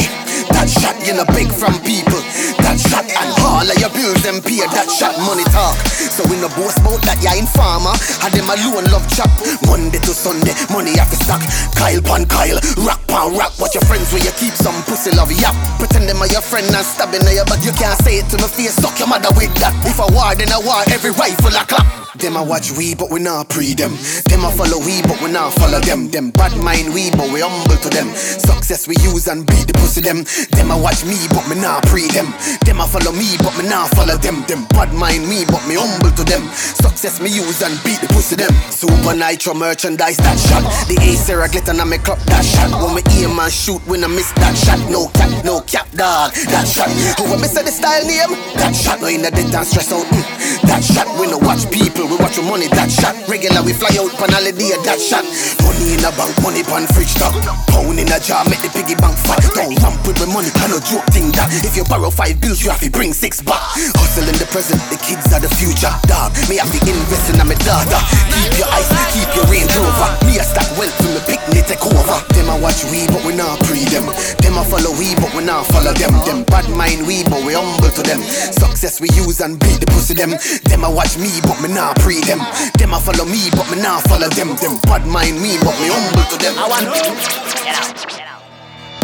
that shot. You know big from people, that shot. And all of your bills them pay, that shot. Money talk. So we no boast about that, yeah, informer. Had them alone love chop. Monday to Sunday, money have to. Kyle pan Kyle, rock pan rock. Watch your friends where you keep some pussy love yap. Pretend them are your friend and stabbing at you, but you can't say it to my face. Suck your mother with that. If I war, then I war. Every rifle a clap. Them a watch we, but we not pre them. Them a follow we, but we not follow them. Them bad mind we, but we humble to them. Success we use and beat the pussy them. Them a watch me, but me not pre them. Them a follow me, but me not follow them. Them bad mind me, but me humble to them. Success me use and beat the pussy them. Supa Nytro merchandise that shot. The ace Sarah glitter and make up that shot. When me aim and shoot, when I miss that shot. No cap, no cap, dog. That shot. Who when I miss the style name? That shot. No in the dead and stress out. Mm. That shot. We no watch people, we watch your money. That shot. Regular we fly out pan holiday. That shot. Money in a bank, money pan fridge top. Pound in a jar, make the piggy bank fat. Don't ramp with my money, I no joke thing that. If you borrow five bills, you have to bring six back. Hustle in the present, the kids are the future. Dog, me have to invest in my daughter. Keep your eyes, keep your Range Rover. Me a stack wealth from the picnic take over. Them a watch we, but we not pre them. Them a follow we, but we not follow them. Them bad mind we, but we humble to them. Success we use and beat the pussy them. Them a watch me, but me not pre them. Them a follow me, but me not follow them. Them bad mind me, but me humble to them. I want to Get out.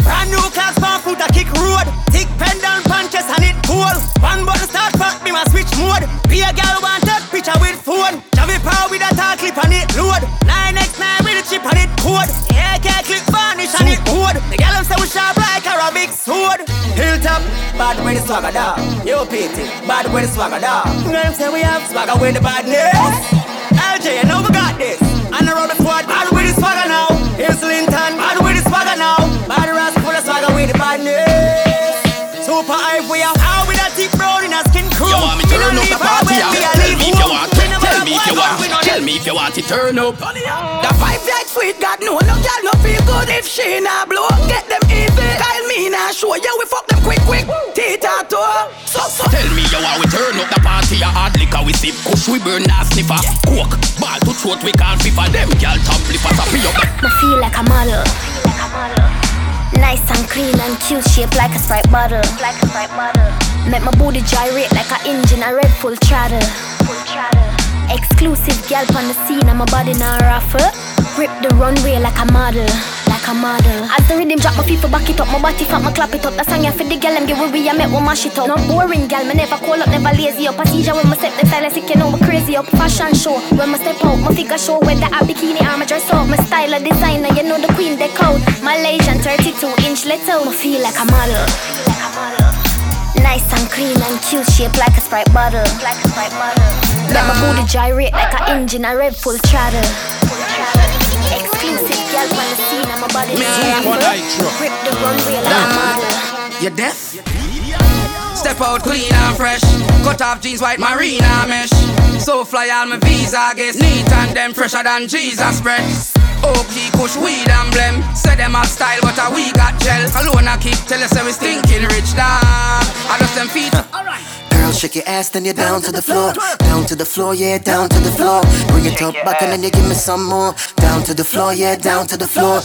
Brand new class pan foot a kick road. Thick pendant punches and it cool. One button start pop me my switch mode. Be a girl want take picture with phone. Javi power with a tall clip and it load. 9x9 with a chip and it code. AK clip varnish and it code. The girl say we sharp like Arabic sword. Hilltop, bad with the swagger da. Yo PT, bad with the swagger da. Them say we have swagger with the badness. LJ, you know we got this. And around the squad, bad with the swagger now. Here's Linton, bad with the swagger now. Bad ras swagger with the badness. Super hype, we are out with a thick brown in a skin crew. You want me We turn up the party? our way, we yeah? are Tell me if you want. We never Tell me if you want. we Tell me if you want to turn up. The five like sweet, God know no girl no feel good if she not blow. Get them even. Kyle me nah show, yeah we fuck them quick quick. Tita toe, so so. Tell me you want we turn up the party a hard liquor we sip Kush we burn a sniffer Coke, ball to throat we can't fit for them Girl top lip as a free up I feel like a model. Nice and clean and cute, shaped like a Sprite bottle. Like a Sprite bottle. Make my booty gyrate like a engine, a red full throttle. Exclusive gal on the scene, and my body not raffle. Grip the runway like a model, like a model. As the rhythm drop, my people back it up, my body fat, my clap it up. The song ya for the gal, them give we I make one mash it up. Not boring gal, me never call up, never lazy up. A seizure when my step the sick, you know me crazy up. Fashion show, when my step out, my figure show. Whether a bikini or my dress up, my style a designer, you know the queen, they code. Malaysian 32 inch little, me feel like a model, like a model. Nice and clean and cute, shaped like a Sprite bottle. Like a Sprite bottle. Let my booty gyrate like a engine, a red full throttle. Exclusive girl on the scene, I'm a body. Grip the runway like a model. You deaf? Step out clean and fresh. Cut off jeans, white marina mesh. So fly all my visa guess neat and them fresher than Jesus bread. Okay, kush weed and blem. Say them have style, but a we got gel. Alone I keep tell us we stinking rich dog. I just them feet. Alright. Girl, shake your ass, then you're down to the floor. Down to the floor, yeah, down to the floor. Bring it up back and then you give me some more. Down to the floor, yeah, down to the floor.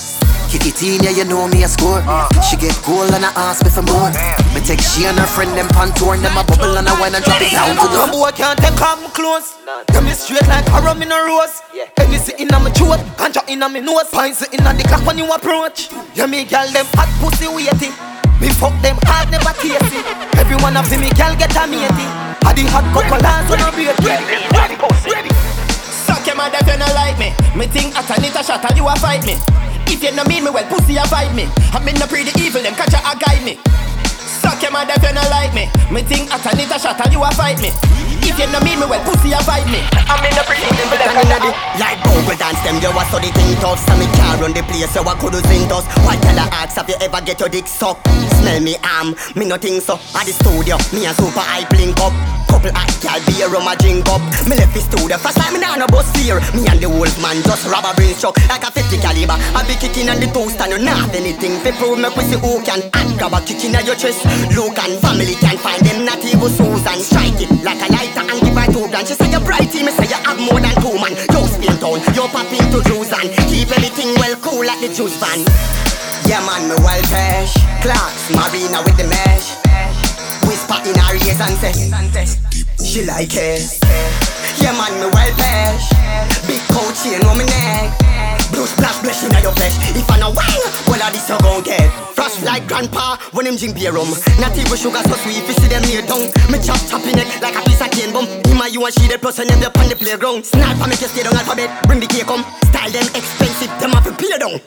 Kick it in, yeah, you know me a score. Uh. She get cool and I ask me for more. Oh, me take she and her friend them pantour and them a bubble and I wine and drop it down to the No boy can't take off my clothes. Tell me straight like a rum in a rose. Any sitting on my throat, ganja in on my nose. Pine sitting on the clock when you approach. Yeah, me girl them hot pussy waiting. Me fuck them hard, never tasty. Everyone up to me, girl get a matey. I the hot couple last when I be a Ready, ready. Suck your mother if you not like me. Me think I at a nita shot and you a fight me. If you know me, me well pussy a me. I'm in the pretty evil, them catch a guide me. Suck your mother if you not like me. Me think at a shot and you a fight me. If you know me, me well pussy a fight me. I'm in the them catch a a Like Google dance them, you a study thing tough. So me can't run the place, you a could sing us Why tell the ask, have you ever get your dick sucked? Smell me arm, me no think so. At the studio, me a super hype link up. Couple hot gal be a rum a drink up. Me left the studio, first time me nah no bus fear Me and the wolf man just rob a brain struck Like a 50 caliber. I be kicking on the toast and you not have anything Fi prove. Me pussy who can And grab a kick in your chest Look and family can find them not even Susan Strike it. Like a lighter and give her two grand She say you're brighty, me say you have more than two man. Yo spin town, you pop into juice and Keep everything well cool like the juice van. Yeah man, me well cash. Clocks, marina with the mesh. Whisper in her ears and say She like it. Yeah man, me well cash. Big coat chain on my neck Blue splash blush in your flesh. If I know wine, well of this you gon' get Fresh like grandpa when him drink beer rum Not even sugar so sweet, if you see them here down Me chop chop in neck like a piece of cane bum. Him and you and she the plus and them up on the playground. Sniper make you stay down alphabet, bring the cake come Style them expensive, them have to pay down.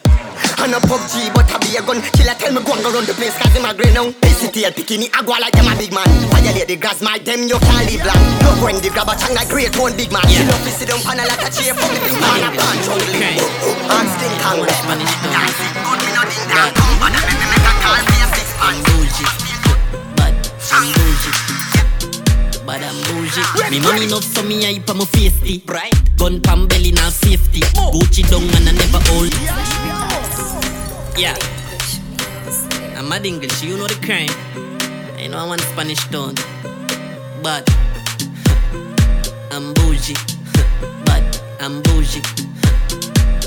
And a PUBG, but I be a gun. Killer tell me go and go run the place cause him a grey now. PCTL bikini, I go like them a big man. Violate the grass, my them you can't live long Look when the grab a chang like great one big man. She love to sit down like a chair from the big man A punch on the And stink hang Spanish Dance it good, me no ding dong Come on, me make a call for your six pants bougie, but I'm bougie. But I'm bougie. Me money enough so me hype on my face tea. Right. Gun pam belly now safety. Gucci down and I never hold. Yeah. I'm mad English, you know the crime. I know I want Spanish tone But I'm bougie. [laughs] but I'm bougie.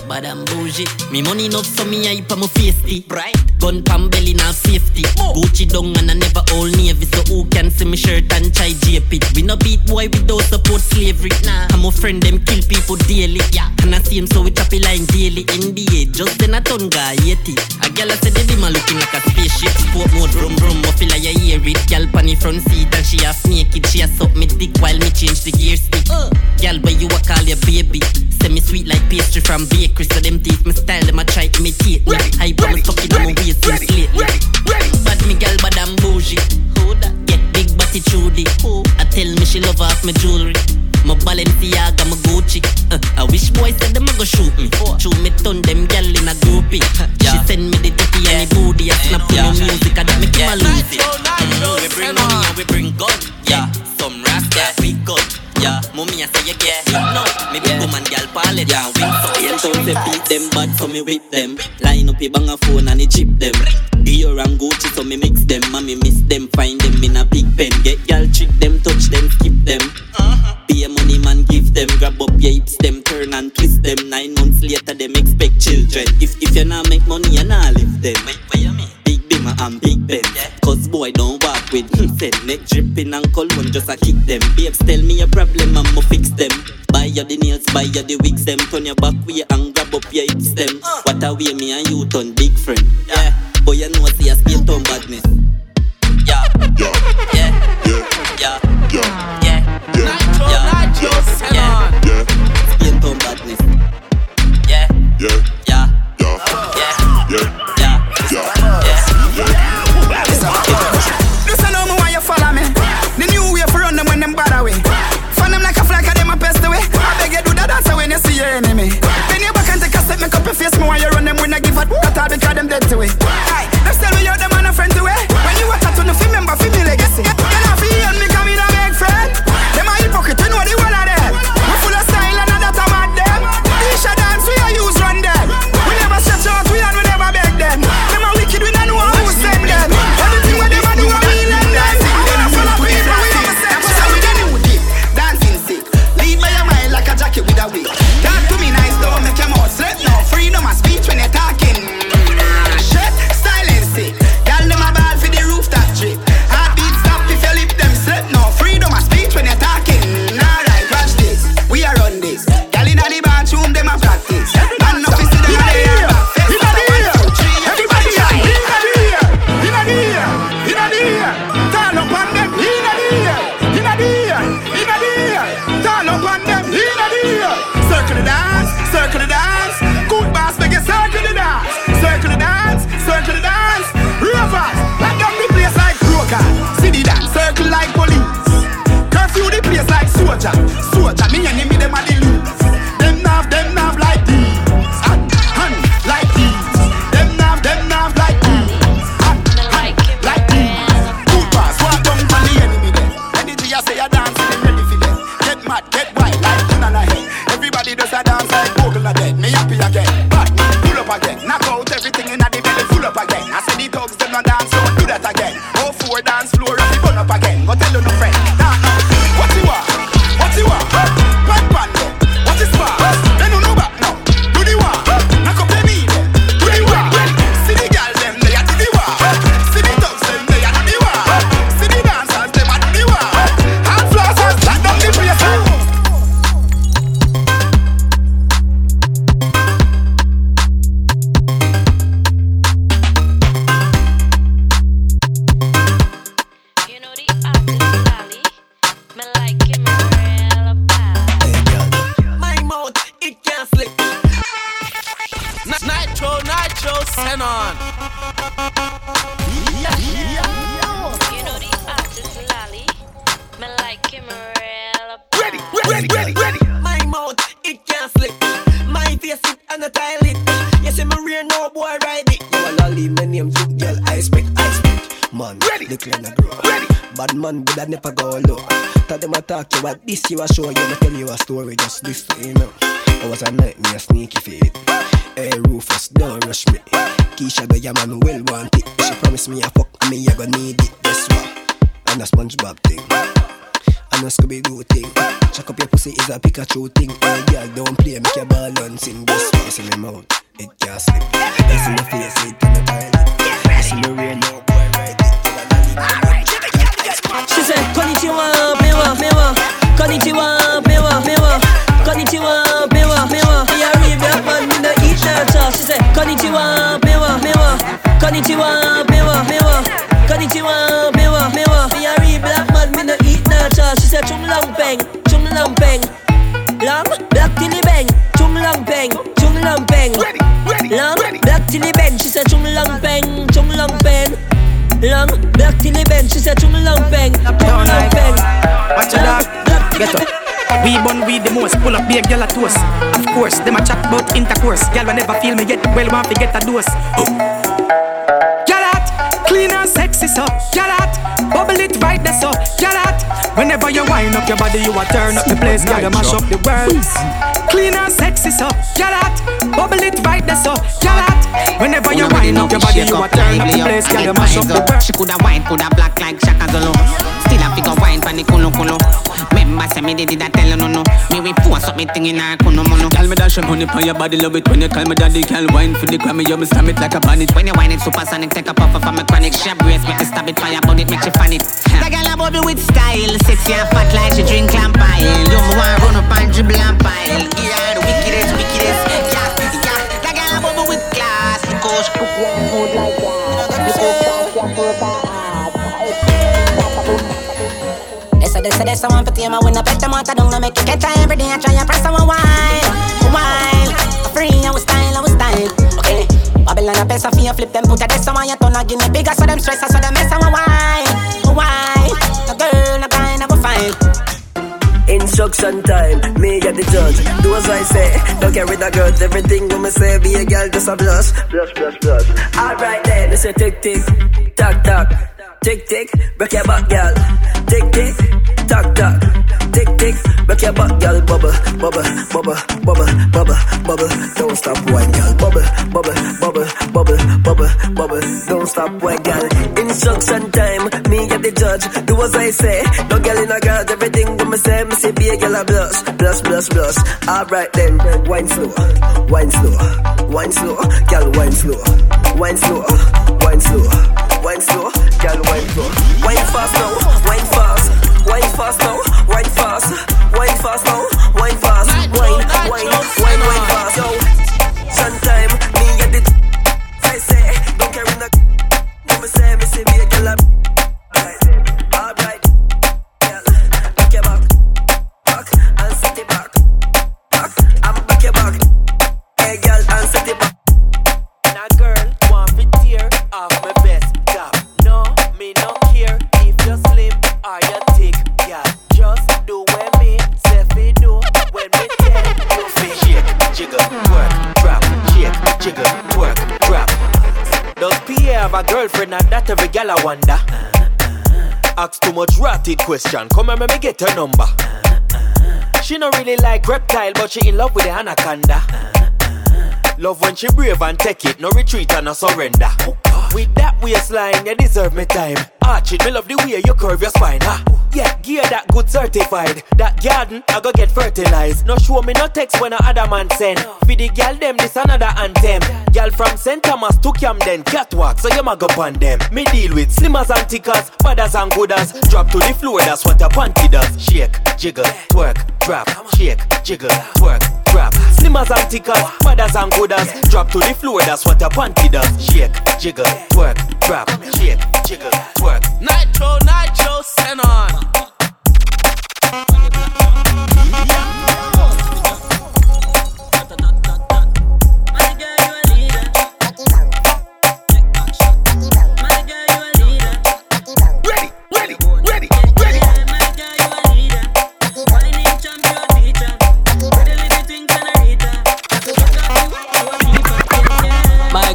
But I'm bougie. Me money enough so me hype on my tea. Right. Gun pam belly now safety. Gucci down and I never old navy. So who can see me shirt and try jape it? We no beat boy we don't support slavery. Nah. I'm a friend them kill people daily. Yeah. And I see him so we chop it line daily. NBA just then a ton guy yeti. A gal I said the dimmer looking like a spaceship. Sport mode rum rum. I feel like you hear it. Gal pan front seat and she half naked. She a suck me dick while me change the gear stick. Uh. Gal but you a call your baby. Say me sweet like pastry from bakery. So them teeth me style them a try imitate me. Hype on me suck it on my waist since lately. But me gal but I'm bougie. Get big body Trudy. I tell me she love off my jewelry. My Balenciaga, my Gucci. Uh, I wish boys said them a go shoot me. Shoot me ton them gal in a groupie. [laughs] She send me the titty and the booty. I snap on my music, I that make him a lose it. Mm, we bring money and we bring gun. Yeah, some rascal we gun. Yeah, mommy I say you get hit no. Me big woman gal pallet yeah. win so. Yeah, so say beat them bad so me whip them. Line up a bang a phone and it chip them. Dior and Gucci so me mix them. Me miss them, find them in a big pen. Get gal trick them, touch them, skip them. Uh-huh. Pay money man give them, grab up your hips them, turn and twist them. Nine months later them expect children. If if you not make money you not live them. Wait, mean? Big Bimmer and Big Ben. Cause boy don't with said neck dripping and cologne just a kick them. Babes tell me a problem I'ma fix them. Buy you the nails, buy you the wigs them. Turn your back way and grab up your hips them. Uh. What a way me and you turn big friend. Yeah, because them talk you what this you a show you. Me tell you a story, just this you know. I was a night, me a sneaky fit. Hey Rufus, don't rush me. Keisha the yeah man will want it. She promise me a fuck, me I gonna need it. Guess what? And a SpongeBob thing. And a Scooby Doo thing. Chuck up your pussy is a Pikachu thing. Hey girl, don't play, make your ball on sing. Guess what? It's in my mouth, it can't slip. It's in my face, it in the toilet. It's in the rain, no boy, right. She said, Konnichiwa, は目はこんにちは目は目はこんにちは目は目はリアルラッパみんな言った調子でこんにちは目は目はこんにちは目は目はこんにちは。Black till the bench, she said chung long bang, chung long bang. Watch it up, get up. We bun weed the most, pull up big gyal a toast. Of course, them a chat about intercourse. Gyal will never feel me yet, well want to get a dose. Oh. Gyal hot, clean and sexy so. Gyal hot, bubble it right there so. Gyal hot, whenever you wind up your body, you a turn up the place. Gyal you mash up the world. Clean and sexy so. Gyal hot, bubble it right there so. Gyal hot, whenever you wind up your body, you a turn up the place. Gyal you mash up the world. She coulda wine, coulda black like Shaka Zulu. Still a figure wine pan the kulu kulu. Remember say me did that tell you no no. Me we force up me thing in her kunu munu. Girl, me dash your money pon your body, love it when you call me daddy. Girl, wine for the crime, you me slam it like a bandit. When you wine it supersonic, take a puff from me chronic. She brace, make me stab it, fire about it, make she fan it. The girl a bubble with style, sexy and fat like she drink lamp pile. You me want run up and dribble and pile. Yeah, the wickedest, wickedest. Because she cook your food like Dessa, dessa, dessa, one for team, I win a bet them out, I don't know, make you catch her every day, I try and press one while, while, free, I was style, I was style, okay, Babylon a pesa for you, flip them, put a dessa, one, you turn a guinea bigger, so them stress, so them mess, I one while, Instruction time, me get the judge. Do as I say, don't get rid of girls. Everything me say, be a girl, just a blush, blush, blush, blush. Alright then, it's a tick tick, tock tock, tick tick, break your back, girl. Tick tick, tock tock, tick tick, break your back, girl. Bubble, bubble, bubble, bubble, bubble, bubble. Don't stop, wine, girl. Bubble, bubble, bubble, bubble, bubble, bubble. Don't stop, wine, girl. Instruction time, me get the judge. Do as I say, no girl in a girl. Everything when me say, me say, be a girl a blush, blush, blush, blush. Alright then, wine slow, wine slow, wine slow, girl, wine slow, wine slow, wine slow, wine slow, girl, wine slow. Wine fast now, wine fast, wine fast now, wine fast, wine fast now, have a girlfriend and that every gal I wonder? Ask too much rotted question. Come and me get her number. She no really like reptile, but she in love with the anaconda. Love when she brave and take it, no retreat and no surrender. With that waistline, you deserve me time. Arch it, me love the way you curve your spine. Ha. Yeah, gear that good certified. That garden, I go get fertilized. No show me no text when a other man send. For the gal them, this another anthem. Gal from St. Thomas to Camden, catwalk, so you ma go on them. Me deal with slimmers and tickers, badders and gooders. Drop to the floor, that's what a panty does. Shake, jiggle, twerk, drop. Shake, jiggle, twerk, drop. Slimmers and tickers, badders and gooders. Drop to the floor, that's what a panty does. Shake, jiggle, twerk, drop. Shake, jiggle, twerk. Nytro, nytro, send on.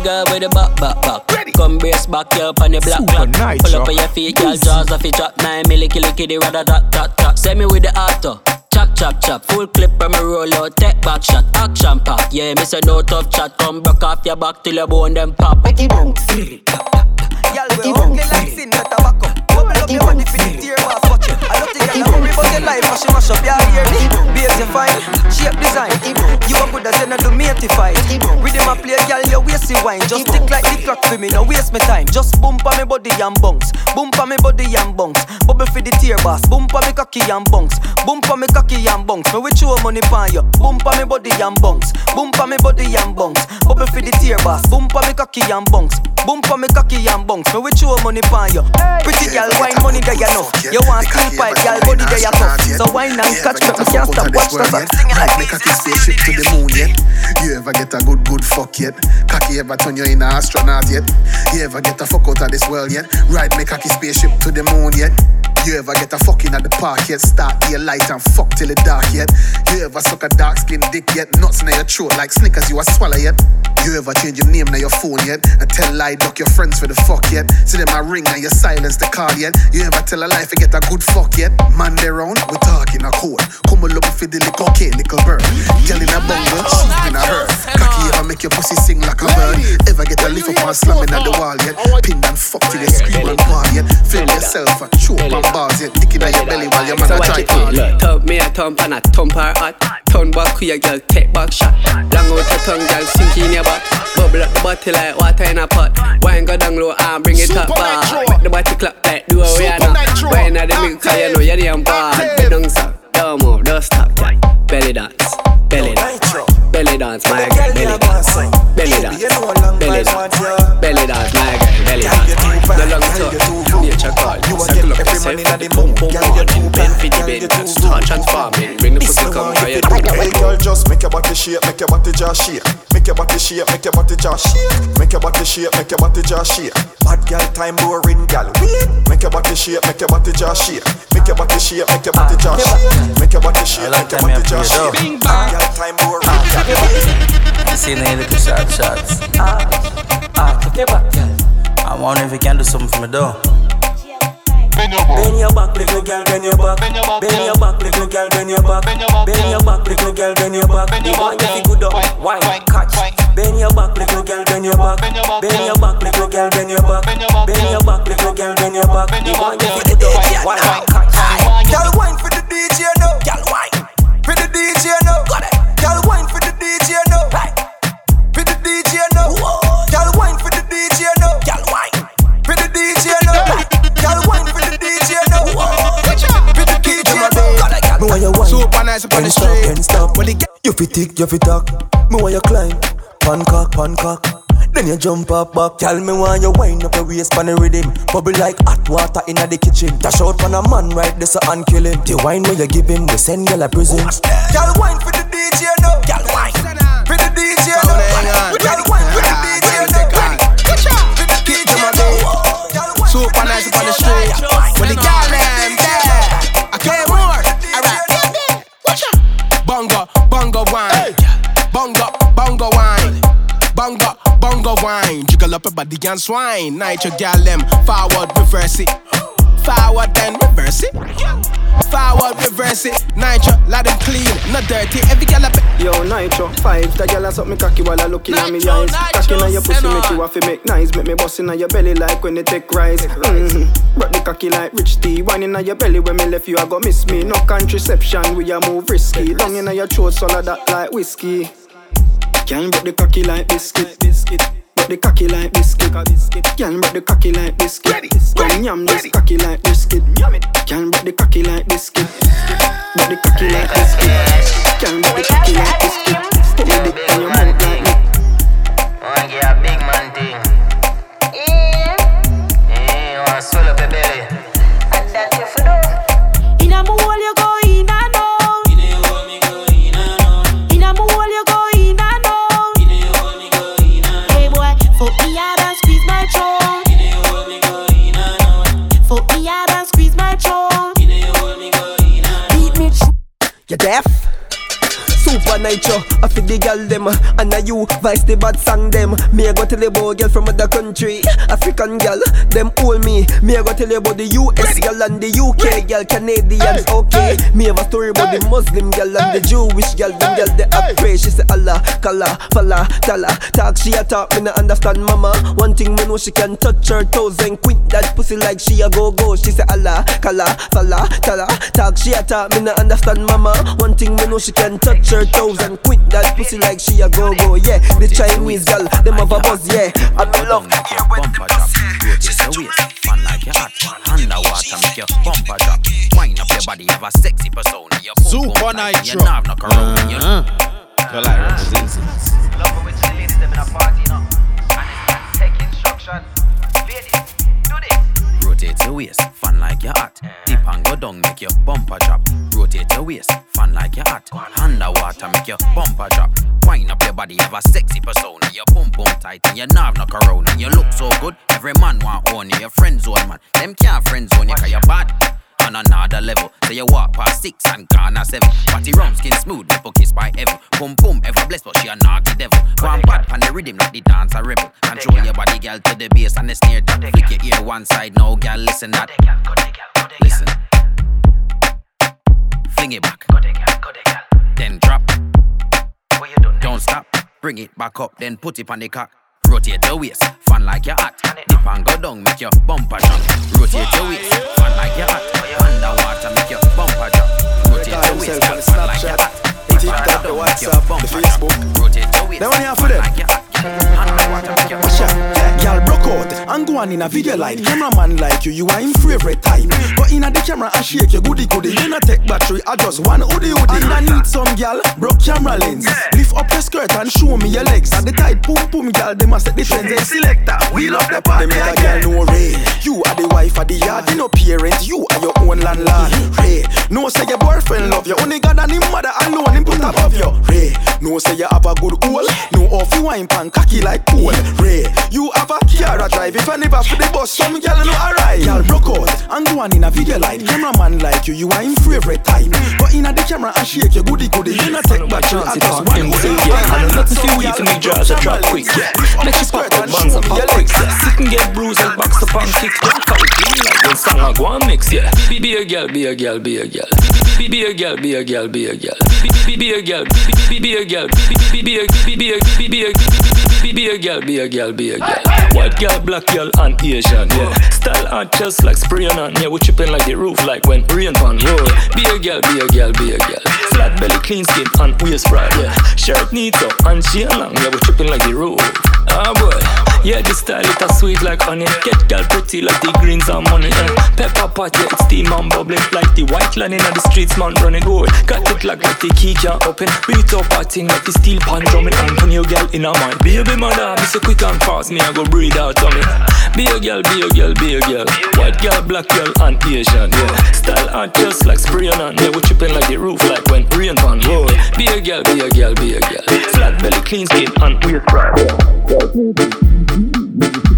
Girl with the back, back, back. Come brace back you up on the black Super black. nice, Pull up on your feet, girl. Jaws off your trap. Nine milli, killy, kitty, rather that, that, that. Send me with the auto. Chop, chop, chop. Full clip on me roll out. Take back shot. Action pack. Yeah, me say no tough chat. Come broke off your back till your bone them pop. Betty bounce. Y'all we hungry like sin, not tobacco. Up your body for the tear mass, watch it. I don't think I worry about your life, but she mash up your hear me. Babes you fine, shape design. You are good as you do me fight. Rhythm a play, girl, you waste the wine. Just tick like the clock for me, no waste my time. Just bump on me body and bounce, bump on me body and bounce. Bubble for the tear boss, bump on me cocky and bounce, bump on me cocky and bounce. Me with you money pan you, bump on me body and bounce, bump on me body and bounce. Bubble for the tear boss, bump on me cocky and bounce, bump on me cocky and bounce. Me with you money pan you. Pretty girl, wine money there you know. You want steel pipe, girl, body there you tough. So wine and catch me, me can't stop watch the back. Sing it like Make a kiss spaceship to the moon yet? You ever get a good, good fuck yet? Cocky ever turn you in an astronaut yet? You ever get a fuck out of this world yet? Ride make a kiss spaceship to the moon yet? You ever get a fucking at the park yet? Start your light and fuck till it dark yet? You ever suck a dark skin dick yet? Nuts in your throat like Snickers you a swallow yet? You ever change your name na your phone yet? And tell lie duck your friends for the fuck yet? See them a ring and you silence the call yet? You ever tell a lie to get a good fuck yet? Man they round, we talking a code. Come a look for the little okay, little bird. Girl in a bungle, sheep in a herd. Cocky ever make your pussy sing like a bird. Ever get a lift up and slamming at the wall yet? Pin and fuck till you scream and call yet? Feel yourself a choke and bars yet? Dick in your belly while your man So a try it, eh, thump me a thump and a thump her hot. Turn back with your girl, take back shot. Long out your tongue, girl, sink in your back Bubble up the body like water in a pot. Wine go down low and bring it up back Make the body clap like do a Rihanna Wine at the milk, cause you know you're the bad Bend down, sir, don't move, don't stop, girl Belly dance, belly dance. Belly dance, my girl, belly dance yourself with the boom boom Running, bend for the bend, touch transforming Bring the pussy come, cause you Hey girl, just make your body shape, make your body just shake. Make your body shape, make your body just shake. Make your body shape, make your body just shake. Bad girl time boring girl. Wait. Make your body shape, make your body just shake. Make your body shape, make your body just shake. Make your body shape, make your body just shake. Bad girl time boring. You see the little short shots. Ah, ah, take it back, girl. I wonder if you can do something for me, though. Bend your back, little girl, bend your back. Bend your back, little girl, bend your back. Bend your back, little girl, bend your back. The one you feel good up, wine, catch. Bend your back, little girl, bend your back. Bend your back, little girl, bend your back. Bend your back, little girl, bend your back. The one you feel good up, wine, catch. Girl, wine for the DJ now. Girl, wine for the DJ now. Girl, wine for the DJ now. For the DJ now. Girl, DJ now. For the DJ now. Me want you wine. Super nice up on the Can't stop, street. can't stop. When You fit tick, you fit talk. Me want you climb. Pancock, pancock. Then you jump up back. Tell me why you wind up your waist pan the rhythm. Bubble like hot water in the kitchen. Dash out pan a man right there so and kill him. The wine where you give him, we send you a prison. Girl, wine for the DJ now. Girl, wine now. Super nice up on the street. When the girl them there. Okay, more. Alright. Bongo, bongo wine. Bongo, bongo wine. Bongo, bongo wine. Jiggle up your body and swine. Night your gal them. Forward, reverse it. Forward then reverse it. Forward, reverse it. Nytro, let them clean, not dirty. Every gal up. Yo, Nytro, five. The girl a suck me cocky while I looking at me eyes. Cocky na your pussy make you to make nice. Make me bust inna your belly like when they take rise. Mm-hmm. Rock the cocky like rich tea. Wine inna your belly when me left you, I go miss me. No contraception, we a move risky. Down inna your throat, swallow that like whiskey. Can't break the cocky like biscuit, biscuit. Break the cocky like biscuit, biscuit. Can break the cocky like biscuit. Come yam this cocky like biscuit. Can break the cocky like biscuit. Break the cocky like biscuit. Can break the cocky like biscuit. Put your dick in your mouth like me. Wanna get a big man thing. You deaf? Supa Nytro, I feel the girl them And a you, vice the bad song them. Me a go tell you about girl from other country. African girl, them hold me. Me a go tell you about the US girl and the UK girl Canadians, okay. Me have a story about the Muslim girl and the Jewish girl. Them girl they a pray She say Allah, Kala, Fala, Tala. Talk she a talk, me no understand mama. One thing me know she can touch her toes And quint that pussy like she a go-go. She say Allah, Kala, Fala, Tala. Talk she a talk, me no understand mama. One thing me know she can touch her toes And quint that pussy like she a go-go Yeah, the Chinese girl, them have a buzz, yeah I me love to hear when them a say She say your waist, fun like your hot. Underwater, make your bumper drop. Wind up your body, have a sexy persona. Your boom, boom, tight, your nerve knock around. and your- Girl, I represent it. Rotate your waist, fun like your hot. Dip and go down, make your bumper drop. Rotate your waist, fun like your hot. Underwater, make your bumper drop. Wind up your body, have a sexy persona. Your boom boom tight and your nerve knock around. And you look so good, every man want own you. Your friend zone man, them can't friend zone you 'cause you're bad. On another level, so you walk past six and gone at seven. Body round, skin smooth, nipple kiss by heaven. Boom boom, ever blessed, but she a naughty devil. One bad pan the rhythm like the dancer rebel. Control your body, girl, to the bass and the snare. Flick your ear one side, now, girl, listen that. Listen. Fling it back. Then drop. Don't stop. Bring it back up, then put it on the cock. Rotate your waist, fun like your hot. Dip and go down, make your bumper jump. Rotate your waist, fun like your hot. Underwater, make your bumper jump. Rotate your waist, fun like your hot. Dip and go down, make your bumper jump. Rotate your waist, They want to hear for fun them. like your hot. Underwater, make your Shot, yeah, girl broke out and go go on in a video light. Cameraman like you, you are in favorite time. But in a the camera, I shake your goody goody. You not take battery, I just one hoodie hoodie. And I need some gal, broke camera lens. Lift up your skirt and show me your legs. At the tight boom boom gal, they must set the trends. They selector, we love the party. They make a girl no rain. You are the wife of the yard, you no parent. You are your own landlord. Ray, no say your boyfriend love you. Only God and him mother alone him put above you. Ray, no say you have a good hole. No off you wine pan cocky like pool. Ray, you have a car a drive. If I never for the bus, some girl no alright. Girl broke out and go on in a video light. Cameraman like you, you are in favorite time. But in a the camera, I shake your goody goody. You not take battery. I just one hoodie. Yeah, and nothing for you for me, draws a drop quick. Yeah, make it pop up, buns up, pop quick. Yeah, sit and get bruised and box up and kick. Don't call it clean like when song I go and mix. Yeah, be be a girl, be a girl, be a girl. Be be a girl, be a girl, be a girl. Be be a girl, be be a girl. Be be a be be a be be a be be a girl, be a girl, be a girl. White girl, black girl, and Asian. Yeah, style art just like spraying on. Yeah, we chipping like the roof, like when rain on roll. Be a girl, be a girl, be a girl. Flat belly, clean skin, and waist broad. Yeah, shirt neat up and she long. Yeah, we chipping like the roof. Ah boy, yeah, this style it a sweet like honey. Get girl pretty like the greens and money. Yeah. Pepper pot, yeah, it's steam and bubbling like the white line in the streets, man running good. Got it like like the key can't open. Beat up a thing like the steel pan drumming. And turn your girl in a mind. Baby mother, ah, be so quick and fast, me I go breathe out on me. Be a girl, be a girl, be a girl. White girl, black girl, and Asian. Yeah, style art just like spraying on. Yeah, we chipping like the roof, like when rain on roll. Be a girl, be a girl, be a girl. Flat belly, clean skin, and waist broad. Thank you.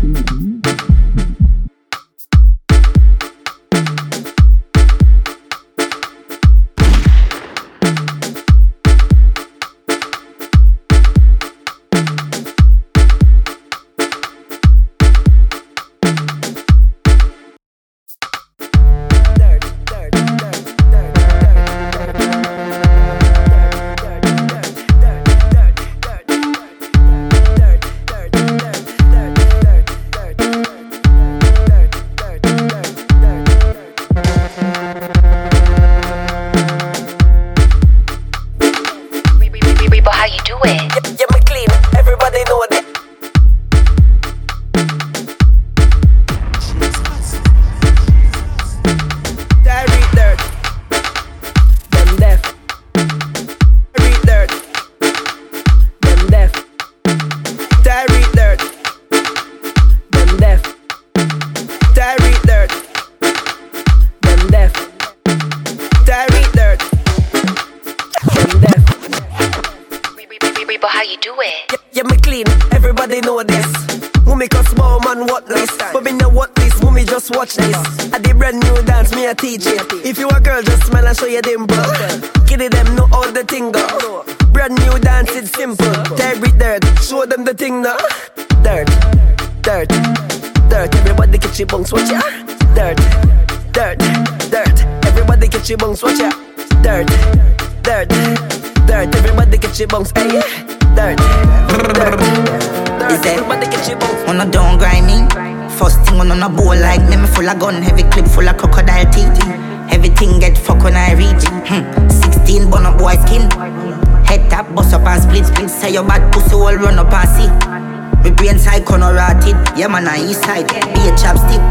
Yeah man, I east side. Be a chapstick.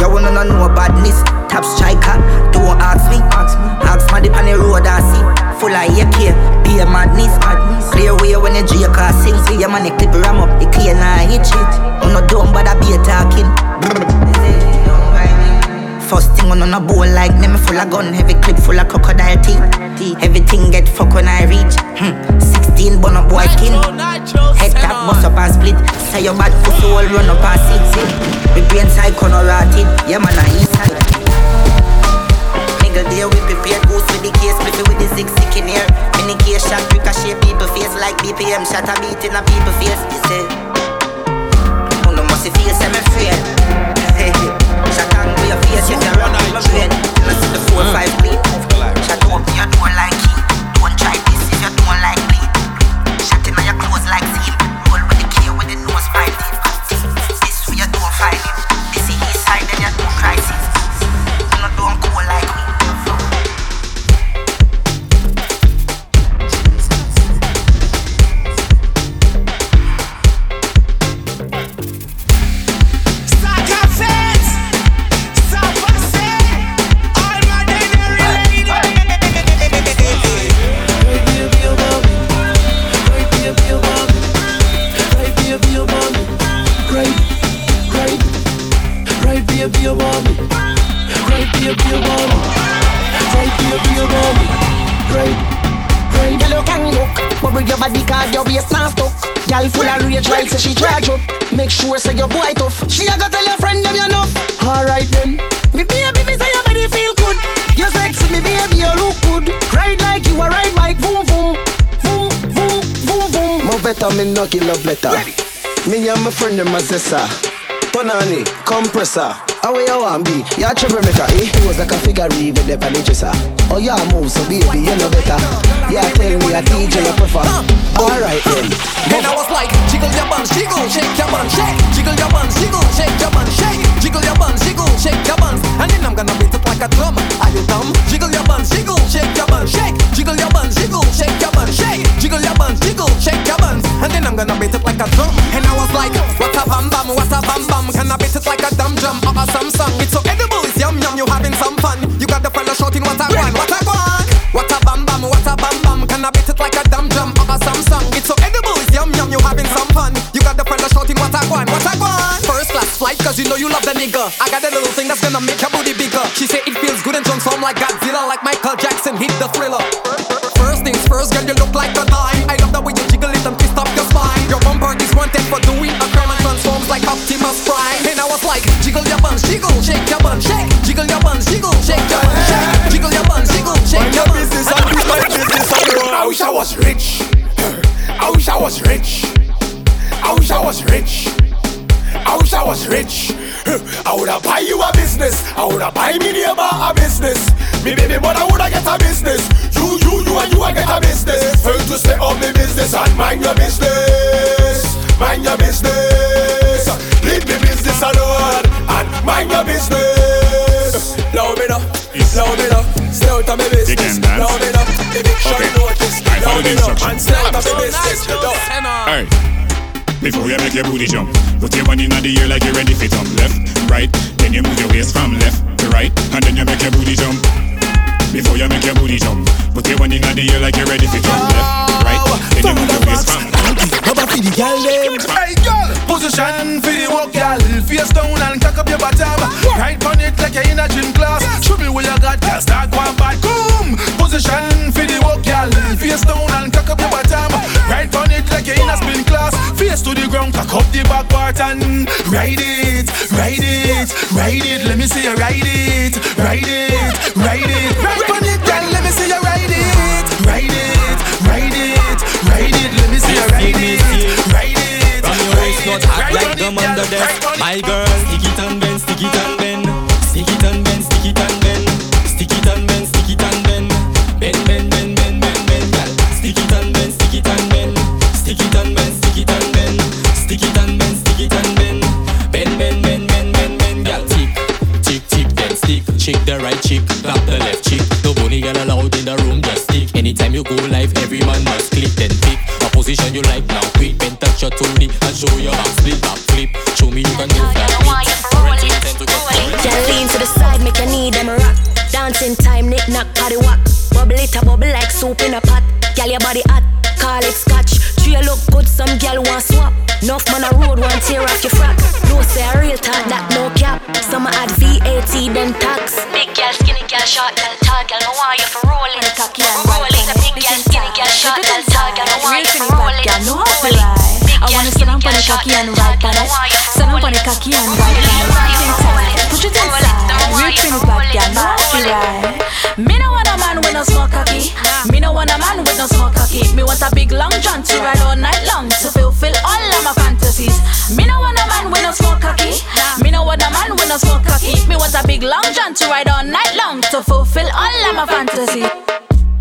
You wanna know no badness. Top striker. Don't ask me. Ask my dip on the road I see. Full of AK. Be a madness. Clear way when the J car sing. See your man, the clip ram up. It clear now hit shit. I'm not dumb, but I be a talking. First thing on a bowl like me, full of gun, heavy clip full of crocodile teeth. Everything get fuck when I reach. Hmm. 16 bun up boy skin. Bust up and split. Say your bad pussy all run up and sit, sit. Me brain side corner rotted. Yeah man, I east side. Nigga there we prepared goose with the case, split with the six sick in here. Mini case shot, ricochet people face like BPM shot a beat in a people face. You say, oh no, must face I'm afraid. [laughs] Shot on your face, you can run with my brain. I see the four mm. five bleed. Me and my friend them a zessa. Tonani, compressor. How you want be? You a troublemaker, eh? He was like a figure even the dresser. Oh yeah, move so baby, you know better. Yeah, tell me a DJ you prefer. Alright then. And I was like, jiggle your buns, jiggle, shake your buns, shake, jiggle your buns, jiggle, shake your buns, shake, jiggle your buns, jiggle, shake your buns, and then I'm gonna beat it like a drum. Are you dumb? Jiggle your buns, jiggle, shake your buns, shake, jiggle your buns, jiggle, shake your buns, shake, jiggle your buns, jiggle, shake your buns, and then I'm gonna beat it like a drum. And I was like, drum or a Samsung? It's so edible, it's yum yum, you having some fun. You got the fella shouting, what a one, what a one, what a bam bam, what a bam bam, can I beat it like a dum drum or a Samsung? It's so edible, it's yum yum, you having some fun. You got the fella shouting, what a one, what a one. First class flight, cause you know you love the nigga. I got a little thing that's gonna make your booty bigger. She say it feels good and transform like Godzilla, like Michael Jackson hit the thriller. First things first, girl, you look like a dime. Jiggle your buns, jiggle, shake your buns, shake, jiggle your buns, jiggle, shake your buns, shake, jiggle your buns, jiggle, shake your buns. business and do my business. [laughs] I wish I was rich. I wish I was rich. I wish I was rich. I wish I was rich. I woulda buy you a business. I woulda buy me neighbor a business. Me baby mother woulda get a business. You, you, you and you a get a business. First to stay on me business and mind your business. Mind your business. Leave me business alone mind your business. Love me now, love me now. Stay out of me business. Love me now. Eviction notice. Love me now and stay out of me business. Love. Hey. Before you make your booty jump, put your one in the air like you're ready for jump. Left, right, then you move your waist from left to right, and then you make your booty jump. Before you make your booty jump, put your one in the air like you're ready for jump. Left, right, then you move your waist from. Rubber for the girl them. Hey girl, position for the walk, girl. Face down and cock up your bottom. Right on it like you're in a gym class. Show me where you got, girl. Start going bad. Boom. Position for the walk, girl. Face down and cock up your bottom. Right on it like you're in a spin class. Face to the ground, cock up the back part and ride it, ride it, ride it. Let me see you ride it, ride it, ride it. Right on it, girl. Let me see you ride it, ride it, ride it, ride it. Let me see you ride it, ride it. From your waist not hot like them under desk My girl, stick it and bend, stick it and bend Stick it and bend, stick it and bend Stick it and bend, stick it and bend Bend, bend, bend, bend, bend, bend, girl Stick it and bend, stick it and bend Stick it and bend, stick it and bend Stick it and bend, stick it and bend Bend, bend, bend, bend, bend, bend, girl Tick, tick, tick, then stick Chick the right chick, clap the left chick Anytime you go live, every man must click Then pick a position you like now Quick, bend touch your toolie And show your back split, back flip Show me you can move that Girl, lean to the side, make your knee them rock. Dancing time, knick knack, party whack. Bubble it a bubble like soup in a pot. Girl, your body hot, call it scotch. Tree look good, some girl want swap. Enough man a road want tear off your frock. No say a real talk, that no cap. Some a add VAT then tax. Big girl, skinny girl, short girl, cocky and. Sit down on the cocky and ride on it. Push it inside. Real bad girl, no feel right. Me no want a man with no smoke cocky. Me no want a man with no smoke cocky. Me want a big long john to ride all night long to fulfill all of my fantasies. Me no want a man with no smoke cocky. Me no want a man with no smoke cocky. Me want a big long john to ride all night long to fulfill all of my fantasies.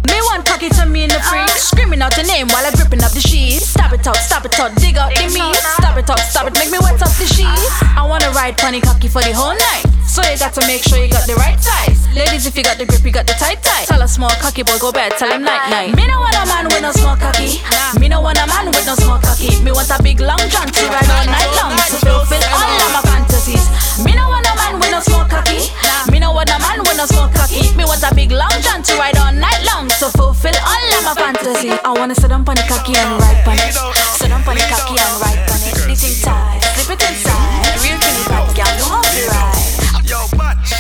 Me want cocky to me in the fridge Screaming out the name while I gripping up the sheets it out, stop it out, dig out the meat. Stop it out, stop it, make me wet up the sheets. I wanna ride funny cocky for the whole night. So you got to make sure you got the right size. Ladies, if you got the grip, you got the tight tight. Tell a small cocky boy, go bed, tell him night night Me no want a man with no small cocky. Me no want a man with no small cocky. Me want a big long john to ride all night long jealousy. I wanna sit on panic cocky and ride pan it. Sit on panic cocky and ride pan it. Anything tight, slip it inside. Real kitty bad girl, know how to ride. Yo, match.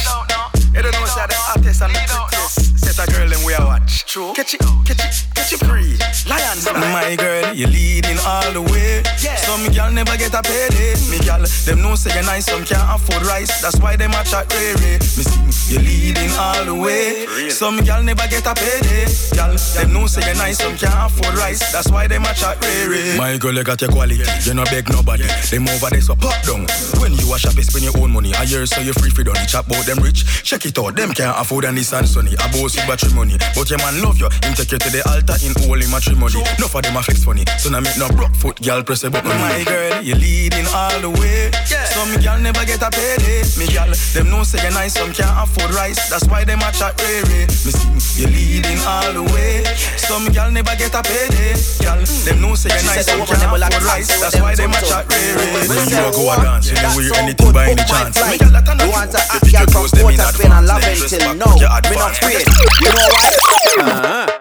You don't know that the artist and the prettiest. Set a girl and we are watch. True. Catch it, catch it, catch it free. Lion, my girl, you're leading all the way. Yeah. Some never get a payday. Me girl, them know say you nice, some can't afford rice. That's why them a chat rare. Me sing, you leading all the way. Some girl never get a payday. Girl, them know say you nice, some can't afford rice. That's why them a chat rare. My girl, you got your quality. You no beg nobody. Them over there so pop down. When you a shop, you spend your own money. I hear so you free free don't chat about them rich. Check it out, them can't afford a Nissan Sunny. A boss with battery money. But your man love you. Him take you to the altar in holy matrimony. No for them a flex funny. So now make no broke foot, girl press a button. My girl, you leading all the way. Some girl never get a payday. Me girl, them know say you're nice, some can't afford rice. That's why them a chat rare. Me sing, you leading all the way. Some girl never get a payday. Girl, them know say you She nice, some can't like afford rice. That's why them a chat rare. When you you go a dance, you know song anything by any chance. Me girl that You want you. to act girl your from clothes, them in Port of Spain and love dress back, now. Me not afraid. You know what? [laughs] Uh-huh.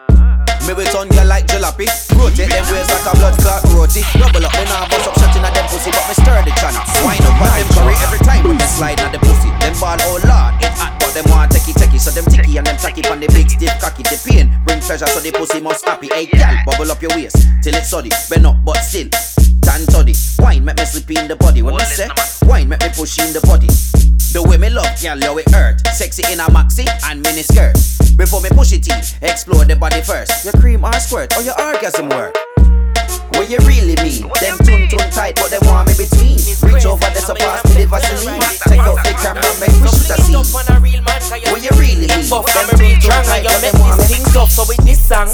Me we turn girl like jalopy. Rotate them ways like a blood clot roti. Double up, me nah bust up shot inna them pussy But me stir the channel Wind up on them curry every time when they slide on the pussy. Them ball, oh lord, it hot But them want techie techie. So them ticky and them tacky on the big stiff cocky The pain. Bring pleasure so the pussy must happy Hey gal, bubble up your waist Till it's soddy Bend up but still Tan toddy Wine make me slip in the body When me say Wine make me push in the body the way me love, girl, yo it hurt. Sexy in a maxi and mini skirt. Before me push it in, explore the body first. Your cream or squirt or your orgasm work. What you really mean? Them tune tune tight, but them want me between. Reach over the surpass me the Vaseline. Take out the camera, make me shoot a scene. What you really mean? Buff Them and tune tune tight, and you but them want me tough So with this song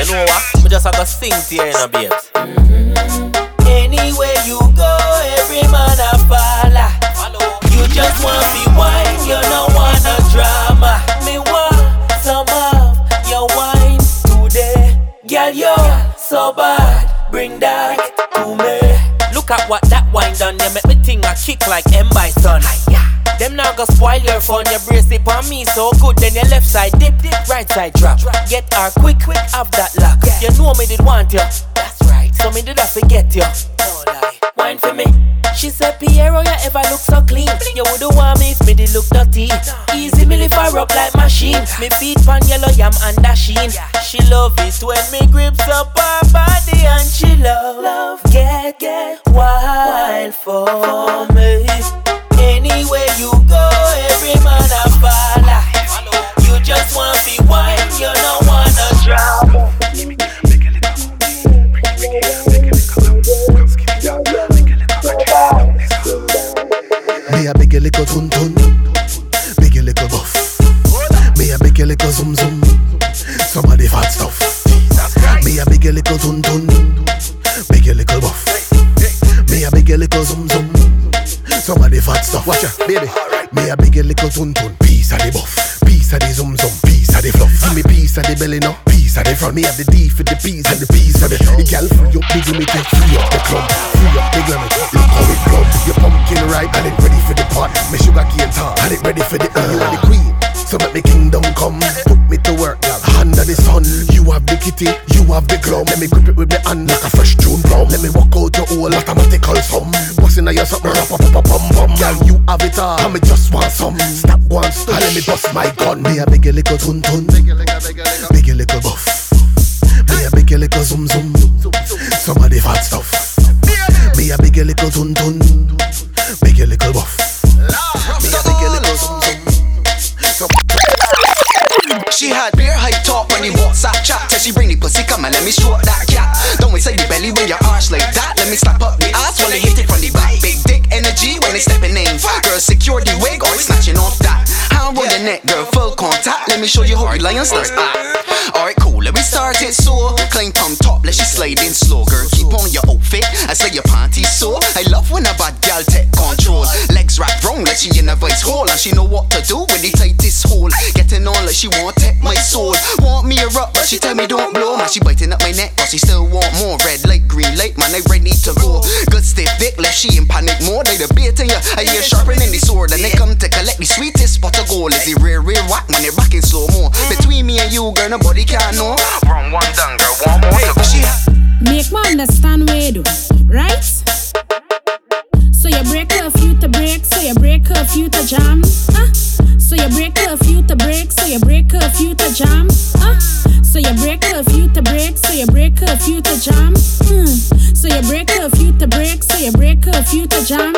You know what? Me just have to sing to you in a bit Anywhere you go, every man a follow. You just want me wine, you don't want no drama. Me want some of your wine today. Girl, you're so bad, bring that to me. Look at what that wine done, you make me think a kick like M Bison. Them now go spoil your fun, your brace it on me so good. Then your left side dip, dip, right side drop. Get her quick, quick, have that lock. You know me did want you. So me did I forget you. No lie, wine for me. She said, Piero, oh, you ever look so clean? You wouldn't want me if me did look dirty. Easy me lift her up like machine. Me feet pan yellow yam and dashing. She love it when me grips up her body and she love, love get get wild for me. Anywhere you go, every man a follow. You just want me wine, you don't want no a big a little tun tun, big a little buff. Me a big a little zoom zoom, some of the fat stuff. Me a big a little tun tun, big a little buff. Me a big a little zoom zoom, some of the fat stuff. Watch ya, baby. Me a big a little tun tun, piece of the buff, piece of the zoom zoom, piece of the fluff. Give me piece of the belly no, piece of the front. Me have the D for the P's and the P's for the. The gal free up, big me take free up the club, free up the glamour. Look how it blow. Your pumpkin ripe and it ready for the pot. Me sugar cane tart and it ready for the. Uh, you are the queen. So make me kingdom come, put me to work, girl. Under the sun, you have the kitty, you have the glove. Let me grip it with my hand like a fresh June plum. Let me walk out your whole automatical sum. Bustin' on your something, rap, pop, pop, pum, pum. Girl, you have it all, and me just want some. Stop one stop, let me bust my gun. Me a big little tun tun, big a little buff. Me a big little zoom zoom, some of the fat stuff. Me a big little tun tun, big little buff. She had beer hype talk when he WhatsApp chat. Tell she bring the pussy, come and let me stroke that cat. Don't say the belly when your arch like that? Let me slap up the ass when they hit it from the back. Big dick energy when they stepping in. Girl, secure the wig or snatching off that. Hand on the neck, girl, full contact. Let me show you how the lion starts. Ah. Alright, cool, let me start it so. Climb from top, let she slide in slow. Girl, keep on your outfit. I say your panties so. I love when a bad gal take control. Wrong like she in a vice hole. And she know what to do when they the this hole. Getting on like she want take my soul. Want me a rock, but she tell me don't blow. Man, she biting up my neck, but she still want more. Red light, green light, man, I ready to go. Good stiff dick, left she in panic mode. They the bait in ya, I hear sharpening the sword. And they come to collect the sweetest spot of gold. Is it real, real whack when they back in slow mo? Between me and you, girl, nobody can know. Wrong one done, girl, one more to go. Make me understand where do, right? So you break curfew to break, so you break curfew to jam, huh? So you break curfew to break, so you break curfew to jam, huh? So you break curfew to break, so you break curfew to jam. Hmm. So you break curfew to break, so you break curfew to jam.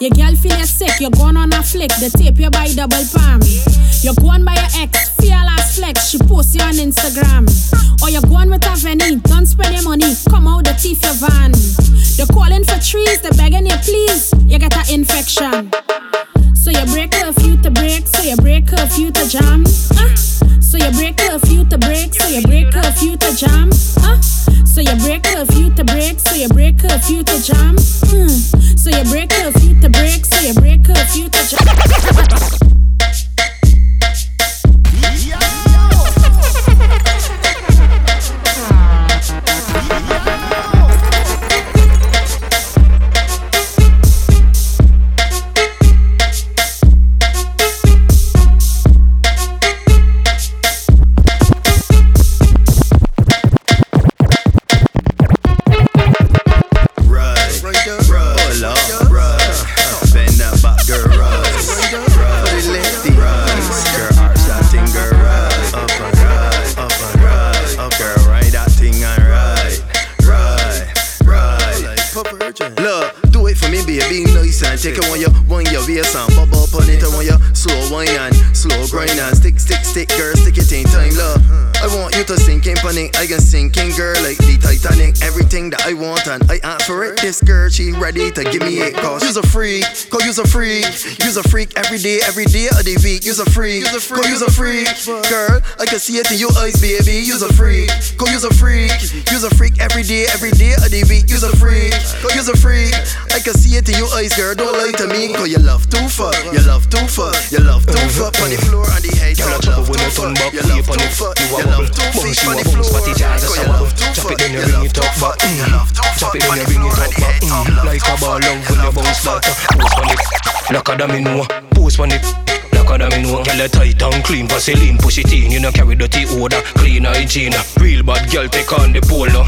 Your girl feel you sick, you're going on a flick, the tape you buy double palm. You're going by your ex, fear last flex, she post you on Instagram. Or you're going with a Venny, don't spend your money, come out the thief your van. They're calling for trees, they're begging you please, you get an infection. So you break curfew to break, so you break curfew to jam. Uh, so you break curfew to break, so you break curfew to jam. Uh, so you break curfew to break, so you break curfew to jam. Uh, so you break curfew to break, so you break curfew to jam. Take it when you when your waist and bubble up on it when you slow wine and slow grind and stick stick stick girl stick it in time love. I want you to sink in panic, I can sink in girl like the Titanic. Everything that I want and I ask for it. This girl she ready to give me it cause you's a freak, cause you's a freak, you's a freak every day, every day of the week. You's a freak, cause you's a freak, girl. I can see it in your eyes, baby. You's a freak, cause you's a freak, you's a freak every day, every day of the week. You's a freak, cause you's a freak. I can see it in your eyes, girl. Don't lie to me, cause you love to fuck, you love to fuck, you love to fuck on the floor and the head. You love to fuck, you love to fuck, you love to fish on the floor. Cause you love to fuck, then you bring it up back. Drop it, then you bring it up back. Like a ball love when you bounce back. Post on it, like a dummy know. Post on it. Like a dummy know. Girl, you tight and clean, Vaseline, push it in. You know carry dirty odor, clean hygiene. Real bad girl, take on the polo.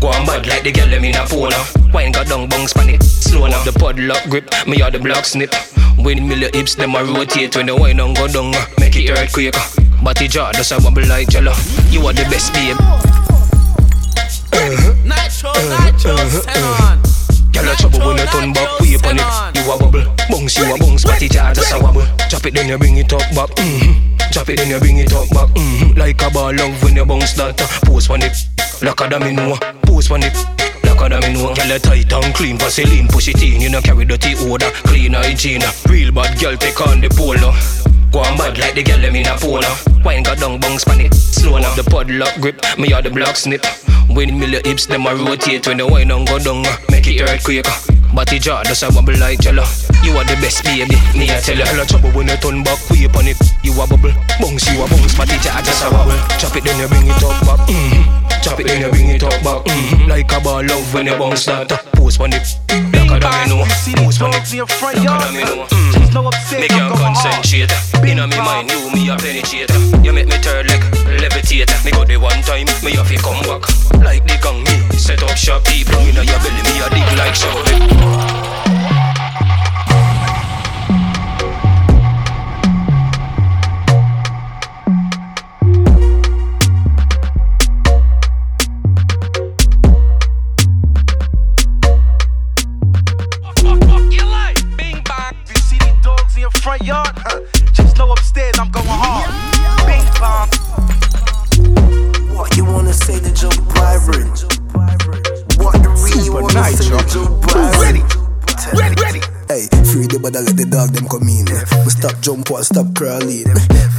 Go on bad like the girl them in a polo. Wine got down, bounce pan it. Slow enough the padlock grip. Me are the block snip. When me your hips, them a rotate. When the wine on go down, uh, make it earthquake. Body jaw does a wobble like jello. You are the best, babe. Uh-huh. Nytro, uh-huh. nytro, uh-huh. send on. Girl, a trouble when you turn back, way upon it. You a bubble, bounce, you a bounce, body jaw just a wobble. Drop it, then you bring it up back. Mm-hmm. Drop it, then you bring it up back. Mm-hmm. Like a ball love when you bounce that. Uh, post on it, like a domino. Post on it. Like a domino, girl, tight and clean, Vaseline, push it in, you know carry dirty odor, clean hygiene. Uh. Real bad girl, take on the polo. Uh. Go on bad like the girl them in a polo. Wine got down, bounce pan it. Slow enough the padlock grip, me are the block snip. When me hips, them a rotate when the wine on go down, make it earthquake. Body jaw does a wobble like jello. You are the best baby, me I tell you. Hell trouble when you turn back, way upon it. You a bubble, bounce, you a bounce, body jaw just a wobble. Chop it then you bring it up back. Mm-hmm. Chop it then you bring it up back. Mm-hmm. Like a ball love when you bounce that. Post on it, like a domino. Post on it, like a domino. Mm. Make your concentrate. Inna me mind, you me a penetrate. You make me turn like levitate. Me go the one time, me have to come back. Like the gang me, set up shop people inna your belly. Me a dig like shovel. Front yard? Huh. Just know upstairs I'm going hard. Bing bang. What you wanna say to Joe Byron? What the real you wanna say to Joe Byron? Ready, ready, ready. Hey, free the bother let the dog them come in. We stop jump or stop crawling.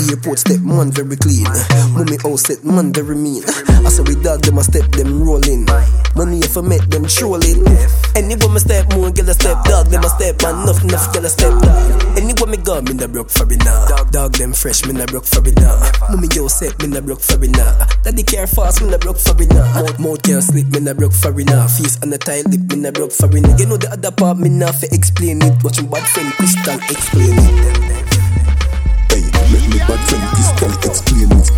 Airport step man very clean. Mummy house set man very mean. I saw we dog them a step them rolling. Money if I met them trolling. Anywhere me step more girl a step dog them a step man enough enough girl a step dog. Anywhere me go me na broke for it now. Dog them fresh me na broke for it now. Mummy yo set me na broke for it now. Daddy care fast me na broke for it now. Mouth mouth can't sleep me na broke for it now. Face on the tight lip me na broke for it now. You know the other part me na fi explain it. Watch my bad friend Crystal explain it. Hey, make me bad friend Crystal explain it.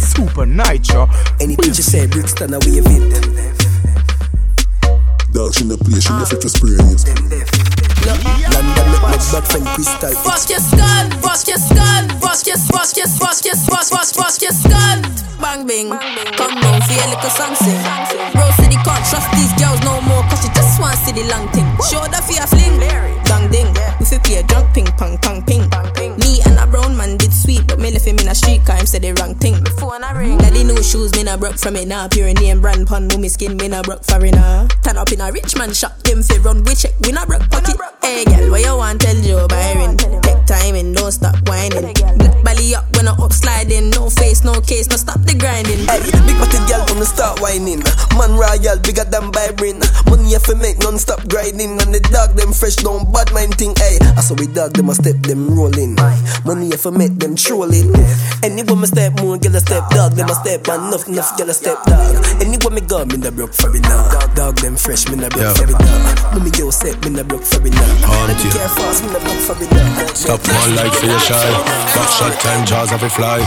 Supa Nytro. Anything she say, Brixton, I wave it. Dog, in the place, she no fit to spray it. London, me My bad friend Crystal. Fuck your skull, fuck your skull, fuck your, fuck your, fuck your, fuck, fuck, fuck your skull. Bang bing, come down, feel like a song sing. Bro city can't trust these girls no more, cause she just want see the long thing. Show the fear fling, bang ding. We fi play drunk ping pong pong ping. Me sweet, but me left him in a street car, him said the wrong thing. Phone a ring. Daddy new shoes, me na broke from it now. Pure name brand pun, me skin, me na broke foreigner. Turn up in a rich man shop, them fi run we check, we na broke pocket. Hey girl, what you want tell Joe Byron? Take time and don't stop whining. Black belly up when I up sliding, no face, no case, no stop the grinding. Hey, big body girl wanna start whining. Man royal, bigger than Byron. Money if make non-stop grinding, and the dog them fresh, don't bad mind thing. Hey, I saw we dog them a step them rolling. Money if make them trolling. Any woman step more, girl a step dog, them a step enough, enough girl a step dog. Any woman go, me na broke for it now. Dog them fresh, me na broke for it now. Mommy girl set, me na broke for it now. Aunt Let me you. care fast, me na broke for it now. Stop one like for your shy. Back shot time, jaws have a fly.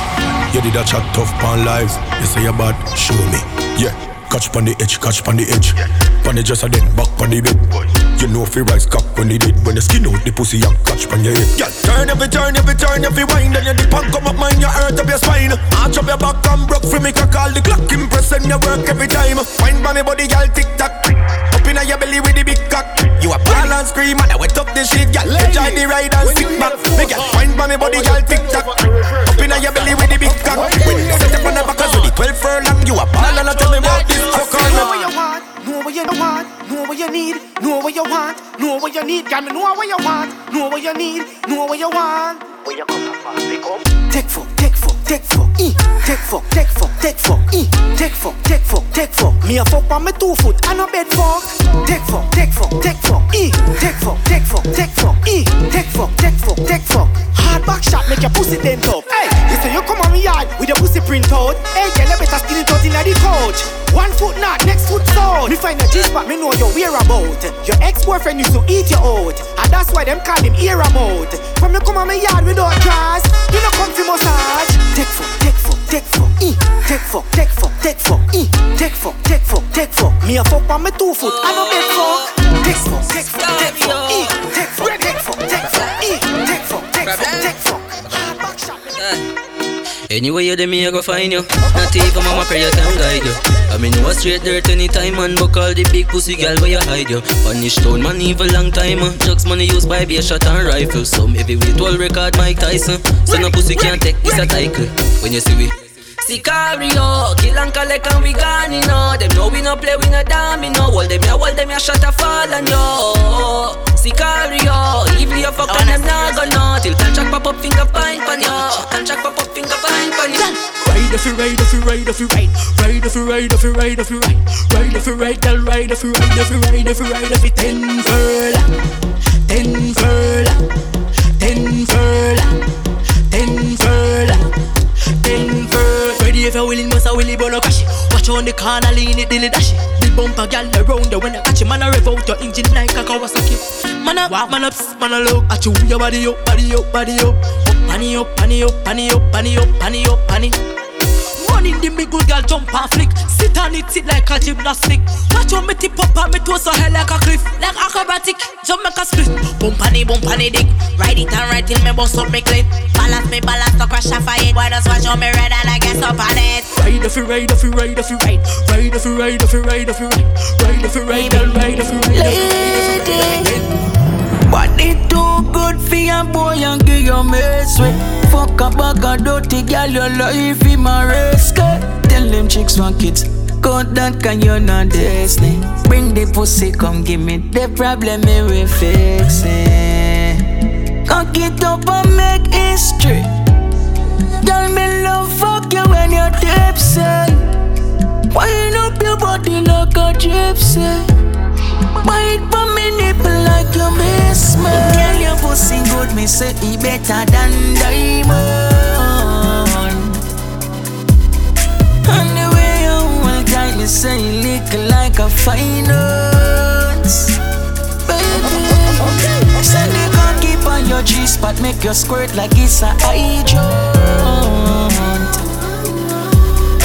You did a chat tough pan lives. You say you bad, show me. Yeah. Catch pon the edge, catch pon the edge. Pon the just a dead back pon the bed. You know you rise cock when they did when the skin out the pussy and catch pon your head. Yeah, turn every turn, every turn, every wind, and you dip and come up mind your earth up your spine. Arch up your back and broke for me, cock all the clock impress and you work every time. Find money body, girl, tick tock. Up inna your belly with the big cock. You a ball and scream and I wet up the shit, girl. Enjoy the ride and sit back. Me girl, find money body, girl, tick tock. Up inna your belly with the big cock. When you set up on the back of the 12 furlong, you a ball and I tell me what this fuck on what you want, know what you want, know what you need, know what you want, know what you need. Got me know what you want, know what you need, know what you want. Where you come from? Pick up. Take fuck, take fuck, take fuck, e. Take fuck, take fuck, take fuck, e. Take fuck, take fuck, take fuck. Me a fuck on me two foot and a bed fuck. Take fuck, take fuck, take fuck, e. Take fuck, take fuck, take fuck, e. Take fuck, take fuck, take fuck. Hard back shot make your pussy dent up. Hey, you say you come on me yard with your pussy print out. Hey, girl, you better skin it out inna the couch. One foot not, next foot south. Me find a G-spot, me know your whereabout. Your ex-boyfriend used to eat you out, and that's why them call him ear out. From you come on my yard without grass, you no come for massage. Take fuck, take fuck, take fuck, e. Take fuck, take fuck, take fuck, e. Take fuck, take fuck, take fuck. Me a fuck on me two foot, I no bed fuck. Take fuck, take fuck, take fuck, e. Take Anyway, you me I go find you. Not even mama prayer can guide you. I mean, you was straight dirt anytime, man. But all the big pussy girl where you hide you. Punish stone man, evil long time. Uh. Drugs money used by be a shot and rifle. Some heavyweight world record Mike Tyson. So no pussy can't take this a title. When you see we. Sicario, kill and collect and we gone, you know Them know we no play, we no know Hold them ya, hold them ya, shot a fall on yo Sicario, even you fuck and them not go no Till contract pop up, finger pint pan yo Contract pop up, finger pint pan yo Ride if you ride, if you ride, if you ride Ride if you ride, if you ride, if you ride Ride if you ride, girl, ride if you ride, if you ride, if you ride If you ten furlong, ten furlong, You're willing, must I willy but no crash Watch on the corner, lean it, dilly dash Big bumper, girl, around the when I catch it Man, I rev out your engine like a Kawasaki. Man, I, wow. man up, man, I look at you Your body up, body up, body up. Panny up, panny up, panny up, panny up, panny up, panny Running the big good girl jump and flick Sit on it, sit like a gymnastic Watch how me tip up and me toes so hell like a cliff Like acrobatic, jump make a split Boom panny, boom panny dick. Ride it and right till me bust up me clip. Balance me, balance to crash off of it. Boy, just watch how me red and I get up on it. Ride if you ride, if you ride, if you ride Ride if you ride, if you ride, if you ride Ride if you ride, girl, ride if you ride if you ride Body too good for your boy and give you mess with Fuck a bag of dirty girl, your life in my risk Tell them chicks want kids Cut that can you not Disney Bring the pussy, come give me the problem, me we fix it. Cock it up and make history. Girl, me love fuck you when you're tipsy. Wind up your body like a gypsy. Bite for me nipple like you miss me. Girl, your pussy good, me say it better than diamond. And the you tight, say you lick like a finance Baby, send the cocky on your G-spot Make you squirt like it's a hydrant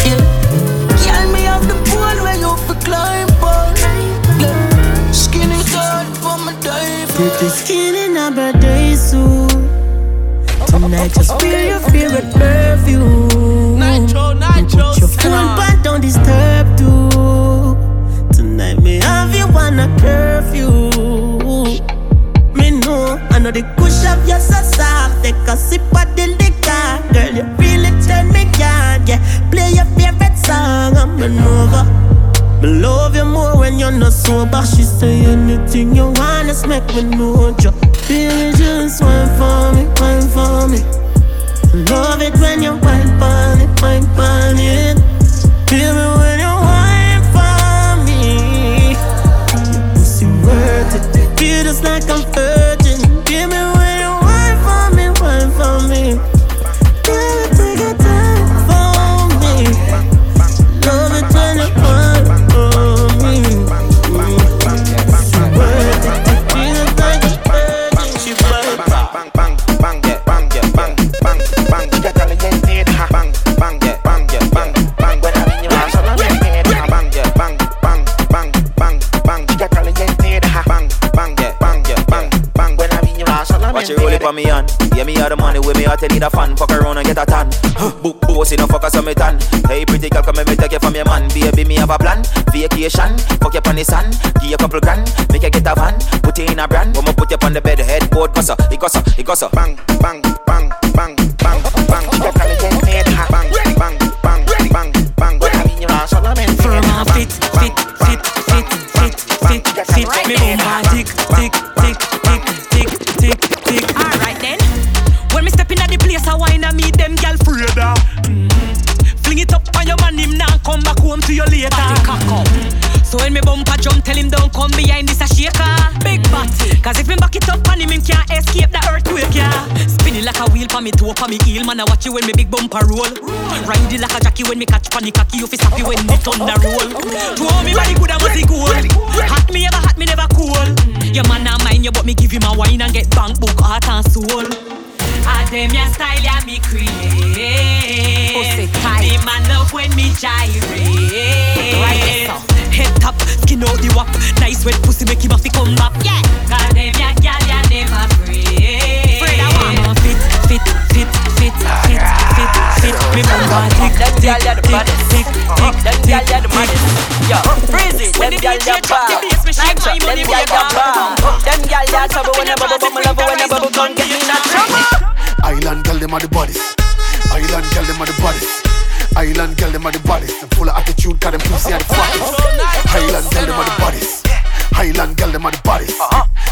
Yeah, girl, me have the pole where you fi climb on yeah. Skinny tall for my dive pretty skin in a birthday suit. Tonight, just wear your favorite perfume. Nytro, Put your phone but don't disturb too. Tonight, me have you on a curfew. Me know, I know the push of your so soft. Take a sip of the liquor, girl. You really turn me on. Yeah, play your favorite song. I'm an over. Me love you more when you're not sober. She say anything you want, just make me know you. Baby, just wine for me, wine for me. Love it when you wine for it, wine for it. Baby, when you wine for me, your pussy worth it. Feel just like I'm virgin. Give me Watch it roll it for me on. Yeah, me have the money with me heart, you need a fan. Fuck around and get a tan. Book bossy, no fuck us on me tan. Hey, pretty girl, come let me take you from your man. Baby, me have a plan. Vacation, fuck you on the sun. Give you a couple grand, make you get a van. Put you in a brand. I'ma put you on the bed, headboard, gossa, it gossa, it gossa. Bang, bang, bang, bang, bang, bang. Ya caliente, ha. Bang, bang, bang, bang, bang. When I'm in your house, I'm in Firm and fit, fit, fit, fit, fit, fit, fit. Me bumper tick, tick, tick, tick, come back home to you later. cock up. So when me bumper jump, tell him don't come behind this a shaker. Big body. Cause if him back it up on him, him can't escape the earthquake, yeah. Spinning like a wheel for me toe, for me heel. Man, I watch you when me big bumper roll. Ride it like a jockey when me catch panic cocky. You fi stop you when me thunder roll. Throw me body good and must gold. Hot me ever hot, me never cool. Your man not mind you, but me give him a wine and get bank book, heart and soul. Ah, them your style, yeah, me create. Pussy tight. Me man love when me gyrate. Right, Head top, skin out the wap. Nice wet pussy make him have to come back. Yeah. God damn, ya gal, ya never free. Free that one. Fit, fit, fit, fit, fit, fit, fit. Me bumper tick, tick, tick, tick, tick, tick, tick. Yo, freeze it. Them gyal ya bad. Nytro. Them gyal ya bad. Them gyal ya trouble when you bubble, love when you bubble, come get me in a trouble. Island girl, them are the bodies. Island girl, them are the bodies. Island girl, them are the bodies. Them full of attitude, cause them pussy are the fattest. Island girl, them are the bodies. Island girl, them are the bodies.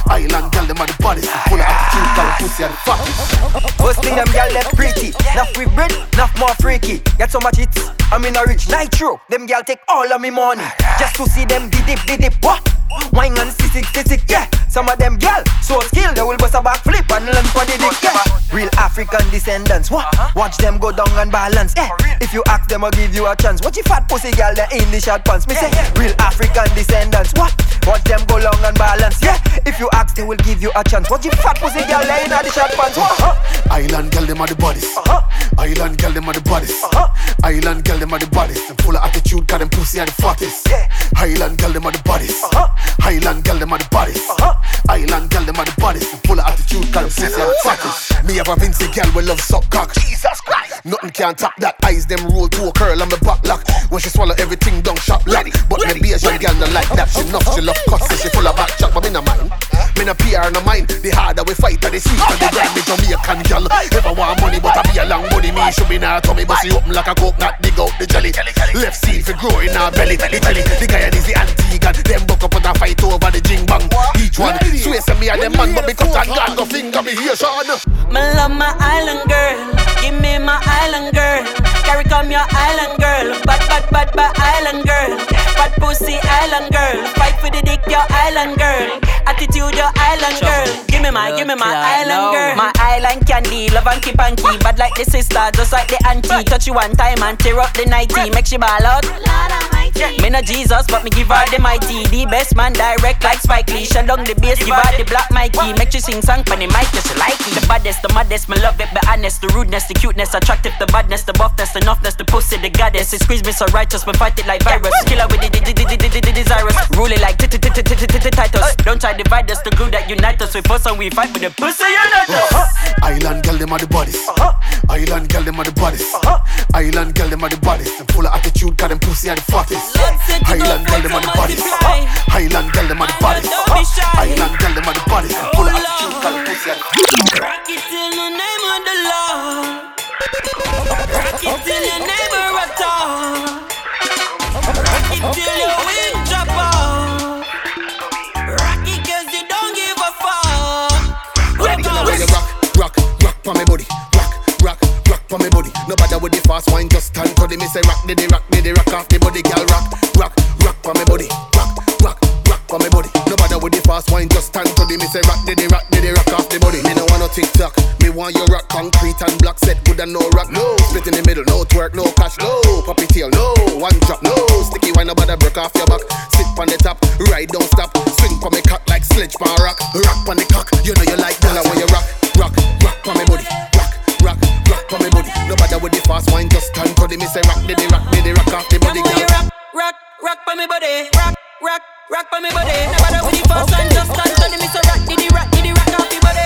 Island girl, them are the bodies. Them full of attitude, cause them pussy are the fattest. Mostly them gyal left pretty. Enough with bread, enough more freaky. Get so much hits. I'm in a rich nitro. Them gyal take all of me money just to see them did dip, did dip. What? Wine and sissy, sissy, yeah. Some of them gyal so skilled they will bust a backflip and land for the dick, yeah. Real African descendants. What? Uh-huh. Watch them go down and balance. Eh? Yeah. If you ask them, I'll give you a chance. Watch you fat pussy gyal they in the short pants? Me say real African descendants. What? Watch them go long and balance. Yeah. If you ask, they will give you a chance. Watch you fat pussy gyal they in the short pants? What? Uh-huh. Island girl, them are the bodies. Uh-huh. Island girl, them are the bodies. Island girl, them are the bodies. Them full of attitude, cause them pussy are the fattest. Island girl, them are the bodies. Island girl, them are the bodies. Island girl, them are the bodies. Them full of attitude, cause them pussy the fattest. Me have a Vincy girl, we love suck cock. Jesus Christ. Nothing can top that. Eyes them roll to a curl on the back lock. When she swallow everything down shop lock. But me be a young girl, not like that. She enough, she love cuts, she full of back chat, but me no mind. Me no PR, no mind. The harder we fight, the sweeter the grind. Me Jamaican girl. Never want money, but I be a long money. Me should be now tummy, but she open like a coconut, dig out the jelly. Left seed for grow in her belly. The belly, the guy is the Antiguan. Them buck up and a fight over the jing bang. Each one swear to me and them man, but because I got go finger me here, Sean. Me love my island girl. Give me my island girl. Carry come your island girl. Bad, bad, bad, bad island girl. Bad pussy island girl. Fight for the dick, your island girl. Attitude, your island girl. Give me my, give me my island girl. My shy like candy. Love and keep and key. Bad like the sister, just like the auntie. Touch you one time and tear up the nighty. Make she ball out. Me no Jesus, but me give her the mighty. The best man direct like Spike Lee. Shut down the bass, give her the black Mikey. Make you sing song for the mic, yes, you like it. The baddest, the maddest, me love it, be honest. The rudeness, the cuteness, attractive, the badness, the buffness, the enoughness, the pussy, the goddess. It squeeze me so righteous, me fight it like virus. Killer with the desirous. Rule it like Titus. Don't try divide us, the glue that unite us. We fuss and we fight for the pussy, you know uh-huh. Island girl, them are the bodies. Uh-huh. Island girl, them are the bodies. Uh-huh. Island girl, them are the bodies. Them full of attitude, got them pussy and the fattest. Highland girl, them are the bodies. Highland girl, them are the bodies. Highland girl, them the bodies. Full of oh, attitude, pussy and Rock it in the name of the Lord. Rock it till your neighbor at all. Rock it till your wind drop off. Rock it cause you don't give a fuck. Rock, rock, rock, rock for me body. Rock, rock, rock for me body. No bother with the fast wine, just stand for the me say rock, did rock, did rock off the body, girl. Rock, rock, rock for me body. Rock, rock, rock for me body. No bother with the fast wine, just stand to the me say rock, did the rock, did the rock off the body. Me no want no TikTok, me want your rock concrete and block set good and no rock. No split in the middle, no twerk, no cash, no puppy tail, no one drop, no sticky wine, no bother break off your back. Sit on the top, ride don't stop, swing for me cock like sledge pan rock, rock on the cock. You know you like that when you rock, rock, rock for me body, rock, rock, rock for me body. No bother with the fast wine, just stand for the me say rock, did the rock, did the rock off the body. Rock, rock, rock for me body. Rock, rock, rock for me body. No matter with the first one, just stand to the Mr. Rock, did the rock, did the rock off the body.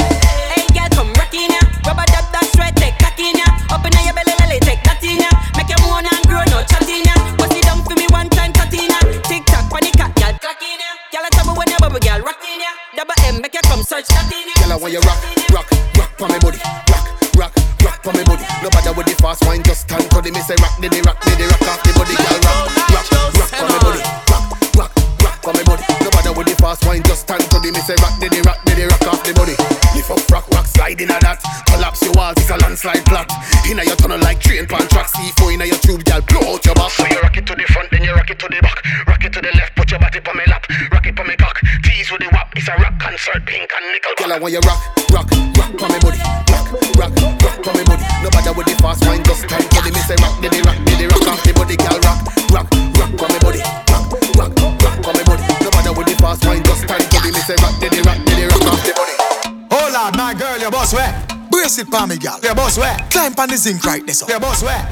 Hey, girl, come rock in ya. Rubber dub dash right, take cock in ya. Up in your belly, lily, take that in ya. Make you moan and grow, no chat in ya. Bust it down for me one time, cut in ya. Tick tock, funny cat, girl, clock in ya. Girl, I trouble when you bubble, girl, rock in ya. Double M, make you come search that in ya. Girl, I want you rock, rock, rock for me body, rock, rock, rock for me body. No bother with the fast wine, just stand the me say rock, did the rock, did the rock off the body, girl. Rock, rock, rock for me body, rock for me body. No bother with the fast wine, just stand for the me say rock, did the rock, did the rock off the body. Lift up, rock, rock, slide in a that. Collapse your walls, it's a landslide plot. Inna your tunnel like train pan track, C4 inna your tube, girl, blow out your back. So you rock it to the front, then you rock it to the back. Rock it to the left, put your body on me lap. Rock it on me cock, tease with the wap. It's a rock concert, pink and nickel. Girl, I want you rock, rock, rock for me body. Rock, rock, rock for me body. No bother with the fast wine, just stand for the me say rock, did the rock, did the rock off the body, girl. Rock, rock, rock for me body. Bother with the fast wine, stand for the me say rock, did the rock, did rock off the body. Oh Lord, my girl, your boss where? Brace it for me, girl. Your boss where? Climb on the zinc right there, so. Your boss where?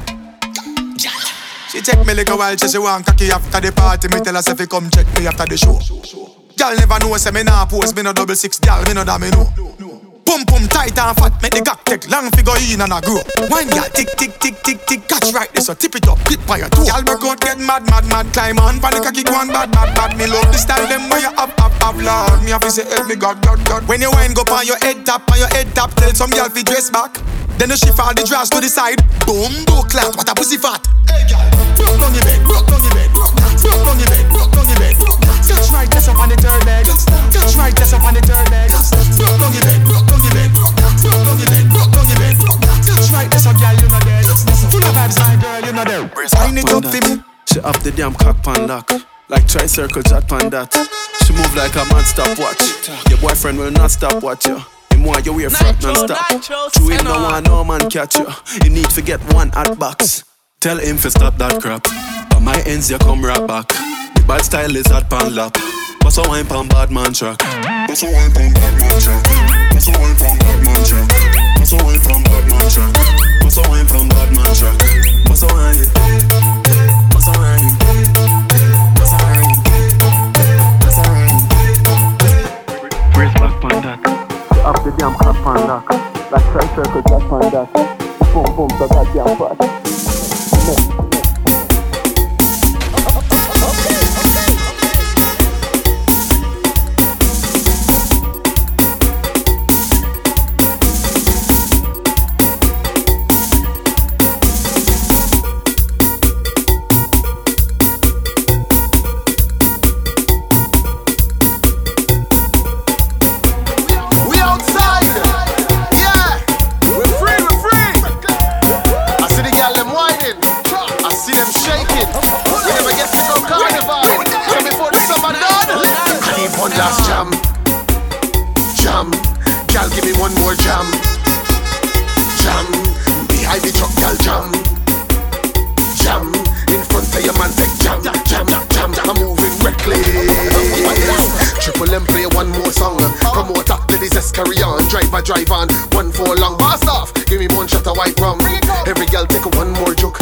She take me like a while, she say want cocky after the party. Me tell her say fi come check me after the show. Girl never know say me nah pose, me no double six, girl me no da me know. Pum pum tight and fat, make the cock take long figure in and a grow. Wine girl tick tick tick tick tick, catch right there so tip it up, tip by your toe. Girl break out get mad mad mad, climb on, panic cocky go on bad bad bad. Me love the style them where you up up up Lord. Me have to say help me God God God. When you wine go on your head top, on your head top, tell some girl fi dress back. Then you shift all the drawers to the side. Boom, do clap, what a pussy fat. Hey girl, broke down your bed, broke down your bed, broke down your bed, broke down your bed. Touch right, test up on the third leg. Touch right, test up on the third leg. Broke down your bed, broke down your bed, broke down your bed, broke down your bed. Touch right, test up, girl, you know dead. Full of vibes, my girl, you know dead. Wind it up for me. She up the damn cock pan lock. Like tri-circle chat pan that. She move like a man stopwatch. Your boyfriend will not stop watch you. Him want you wear frat non-stop. True him no want no man catch you. You need to get one hot box. Tell him to stop that crap. On my ends you come right back. The bad style is hot pan lap. Bust a wine pan bad man track. Bust a wine pan bad man track. Bust a wine pan bad man track. Bust a wine pan bad man track. Bust a wine pan bad man track. Bust a wine. Bust a wine. Bust a wine. Bust a wine. Brace back pan that. Up the damn cock pan lock. Like tri-circle chat pan that. Boom boom so that damn fast. Front of your man, take jam, jam, jam. I'm moving reckless. Triple M play one more song. Promoter, ladies, let's carry on. Drive, Driver, drive on. One for long. Boss off. Give me one shot of white rum. Every girl take one more joke.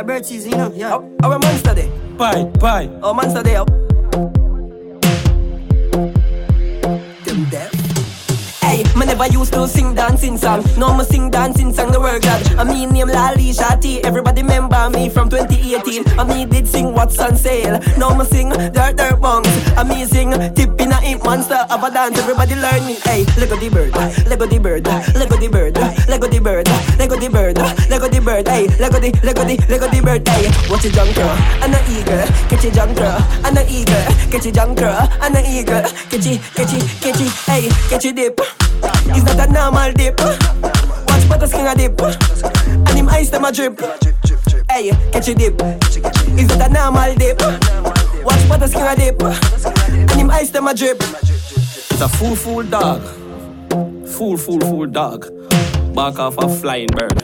A bird season, you know. Yeah. How, how a monster day? Bye, bye. Oh, monster day. Oh. Them deaf. Hey, me never used to sing dancing song. Now me sing dancing song. The world glad. I mean name Lali Shati. Everybody remember me from 2018. I me did sing what's on sale. Now me sing dirt dirt bongs. Amazing tip in a imp monster of a dance. Everybody learn me. Hey, Lego the bird, Lego the bird, Lego the bird, Lego the bird, Lego the bird, The. Hey, Lego the Lego the Lego the bird. Hey, watch it junker and a eagle, catch it junker and a eagle, catch it junker and a eagle, catch it, catch it, catch it. Hey, catch it dip. It's not a normal dip. Watch butter skin a dip, and him ice them a drip. Hey, catch a dip. It's not a normal dip. Watch butter skin a dip, and him ice them a drip. It's a fool, fool dog. Fool, fool, fool dog. Back off a flying bird.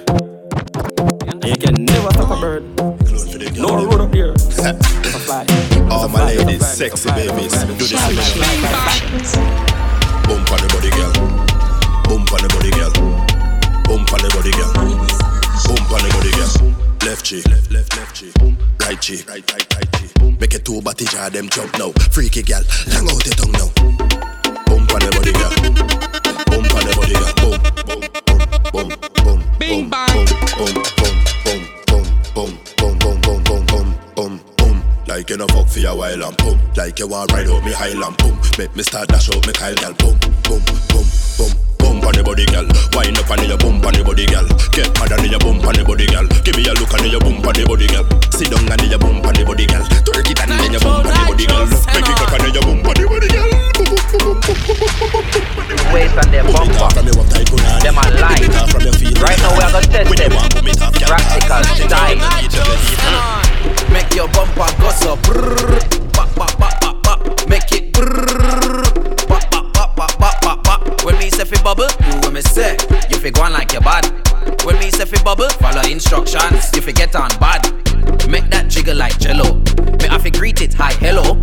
Bird. No road up here. [laughs] All my ladies, sexy babies, do this to me. Bump on the body, girl. Bump on the body, girl. Bump on the body, girl. Bump on the body, girl. Left cheek, left, left, left cheek. Right cheek, right, right, right cheek. Make it two body jar them jump now. Freaky girl, long out the tongue now. Bump on the body, girl. Bump on the body, girl. Boom, boom, boom, boom, boom. Bing bang. Boom, boom, boom, boom, Like you know fuck for a while and boom. Like you want ride out me Highland boom. Make me start dash out me Kyle girl boom, boom, boom, boom. Bump on the body, girl. Wind up on your bump on the body, girl. Get mad on your bump on the body, girl. Give me a look on your bump on the body, girl. Sit down on your bump on the body, girl. Twerk it on your bump on the body, girl. Make it cock on your bump on the body, girl. Waist and their bumper. Them are live. Right now we are gonna test them. Practical style. Make your bumper go so brrrr, bop, bop, bop, When me say fi bubble, do what me say. You fi go on like your bad. When me say fi bubble, follow instructions. You fi get on bad. Make that jiggle like jello. Me have to greet it, hi, hello.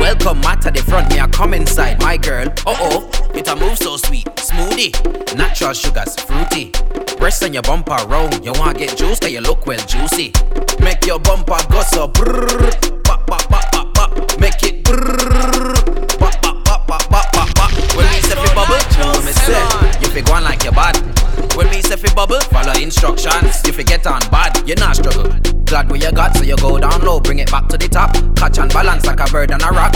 Welcome, Matt at the front, me I come inside, my girl. Uh oh, it a move so sweet, smoothie. Natural sugars, fruity. Breast on your bumper round. You wanna get juice, cause you look well juicy. Make your bumper go so brrrr, bop, bop, bop, bop. Make it fi go on like your bad. When me say fi bubble, follow instructions. You fi get on bad, you not struggle. Glad what you got, so you go down low, bring it back to the top. Catch and balance like a bird on a rock.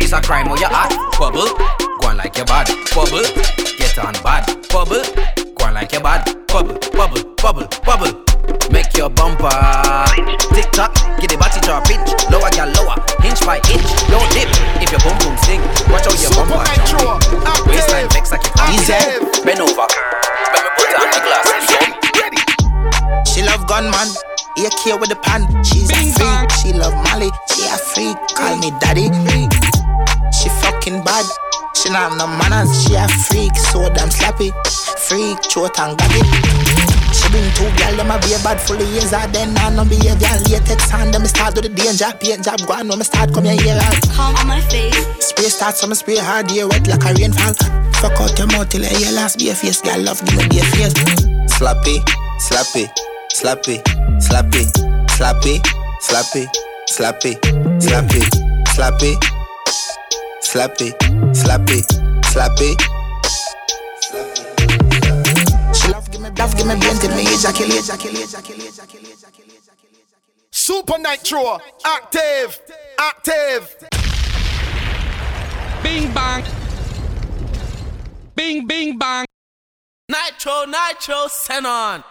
It's a crime where you at. Bubble, go on like your bad. Bubble, get on bad. Bubble, go on like your bad. Bubble, bubble, bubble, bubble make your bumper. Tick tock, get the body drop inch. Lower, gal, lower, inch by inch. No dip if your boom boom sink, Watch out your bumper. Jumping. Waistline flex like you easy. Bend over, bend me put on the glass. She love gunman. AK with the pan, she's a freak. She love Molly, she a freak. Call me daddy. She fucking bad. She not have no manners. She a freak, so damn slappy. Freak, chot and gabby. She bring two gal, them a be bad full of years. I then I no behavior. Latex on them, start do the danger. Paint job, go on, no me start come here, here. Come on my face. Spray start, so me spray hard, here wet like a rainfall. Fuck out your mouth till I hear last be a face, gal love, give me be a face. Slappy, slappy, slappy, slappy, slappy, slappy, slappy, slappy, slappy, slappy, slappy, slappy. She love give me, love give me ejaculate. Supa Nytro, active, active. Bing bang. Bing bing bang. Nytro, Nytro, send on.